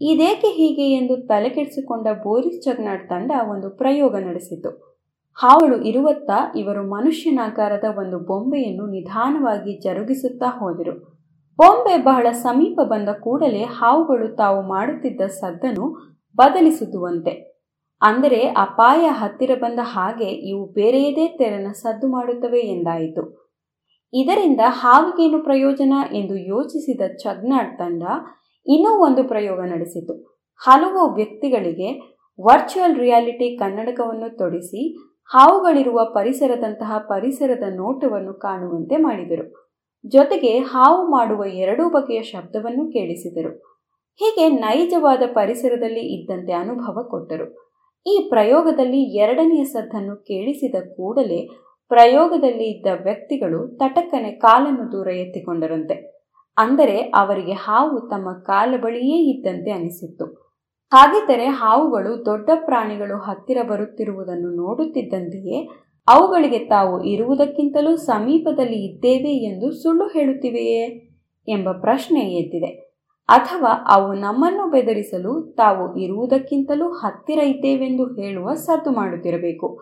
ಇದೇಕೆ ಹೀಗೆ ಎಂದು ತಲೆಕೆಡಿಸಿಕೊಂಡ ಬೋರಿಸ್ ಚಗ್ನಾಡ್ ತಂಡ ಒಂದು ಪ್ರಯೋಗ ನಡೆಸಿತು. ಹಾವುಗಳು ಇರುವತ್ತ ಇವರು ಮನುಷ್ಯನಾಕಾರದ ಒಂದು ಬೊಂಬೆಯನ್ನು ನಿಧಾನವಾಗಿ ಜರುಗಿಸುತ್ತಾ ಹೋದರು. ಬೊಂಬೆ ಬಹಳ ಸಮೀಪ ಬಂದ ಕೂಡಲೇ ಹಾವುಗಳು ತಾವು ಮಾಡುತ್ತಿದ್ದ ಸದ್ದನ್ನು ಬದಲಿಸುತ್ತುವಂತೆ. ಅಂದರೆ ಅಪಾಯ ಹತ್ತಿರ ಬಂದ ಹಾಗೆ ಇವು ಬೇರೆಯದೇ ತೆರನ ಸದ್ದು ಮಾಡುತ್ತವೆ ಎಂದಾಯಿತು. ಇದರಿಂದ ಹಾವಿಗೇನು ಪ್ರಯೋಜನ ಎಂದು ಯೋಚಿಸಿದ ಚಗ್ನಾಡ್ ತಂಡ ಇನ್ನೂ ಒಂದು ಪ್ರಯೋಗ ನಡೆಸಿತು. ಹಲವು ವ್ಯಕ್ತಿಗಳಿಗೆ ವರ್ಚುವಲ್ ರಿಯಾಲಿಟಿ ಕನ್ನಡಕವನ್ನು ತೊಡಿಸಿ ಹಾವುಗಳಿರುವ ಪರಿಸರದಂತಹ ಪರಿಸರದ ನೋಟವನ್ನು ಕಾಣುವಂತೆ ಮಾಡಿದರು. ಜೊತೆಗೆ ಹಾವು ಮಾಡುವ ಎರಡೂ ಬಗೆಯ ಶಬ್ದವನ್ನು ಕೇಳಿಸಿದರು. ಹೀಗೆ ನೈಜವಾದ ಪರಿಸರದಲ್ಲಿ ಇದ್ದಂತೆ ಅನುಭವ ಕೊಟ್ಟರು. ಈ ಪ್ರಯೋಗದಲ್ಲಿ ಎರಡನೆಯ ಸದ್ದನ್ನು ಕೇಳಿಸಿದ ಕೂಡಲೇ ಪ್ರಯೋಗದಲ್ಲಿ ಇದ್ದ ವ್ಯಕ್ತಿಗಳು ತಟಕ್ಕನೆ ಕಾಲನ್ನು ದೂರ ಎತ್ತಿಕೊಂಡರಂತೆ. ಅಂದರೆ ಅವರಿಗೆ ಹಾವು ತಮ್ಮ ಕಾಲ ಬಳಿಯೇ ಇದ್ದಂತೆ ಅನಿಸಿತ್ತು. ಹಾಗಿದ್ದರೆ ಹಾವುಗಳು ದೊಡ್ಡ ಪ್ರಾಣಿಗಳು ಹತ್ತಿರ ಬರುತ್ತಿರುವುದನ್ನು ನೋಡುತ್ತಿದ್ದಂತೆಯೇ ಅವುಗಳಿಗೆ ತಾವು ಇರುವುದಕ್ಕಿಂತಲೂ ಸಮೀಪದಲ್ಲಿ ಇದ್ದೇವೆ ಎಂದು ಸುಳ್ಳು ಹೇಳುತ್ತಿವೆಯೇ ಎಂಬ ಪ್ರಶ್ನೆ ಎದ್ದಿದೆ. ಅಥವಾ ಅವು ನಮ್ಮನ್ನು ಬೆದರಿಸಲು ತಾವು ಇರುವುದಕ್ಕಿಂತಲೂ ಹತ್ತಿರ ಇದ್ದೇವೆಂದು ಹೇಳುವ ಸದ್ದು ಮಾಡುತ್ತಿರಬೇಕು.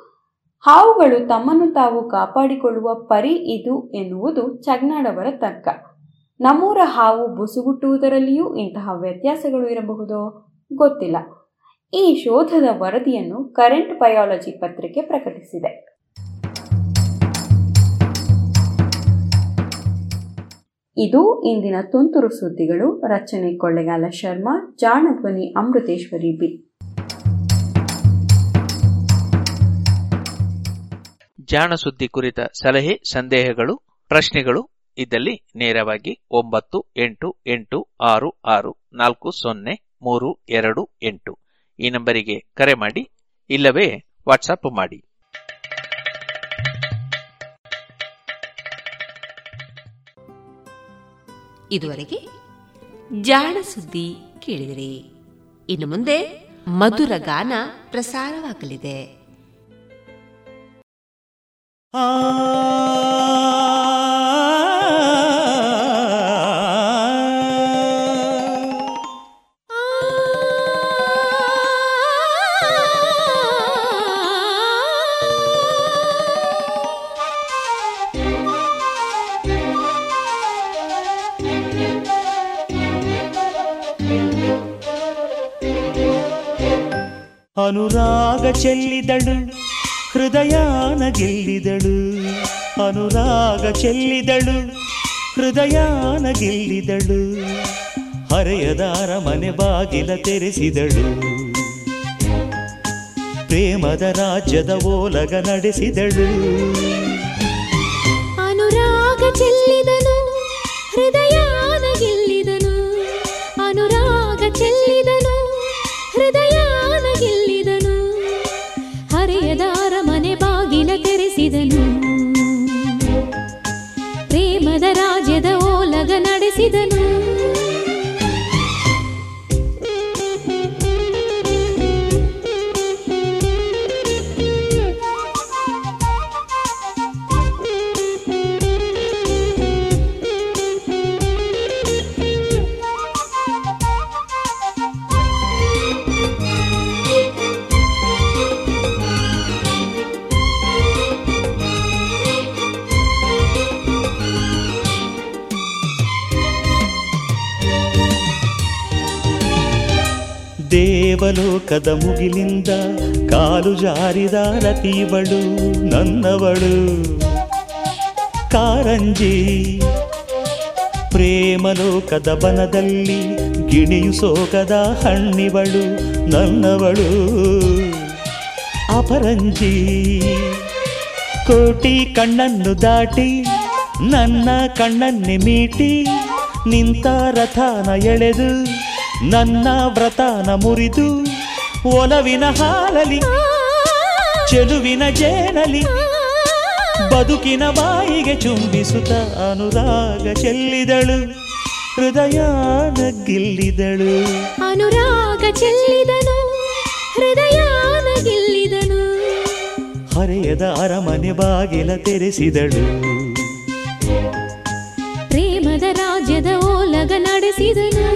ಹಾವುಗಳು ತಮ್ಮನ್ನು ತಾವು ಕಾಪಾಡಿಕೊಳ್ಳುವ ಪರಿ ಇದು ಎನ್ನುವುದು ಚಗ್ನಾಡವರ ತರ್ಕ. ನಮ್ಮೂರ ಹಾವು ಬುಸುಗುಟ್ಟುವುದರಲ್ಲಿಯೂ ಇಂತಹ ವ್ಯತ್ಯಾಸಗಳು ಇರಬಹುದೋ? ಗೊತ್ತಿಲ್ಲ. ಈ ಶೋಧದ ವರದಿಯನ್ನು ಕರೆಂಟ್ ಬಯಾಲಜಿ ಪತ್ರಿಕೆ ಪ್ರಕಟಿಸಿದೆ. ಇದು ಇಂದಿನ ತುಂತುರು ಸುದ್ದಿಗಳು. ರಚನೆ ಕೊಳ್ಳೆಗಾಲ ಶರ್ಮಾ, ಜಾಣಧ್ವನಿ ಅಮೃತೇಶ್ವರಿ ಬಿ.
ಜಾಣ ಸುದ್ದಿ ಕುರಿತ ಸಲಹೆ, ಸಂದೇಹಗಳು, ಪ್ರಶ್ನೆಗಳು ಇದ್ದಲ್ಲಿ ನೇರವಾಗಿ ಒಂಬತ್ತು ಎಂಟು ಎಂಟು ಆರು ಆರು ನಾಲ್ಕು ಸೊನ್ನೆ ಮೂರು ಎರಡು ಎಂಟು. ಈ ನಂಬರಿಗೆ ಕರೆ ಮಾಡಿ ಇಲ್ಲವೇ ವಾಟ್ಸಪ್ ಮಾಡಿ.
ಇದುವರೆಗೆ ಜಾಣ ಸುದ್ದಿ ಕೇಳಿದಿರಿ. ಇನ್ನು ಮುಂದೆ ಮಧುರ ಗಾನ ಪ್ರಸಾರವಾಗಲಿದೆ.
ಆ ಅನುರಾಗ ಚೆಲ್ಲಿದಳು, ಹೃದಯಾನ ಗೆಲ್ಲಿದಳು. ಅನುರಾಗ ಚೆಲ್ಲಿದಳು, ಹೃದಯಾನ ಗೆಲ್ಲಿದಳು. ಹರೆಯದಾರ ಮನೆ ಬಾಗಿಲ ತೆರೆಸಿದಳು. ಪ್ರೇಮದ ರಾಜ್ಯದ ಓಲಗ ನಡೆಸಿದಳು.
ಅನುರಾಗ ಚೆಲ್ಲಿದಳು ಹೃದಯಾನ
ದೇವಲೋಕದ ಮುಗಿಲಿಂದ ಕಾಲು ಜಾರಿದ ರತಿವಳು ನನ್ನವಳು. ಕಾರಂಜಿ ಪ್ರೇಮಲೋಕದ ಬನದಲ್ಲಿ ಗಿಣಿಯು ಸೋಗದ ಹಣ್ಣಿವಳು ನನ್ನವಳು. ಅಪರಂಜಿ, ಕೋಟಿ ಕಣ್ಣನ್ನು ದಾಟಿ ನನ್ನ ಕಣ್ಣನ್ನೆ ಮೀಟಿ ನಿಂತ ರಥನ ಎಳೆದು ನನ್ನ ವ್ರತನ ಮುರಿದು ಒಲವಿನ ಹಾಲಲಿ ಚೆಲುವಿನ ಜೇನಲಿ ಬದುಕಿನ ಬಾಯಿಗೆ ಚುಂಬಿಸುತ್ತ ಅನುರಾಗ ಚೆಲ್ಲಿದಳು ಹೃದಯನ ಗಿಲ್ಲಿದಳು
ಅನುರಾಗ ಚೆಲ್ಲಿದನು ಹೃದಯಾನ ಗೆಲ್ಲಿದನು
ಹರೆಯದ ಅರಮನೆ ಬಾಗಿಲ ತೆರೆಸಿದಳು.
ಪ್ರೇಮದ ರಾಜ್ಯದ ಓಲಗ ನಡೆಸಿದನು.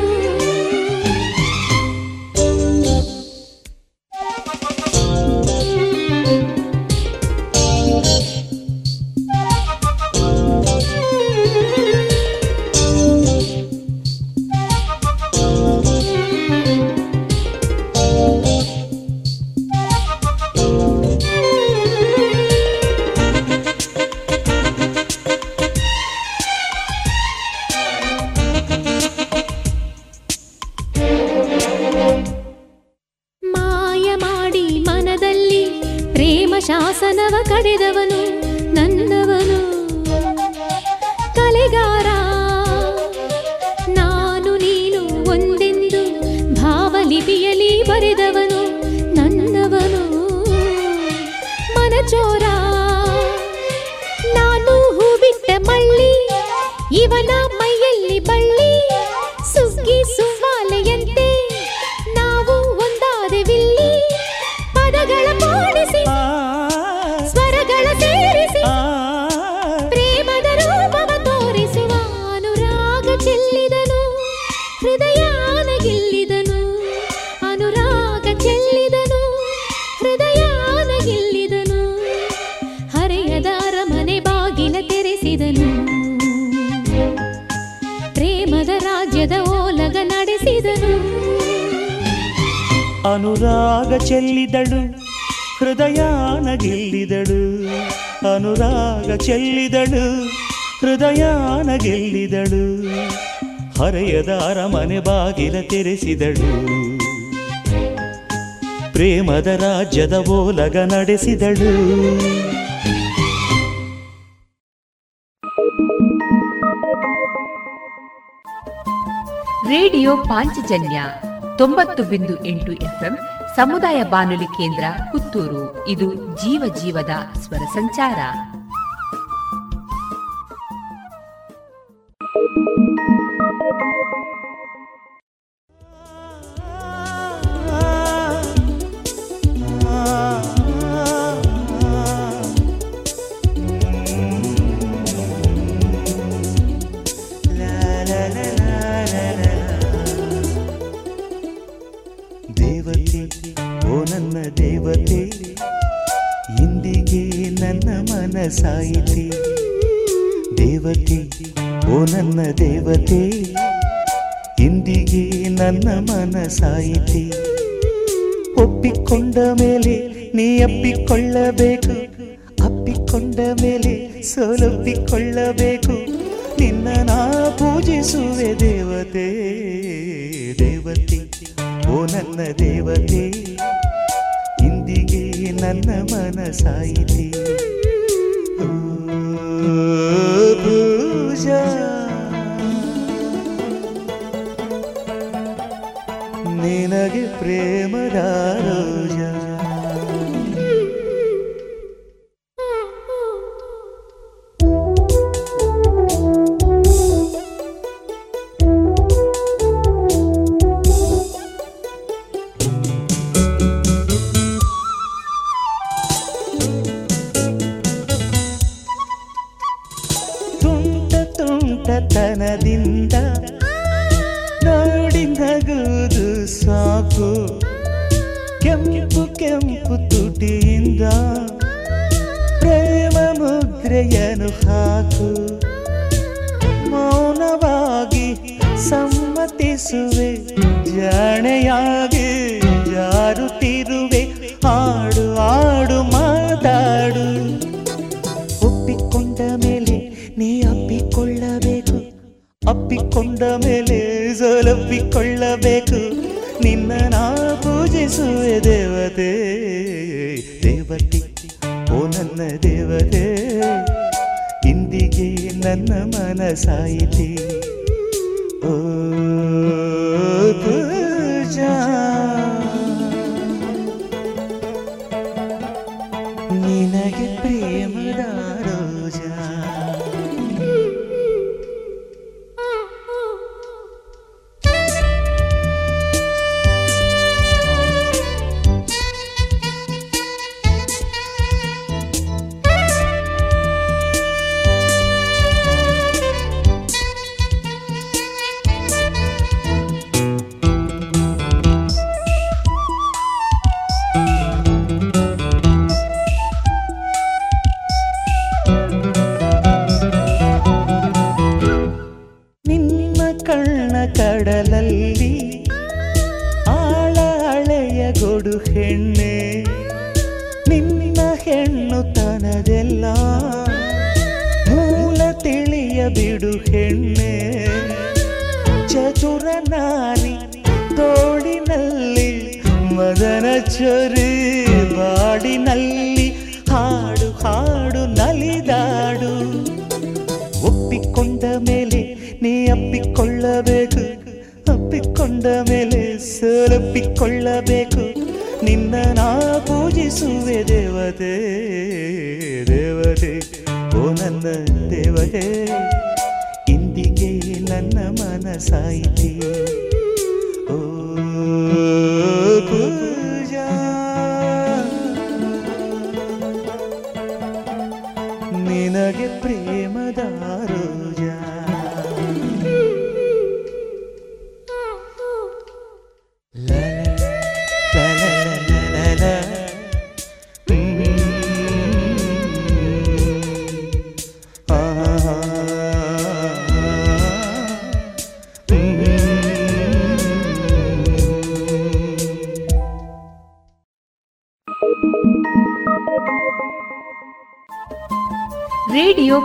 ಬಾಗಿಲ
ತೆರೆಸಿದಳು. ಪ್ರೇಮದ ರಾಜ್ಯದ ಓಲಗ ನಡೆಸಿದಳು.
ರೇಡಿಯೋ ಪಾಂಚಜನ್ಯ ತೊಂಬತ್ತು ಬಿಂದು ಎಂಟು ಎಫ್ಎಂ ಸಮುದಾಯ ಬಾನುಲಿ ಕೇಂದ್ರ ಪುತ್ತೂರು. ಇದು ಜೀವ ಜೀವದ ಸ್ವರ ಸಂಚಾರ.
ಮನಸಾಯಿತೆ ದೇವತೆ, ಓ ನನ್ನ ದೇವತೆ, ಇಂದಿಗೆ ನನ್ನ ಮನಸಾಯಿತೆ ಒಪ್ಪಿಕೊಂಡ ಮೇಲೆ ನೀ ಅಪ್ಪಿಕೊಳ್ಳಬೇಕು, ಅಪ್ಪಿಕೊಂಡ ಮೇಲೆ ಸೋಲೊಪ್ಪಿಕೊಳ್ಳಬೇಕು. ನಿನ್ನ ನಾ ಪೂಜಿಸುವೆ ದೇವತೆ ದೇವತೆ, ಓ ನನ್ನ ದೇವತೆ, ಇಂದಿಗೆ ನನ್ನ ಮನಸಾಯಿತೆ ಓ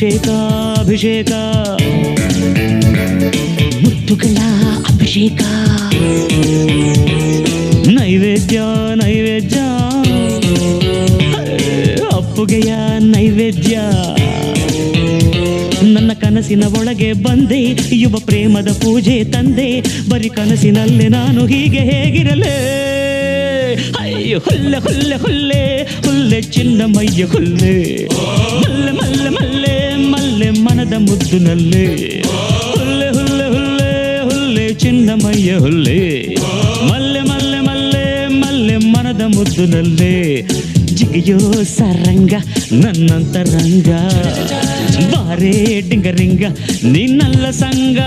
ಅಭಿಷೇಕ ಅಭಿಷೇಕ. ಮುತ್ತುಗಳ ಅಭಿಷೇಕ. ನೈವೇದ್ಯ ನೈವೇದ್ಯ. ಅಪ್ಪುಗೆಯ ನೈವೇದ್ಯ. ನನ್ನ ಕನಸಿನ ಒಳಗೆ ಬಂದೆ, ಯುವ ಪ್ರೇಮದ ಪೂಜೆ ತಂದೆ. ಬರಿ ಕನಸಿನಲ್ಲಿ ನಾನು ಹೀಗೆ ಹೇಗಿರಲೇ? ಅಯ್ಯೋ, ಹುಲ್ಲೆ ಹುಲ್ಲೆ ಹುಲ್ಲೆ. ಹುಲ್ಲೆ, ಚಿನ್ನಮಯ್ಯ, ಹುಲ್ಲೆ.
ಮನದ ಮುದ್ದಿನಲ್ಲೇ ಹುಲ್ಲೆ ಹುಲ್ಲೆ ಹುಲ್ಲೆ ಹುಲ್ಲೆ ಚಿನ್ನಮಯ್ಯ ಹುಲ್ಲೆ ಮಲ್ಲೆ ಮಲ್ಲೆ ಮಲ್ಲೆ ಮಲ್ಲೆ ಮನದ ಮುದ್ದಿನಲ್ಲೇ ಜಿಗಿಯೋ ಸರಂಗ ನನ್ನಂತರಂಗ ಬಾರೇ ಡಿಂಗರಿಂಗ ನಿನ್ನಲ್ಲ ಸಂಗ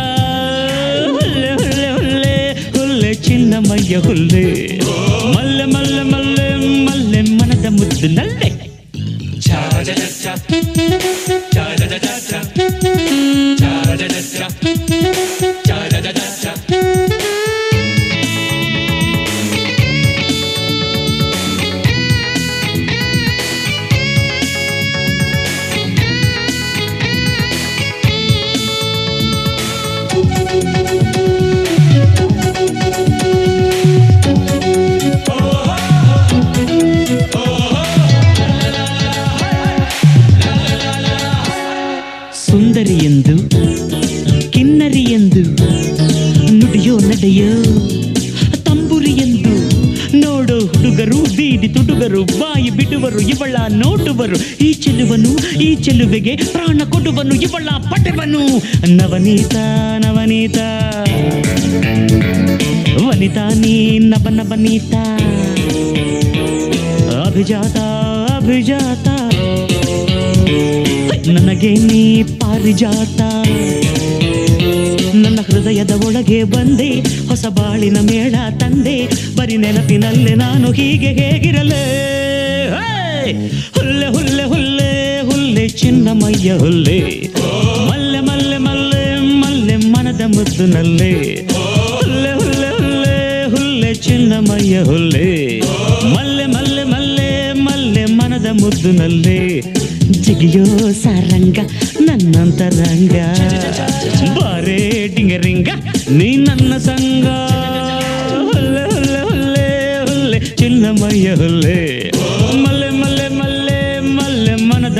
ಹುಲ್ಲೆ ಹುಲ್ಲೆ ಹುಲ್ಲೆ ಹುಲ್ಲೆ ಚಿನ್ನಮಯ್ಯ ಹುಲ್ಲೆ ಮಲ್ಲೆ ಮಲ್ಲೆ ಮಲ್ಲೆ ಮಲ್ಲೆ ನವನೀತ ನವನೀತ. ವನಿತಾ, ನೀ ನವ ನವನೀತ ಅಭಿಜಾತ ಅಭಿಜಾತ. ನನಗೆ ನೀ ಪಾರಿಜಾತ. ನನ್ನ ಹೃದಯದ ಒಳಗೆ ಬಂದೆ, ಹೊಸ ಬಾಳಿನ ಮೇಳ ತಂದೆ. ಬರಿ ನೆನಪಿನಲ್ಲೇ ನಾನು ಹೀಗೆ ಹೇಗಿರಲೇ! ಹುಲ್ಲೆ ಹುಲ್ಲೆ ಹುಲ್ಲೆ ಹುಲ್ಲೆ, ಚಿನ್ನಮಯ್ಯ ಹುಲ್ಲೆ. ಮನದ ಮುದ್ದಿನಲ್ಲೇ ಹುಲ್ಲೆ ಹುಲ್ಲೆ ಹುಲ್ಲೆ ಹುಲ್ಲೆ ಚಿನ್ನಮಯ್ಯ ಹುಲ್ಲೆ ಮಲ್ಲೆ ಮಲ್ಲೆ ಮಲ್ಲೆ ಮಲ್ಲೆ ಮನದ ಮುದ್ದಿನಲ್ಲೇ ಜಿಗಿಯೋ ಸಾರಂಗ ನನ್ನಂತರಂಗ ಬಾರೇ ಡಿಂಗರಿಂಗ ನೀ ನನ್ನ ಸಂಗ ಹುಲ್ಲೆ ಹುಲ್ಲೆ ಹುಲ್ಲೆ ಹುಲ್ಲೆ ಚಿನ್ನಮಯ್ಯ ಹುಲ್ಲೆ ಮಲ್ಲೆ ಮಲ್ಲೆ ಮಲ್ಲೆ ಮಲ್ಲೆ ಮನದ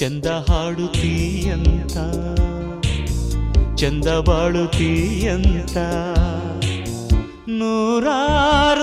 ಚಂದ ಹಾಡುತ್ತೀಯಂತ ಚಂದ ಬಾಳುತ್ತೀಯಂತ ನೂರಾರ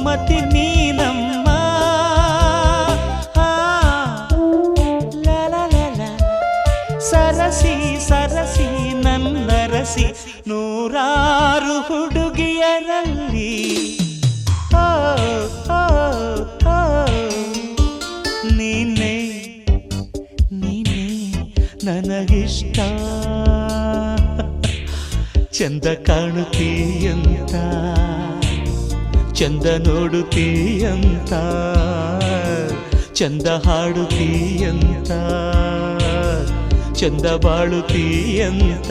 ಸುಮತಿ ನೀನಮ್ಮ ಸರಸಿ ಸರಸಿ ನನ್ನರಸಿ ನೂರಾರು ಹುಡುಗಿಯರಲ್ಲಿ. ನೀನೆ ನೀನೆ ನನಗಿಷ್ಟ. ಚಂದ ಕಾಣುತ್ತೀಯಂತ. ಚಂದ ನೋಡುತ್ತೀಯಂತ ಚಂದ ಹಾಡುತ್ತೀಯಂತ ಚಂದ ಬಾಳುತ್ತೀಯಂತ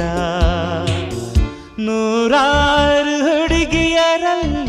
ನೂರಾರು ಹುಡುಗಿಯರಲ್ಲ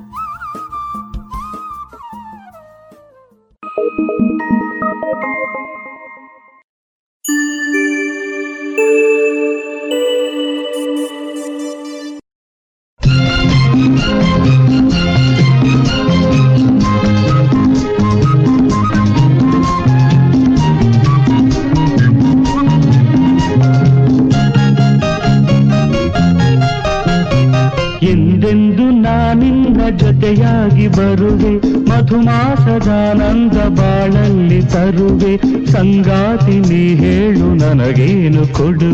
Kurdu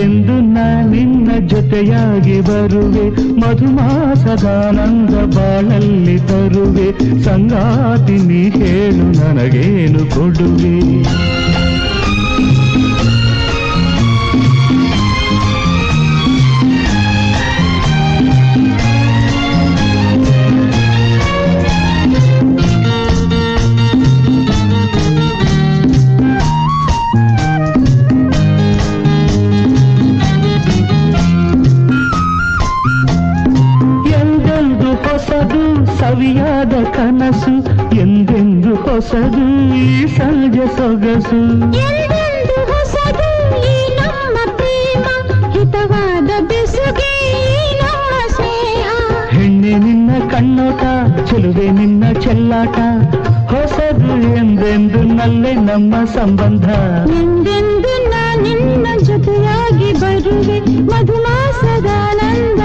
ಎಂದೆಂದು ನಾ
ನಿನ್ನ ಜೊತೆಯಾಗಿ ಬರುವೆ. ಮಧುಮಾಸದಾನಂದ ಬಾಳಲ್ಲಿ ತರುವೆ. ಸಂಗಾತಿ ನೀ ಹೇಳು ನನಗೇನು ಕೊಡುವೆ? ಕನಸು ಎಂದೆಂದು ಹೊಸದು ಈ ಸಹಜ ಸೊಗಸು.
ಹೊಸದು ಈ ನಮ್ಮ ಪ್ರೇಮ ಹಿತವಾದ ಬೆಸುಗೆ ಈ ನಮ್ಮ ಸ್ನೇಹ.
ಹೆಣ್ಣೆ ನಿನ್ನ ಕಣ್ಣೋಟ ಚೆಲುವೆ ನಿನ್ನ ಚೆಲ್ಲಾಟ ಹೊಸದು ಎಂದೆಂದು ನಲ್ಲೆ ನಮ್ಮ ಸಂಬಂಧ.
ಎಂದೆಂದು ನಾ ನಿನ್ನ ಜೊತೆಯಾಗಿ ಬರುವೆ ಮಧುಮಾಸದಾನಂದ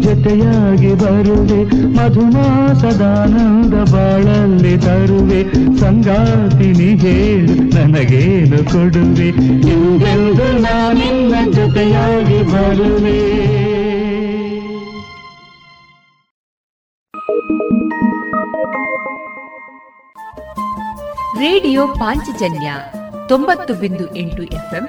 ಜೊತೆಯಾಗಿ ಬರುವೆ ಮಧುಮಾಸದಾನಂದ ಬಾಳಲ್ಲಿ ತರುವೆ ಸಂಗಾತಿನಿ ಹೇಳು ನನಗೇನು ಕೊಡುವೆ. ಎಂದೆಂದು ನಾನಿನ್ನ ಜೊತೆಯಾಗಿ ಬರುವೆ.
ರೇಡಿಯೋ ಪಾಂಚಜನ್ಯ ತೊಂಬತ್ತು ಬಿಂದು ಎಂಟು ಎಫ್ಎಂ